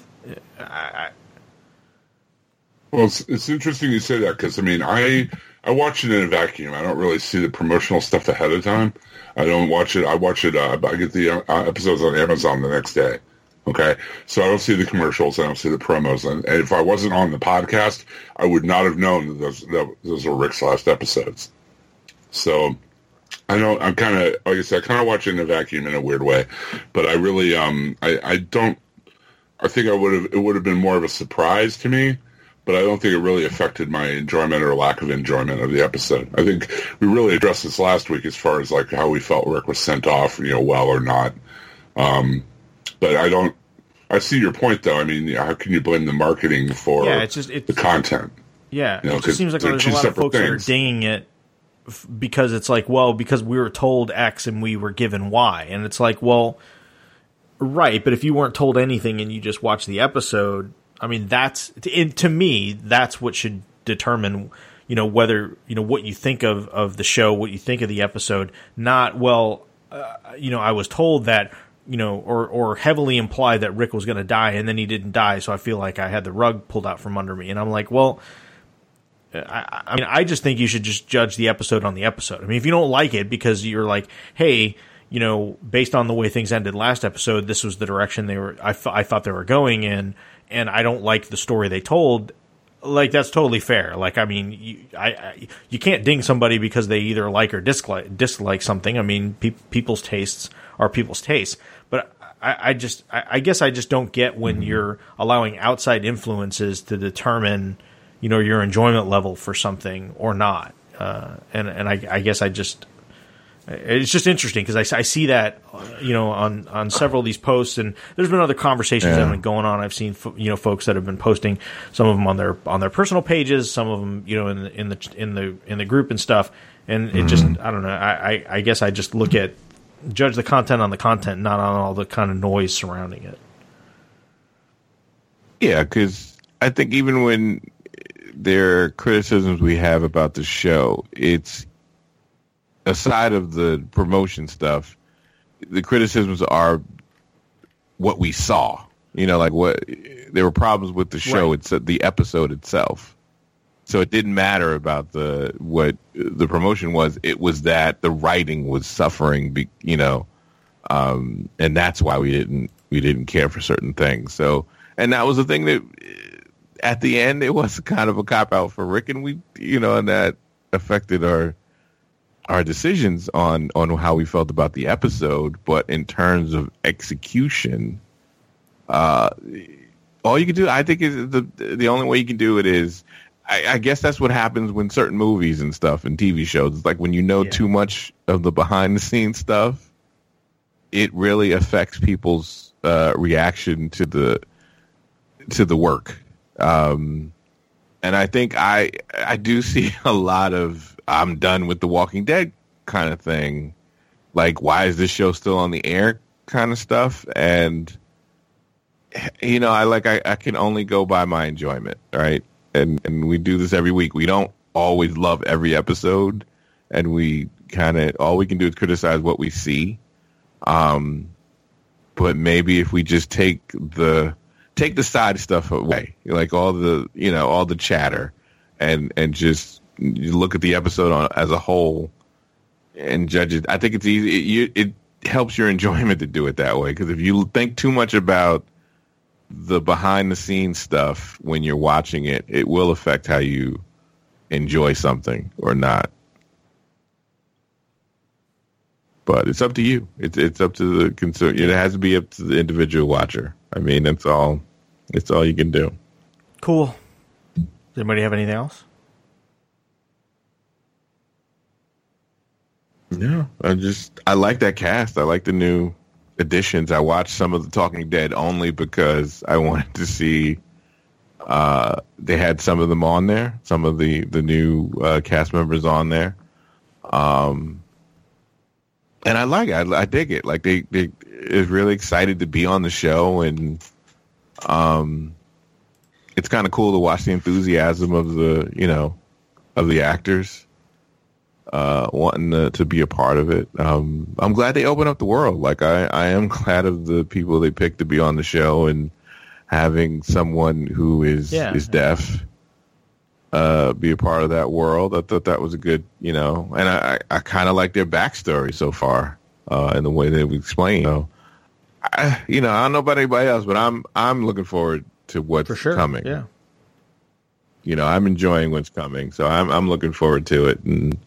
Well, it's, it's interesting you say that because I mean, I I watch it in a vacuum. I don't really see the promotional stuff ahead of time. I don't watch it. I watch it. Uh, I get the uh, episodes on Amazon the next day. Okay, so I don't see the commercials. I don't see the promos. And, if I wasn't on the podcast, I would not have known that those that those were Rick's last episodes. So I don't. I'm kind of like I said. I kind of watch it in a vacuum in a weird way, but I really um I I don't. I think I would have. It would have been more of a surprise to me but I don't think it really affected my enjoyment or lack of enjoyment of the episode. I think we really addressed this last week as far as like how we felt Rick was sent off, you know, well or not. Um, but I don't. I see your point though. I mean, how can you blame the marketing for yeah, it's just it, the content? Yeah, You know, it just seems like there's a lot of folks that are things. dinging it f- because it's like, well, because we were told X and we were given Y, and it's like, well, right, but if you weren't told anything and you just watched the episode, I mean, that's to, to me, that's what should determine, you know, whether you know what you think of of the show, what you think of the episode, not well, uh, you know, I was told that. You know, or or heavily imply that Rick was going to die, and then he didn't die, so I feel like I had the rug pulled out from under me, and I'm like, well, I, I mean, I just think you should just judge the episode on the episode. I mean, if you don't like it because you're like, hey, you know, based on the way things ended last episode, this was the direction they were. I, th- I thought they were going in, and I don't like the story they told. Like that's totally fair. Like I mean, you, I, I you can't ding somebody because they either like or dislike dislike something. I mean, pe- people's tastes are people's tastes. I, I just I, I guess I just don't get when you're allowing outside influences to determine you know your enjoyment level for something or not. Uh, and and I, I guess I just it's just interesting because I, I see that you know on on several of these posts and there's been other conversations that have been going on. I've seen you know folks that have been posting some of them on their on their personal pages some of them you know in the in the in the in the group and stuff. And it just i don't know. I, I i guess i just look at judge the content on the content not on all the kind of noise surrounding it Yeah, because I think even when there are criticisms we have about the show, it's aside of the promotion stuff, the criticisms are what we saw. You know, like what there were problems with the show. Right. It's the episode itself. So it didn't matter about the what the promotion was. It was that the writing was suffering. You know, um, and that's why we didn't we didn't care for certain things. So, and that was the thing that uh, at the end it was kind of a cop out for Rick, and we you know, and that affected our our decisions on on how we felt about the episode. But in terms of execution, uh, all you can do, I think, is the the only way you can do it is. I, I guess that's what happens when certain movies and stuff and TV shows. It's like when you know Yeah. too much of the behind the scenes stuff, it really affects people's uh, reaction to the to the work. Um, and I think I I do see a lot of I'm done with the Walking Dead kind of thing. Like, why is this show still on the air? Kind of stuff. And you know, I like I, I can only go by my enjoyment, right? And and we do this every week. We don't always love every episode, and we kind of all we can do is criticize what we see. Um, but maybe if we just take the take the side stuff away, like all the you know all the chatter, and and just look at the episode on as a whole and judge it. I think it's easy. It, you, it helps your enjoyment to do it that way because if you think too much about the behind the scenes stuff when you're watching it, it will affect how you enjoy something or not. But it's up to you. It's it's up to the consumer. It has to be up to the individual watcher. I mean, that's all. It's all you can do. cool does anybody have anything else No, I just I like that cast. I like the new additions. I watched some of the Talking Dead only because I wanted to see. Uh, they had some of them on there, some of the the new uh, cast members on there, um, and I like it. I, I dig it. Like they they is really excited to be on the show, and um, it's kind of cool to watch the enthusiasm of the you know of the actors uh, wanting to, to be a part of it. Um, I'm glad they opened up the world. Like I, I am glad of the people they picked to be on the show and having someone who is Yeah. is deaf uh, be a part of that world. I thought that was a good, you know, and I, I, kind of like their backstory so far uh, in the way they've explained. So, I, you know, I don't know about anybody else, but I'm I'm looking forward to what's for sure coming yeah you know, I'm enjoying what's coming, so I'm I'm looking forward to it, and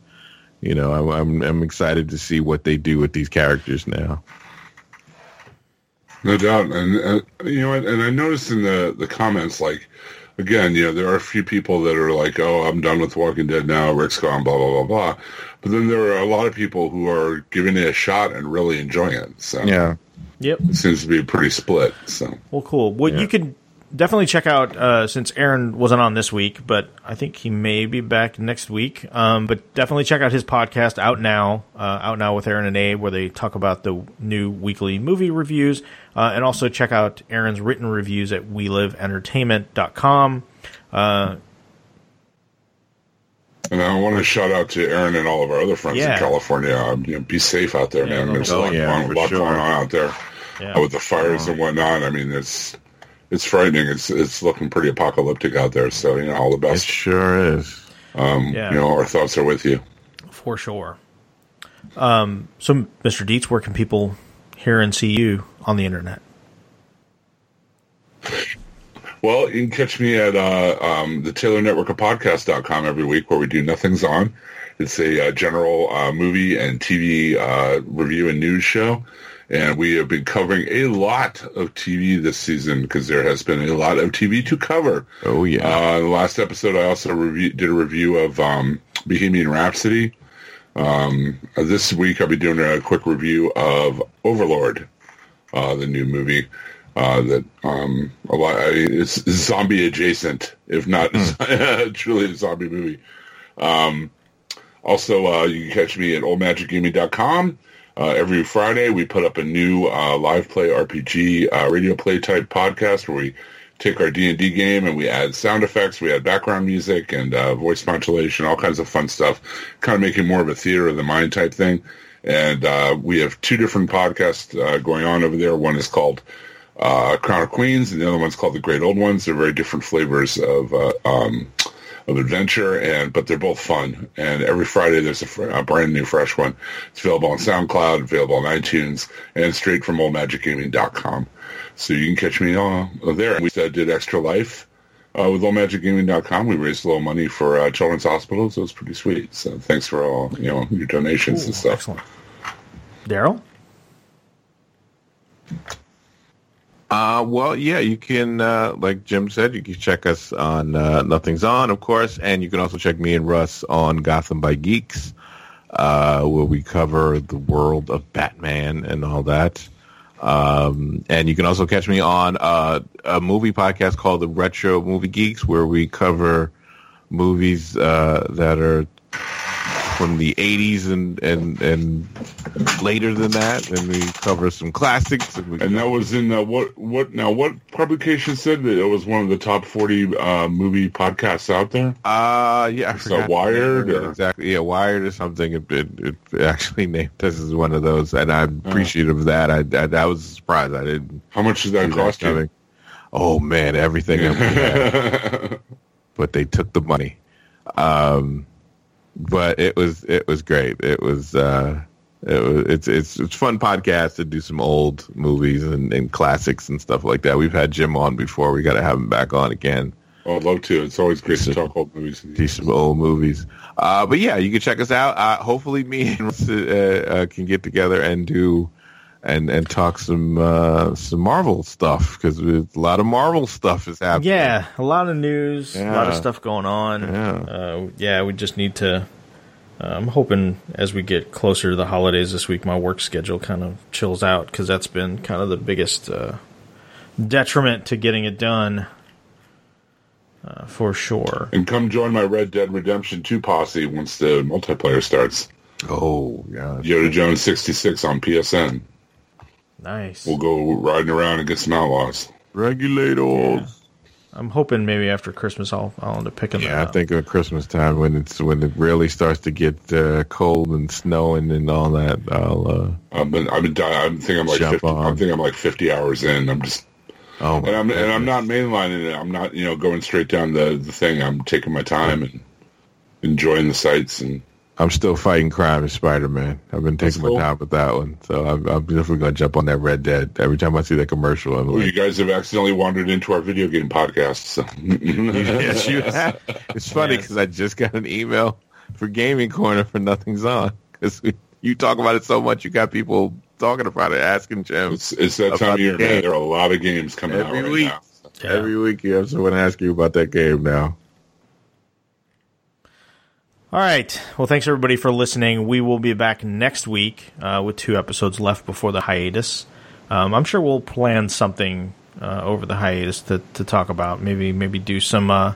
you know, I'm I'm, I'm excited to see what they do with these characters now. No doubt, and uh, you know, what, and I noticed in the the comments, like again, you know, there are a few people that are like, "Oh, I'm done with Walking Dead now. Rick's gone." Blah blah blah blah. But then there are a lot of people who are giving it a shot and really enjoying it. So Yeah, yep it seems to be pretty split. So Well, cool. Well, Yeah. you could definitely check out uh, since Aaron wasn't on this week, but I think he may be back next week. Um, but definitely check out his podcast out now, uh, out now with Aaron and Abe, where they talk about the new weekly movie reviews, uh, and also check out Aaron's written reviews at WeLiveEntertainment.com. Uh, And I want to shout out to Aaron and all of our other friends Yeah. in California. Um, you know, be safe out there, Yeah, man. There's a oh, lot, yeah, lot sure. going on out there yeah. uh, with the fires and whatnot. I mean, it's it's frightening. It's it's looking pretty apocalyptic out there. So you know, all the best. it best. sure is. Um, Yeah. You know, our thoughts are with you. for sure. Um, so, Mr. Dietz, where can people hear and see you on the internet? Well, you can catch me at uh, um, the Taylor Network of Podcast.com every week where we do Nothing's On. It's a uh, general uh, movie and TV uh, review and news show. And we have been covering a lot of TV this season because there has been a lot of TV to cover. Oh yeah. Uh, the last episode, I also review, did a review of um, Bohemian Rhapsody. Um, uh, this week, I'll be doing a quick review of Overlord, uh, the new movie uh, that um, a lot is zombie adjacent, if not truly a zombie movie. Um, also, uh, you can catch me at oldmagicgaming.com. Uh, every Friday, we put up a new uh, live play RPG uh, radio play type podcast where we take our D&D game and we add sound effects, we add background music and uh, voice modulation, all kinds of fun stuff, kind of making more of a theater of the mind type thing. And uh, we have two different podcasts uh, going on over there. One is called Crown of Queens, and the other one's called The Great Old Ones. They're very different flavors of um, of adventure, and but they're both fun. And every Friday there's a, fr- a brand new fresh one. It's available on SoundCloud, available on iTunes, and straight from oldmagicgaming.com. So you can catch me uh, there. We uh, did Extra Life uh, with oldmagicgaming.com. We raised a little money for uh, children's hospitals. It was pretty sweet. So thanks for all you know your donations and stuff. Excellent. Daryl? Uh, well, yeah, you can, uh, like Jim said, you can check us on uh, Nothing's On, of course, and you can also check me and Russ on Gotham by Geeks, uh, where we cover the world of Batman and all that. Um, and you can also catch me on uh, a movie podcast called the Retro Movie Geeks, where we cover movies uh, that are from the 80s and, and, and later than that. And we cover some classics. And we And that was in uh, what what now? What publication said that it was one of the top forty uh, movie podcasts out there? Uh, yeah, I So. Wired or- exactly. Yeah, Wired or something. It, it, it actually named us as one of those, and I'm appreciative of that. I, I that was a surprise. I didn't How much did that see that cost you? Oh man, everything but they took the money. Um, but it was it was great. It was uh, it was it's it's it's fun podcast to do some old movies and, and classics and stuff like that. We've had Jim on before. We got to have him back on again. Oh, I'd love to. It's always great to talk old movies. see some old movies. Uh, but yeah, you can check us out. Uh, hopefully, me and Russ, uh, uh, can get together and do and and talk some uh, some Marvel stuff because a lot of Marvel stuff is happening. Yeah, a lot of news, a lot of stuff going on. Yeah. Uh, yeah, we just need to. uh, I'm hoping as we get closer to the holidays this week, my work schedule kind of chills out because that's been kind of the biggest uh, detriment to getting it done, uh, for sure. And come join my Red Dead Redemption 2 posse once the multiplayer starts. Oh yeah. Yoda Jones 66 on PSN. Nice. We'll go riding around and get some outlaws. Regulators. I'm hoping maybe after Christmas I'll I'll end up picking Yeah, that I up. think at Christmas time when it's when it really starts to get uh, cold and snowing and all that, I'll. Uh, I've been, I've been, di- I think I'm like Jump 50, I on. think I'm like 50 hours in. I'm just, oh, my and I'm, and I'm goodness. not mainlining it. I'm not, you know, going straight down the, the thing. I'm taking my time and enjoying the sights and I'm still fighting crime as Spider Man. I've been taking cool. my time with that one, so I'm, I'm definitely going to jump on that Red Dead every time I see that commercial. I'm Well, you guys have accidentally wandered into our video game podcast. So. yes, you have. It's funny Yes. because I just got an email for Gaming Corner for Nothing's On because you talk about it so much. You got people talking about it, asking Jim It's, it's that time of year, the man. There are a lot of games coming out every right week. now. Yeah. Every week you have someone ask you about that game now. All right. Well, thanks everybody for listening. We will be back next week uh, with two episodes left before the hiatus. Um, I'm sure we'll plan something uh, over the hiatus to, to talk about. Maybe maybe do some. Uh,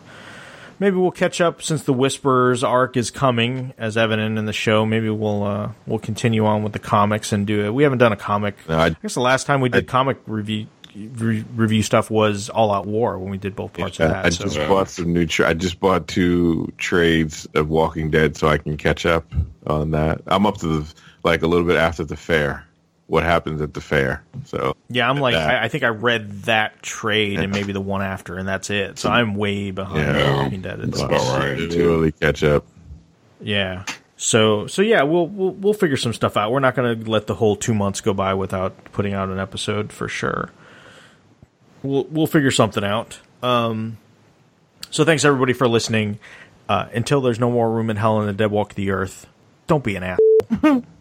maybe we'll catch up since the Whisperers arc is coming, as evident in the show. Maybe we'll uh, we'll continue on with the comics and do it. We haven't done a comic. No, I- I guess the last time we did comic review. Re- review stuff was All Out War when we did both parts of that. I so. just bought some new. Tra- I just bought two trades of Walking Dead, so I can catch up on that. I'm up to the like a little bit after the fair. What happens at the fair? So Yeah, I'm like. I, I think I read that trade and maybe the one after, and that's it. So I'm way behind Yeah. Walking Dead. It's- About right, to too. really catch up. yeah. So so yeah, we'll we'll we'll figure some stuff out. We're not going to let the whole two months go by without putting out an episode for sure. We'll we'll figure something out. Um, so thanks everybody for listening. Uh, until there's no more room in hell and the dead walk the earth, don't be an ass.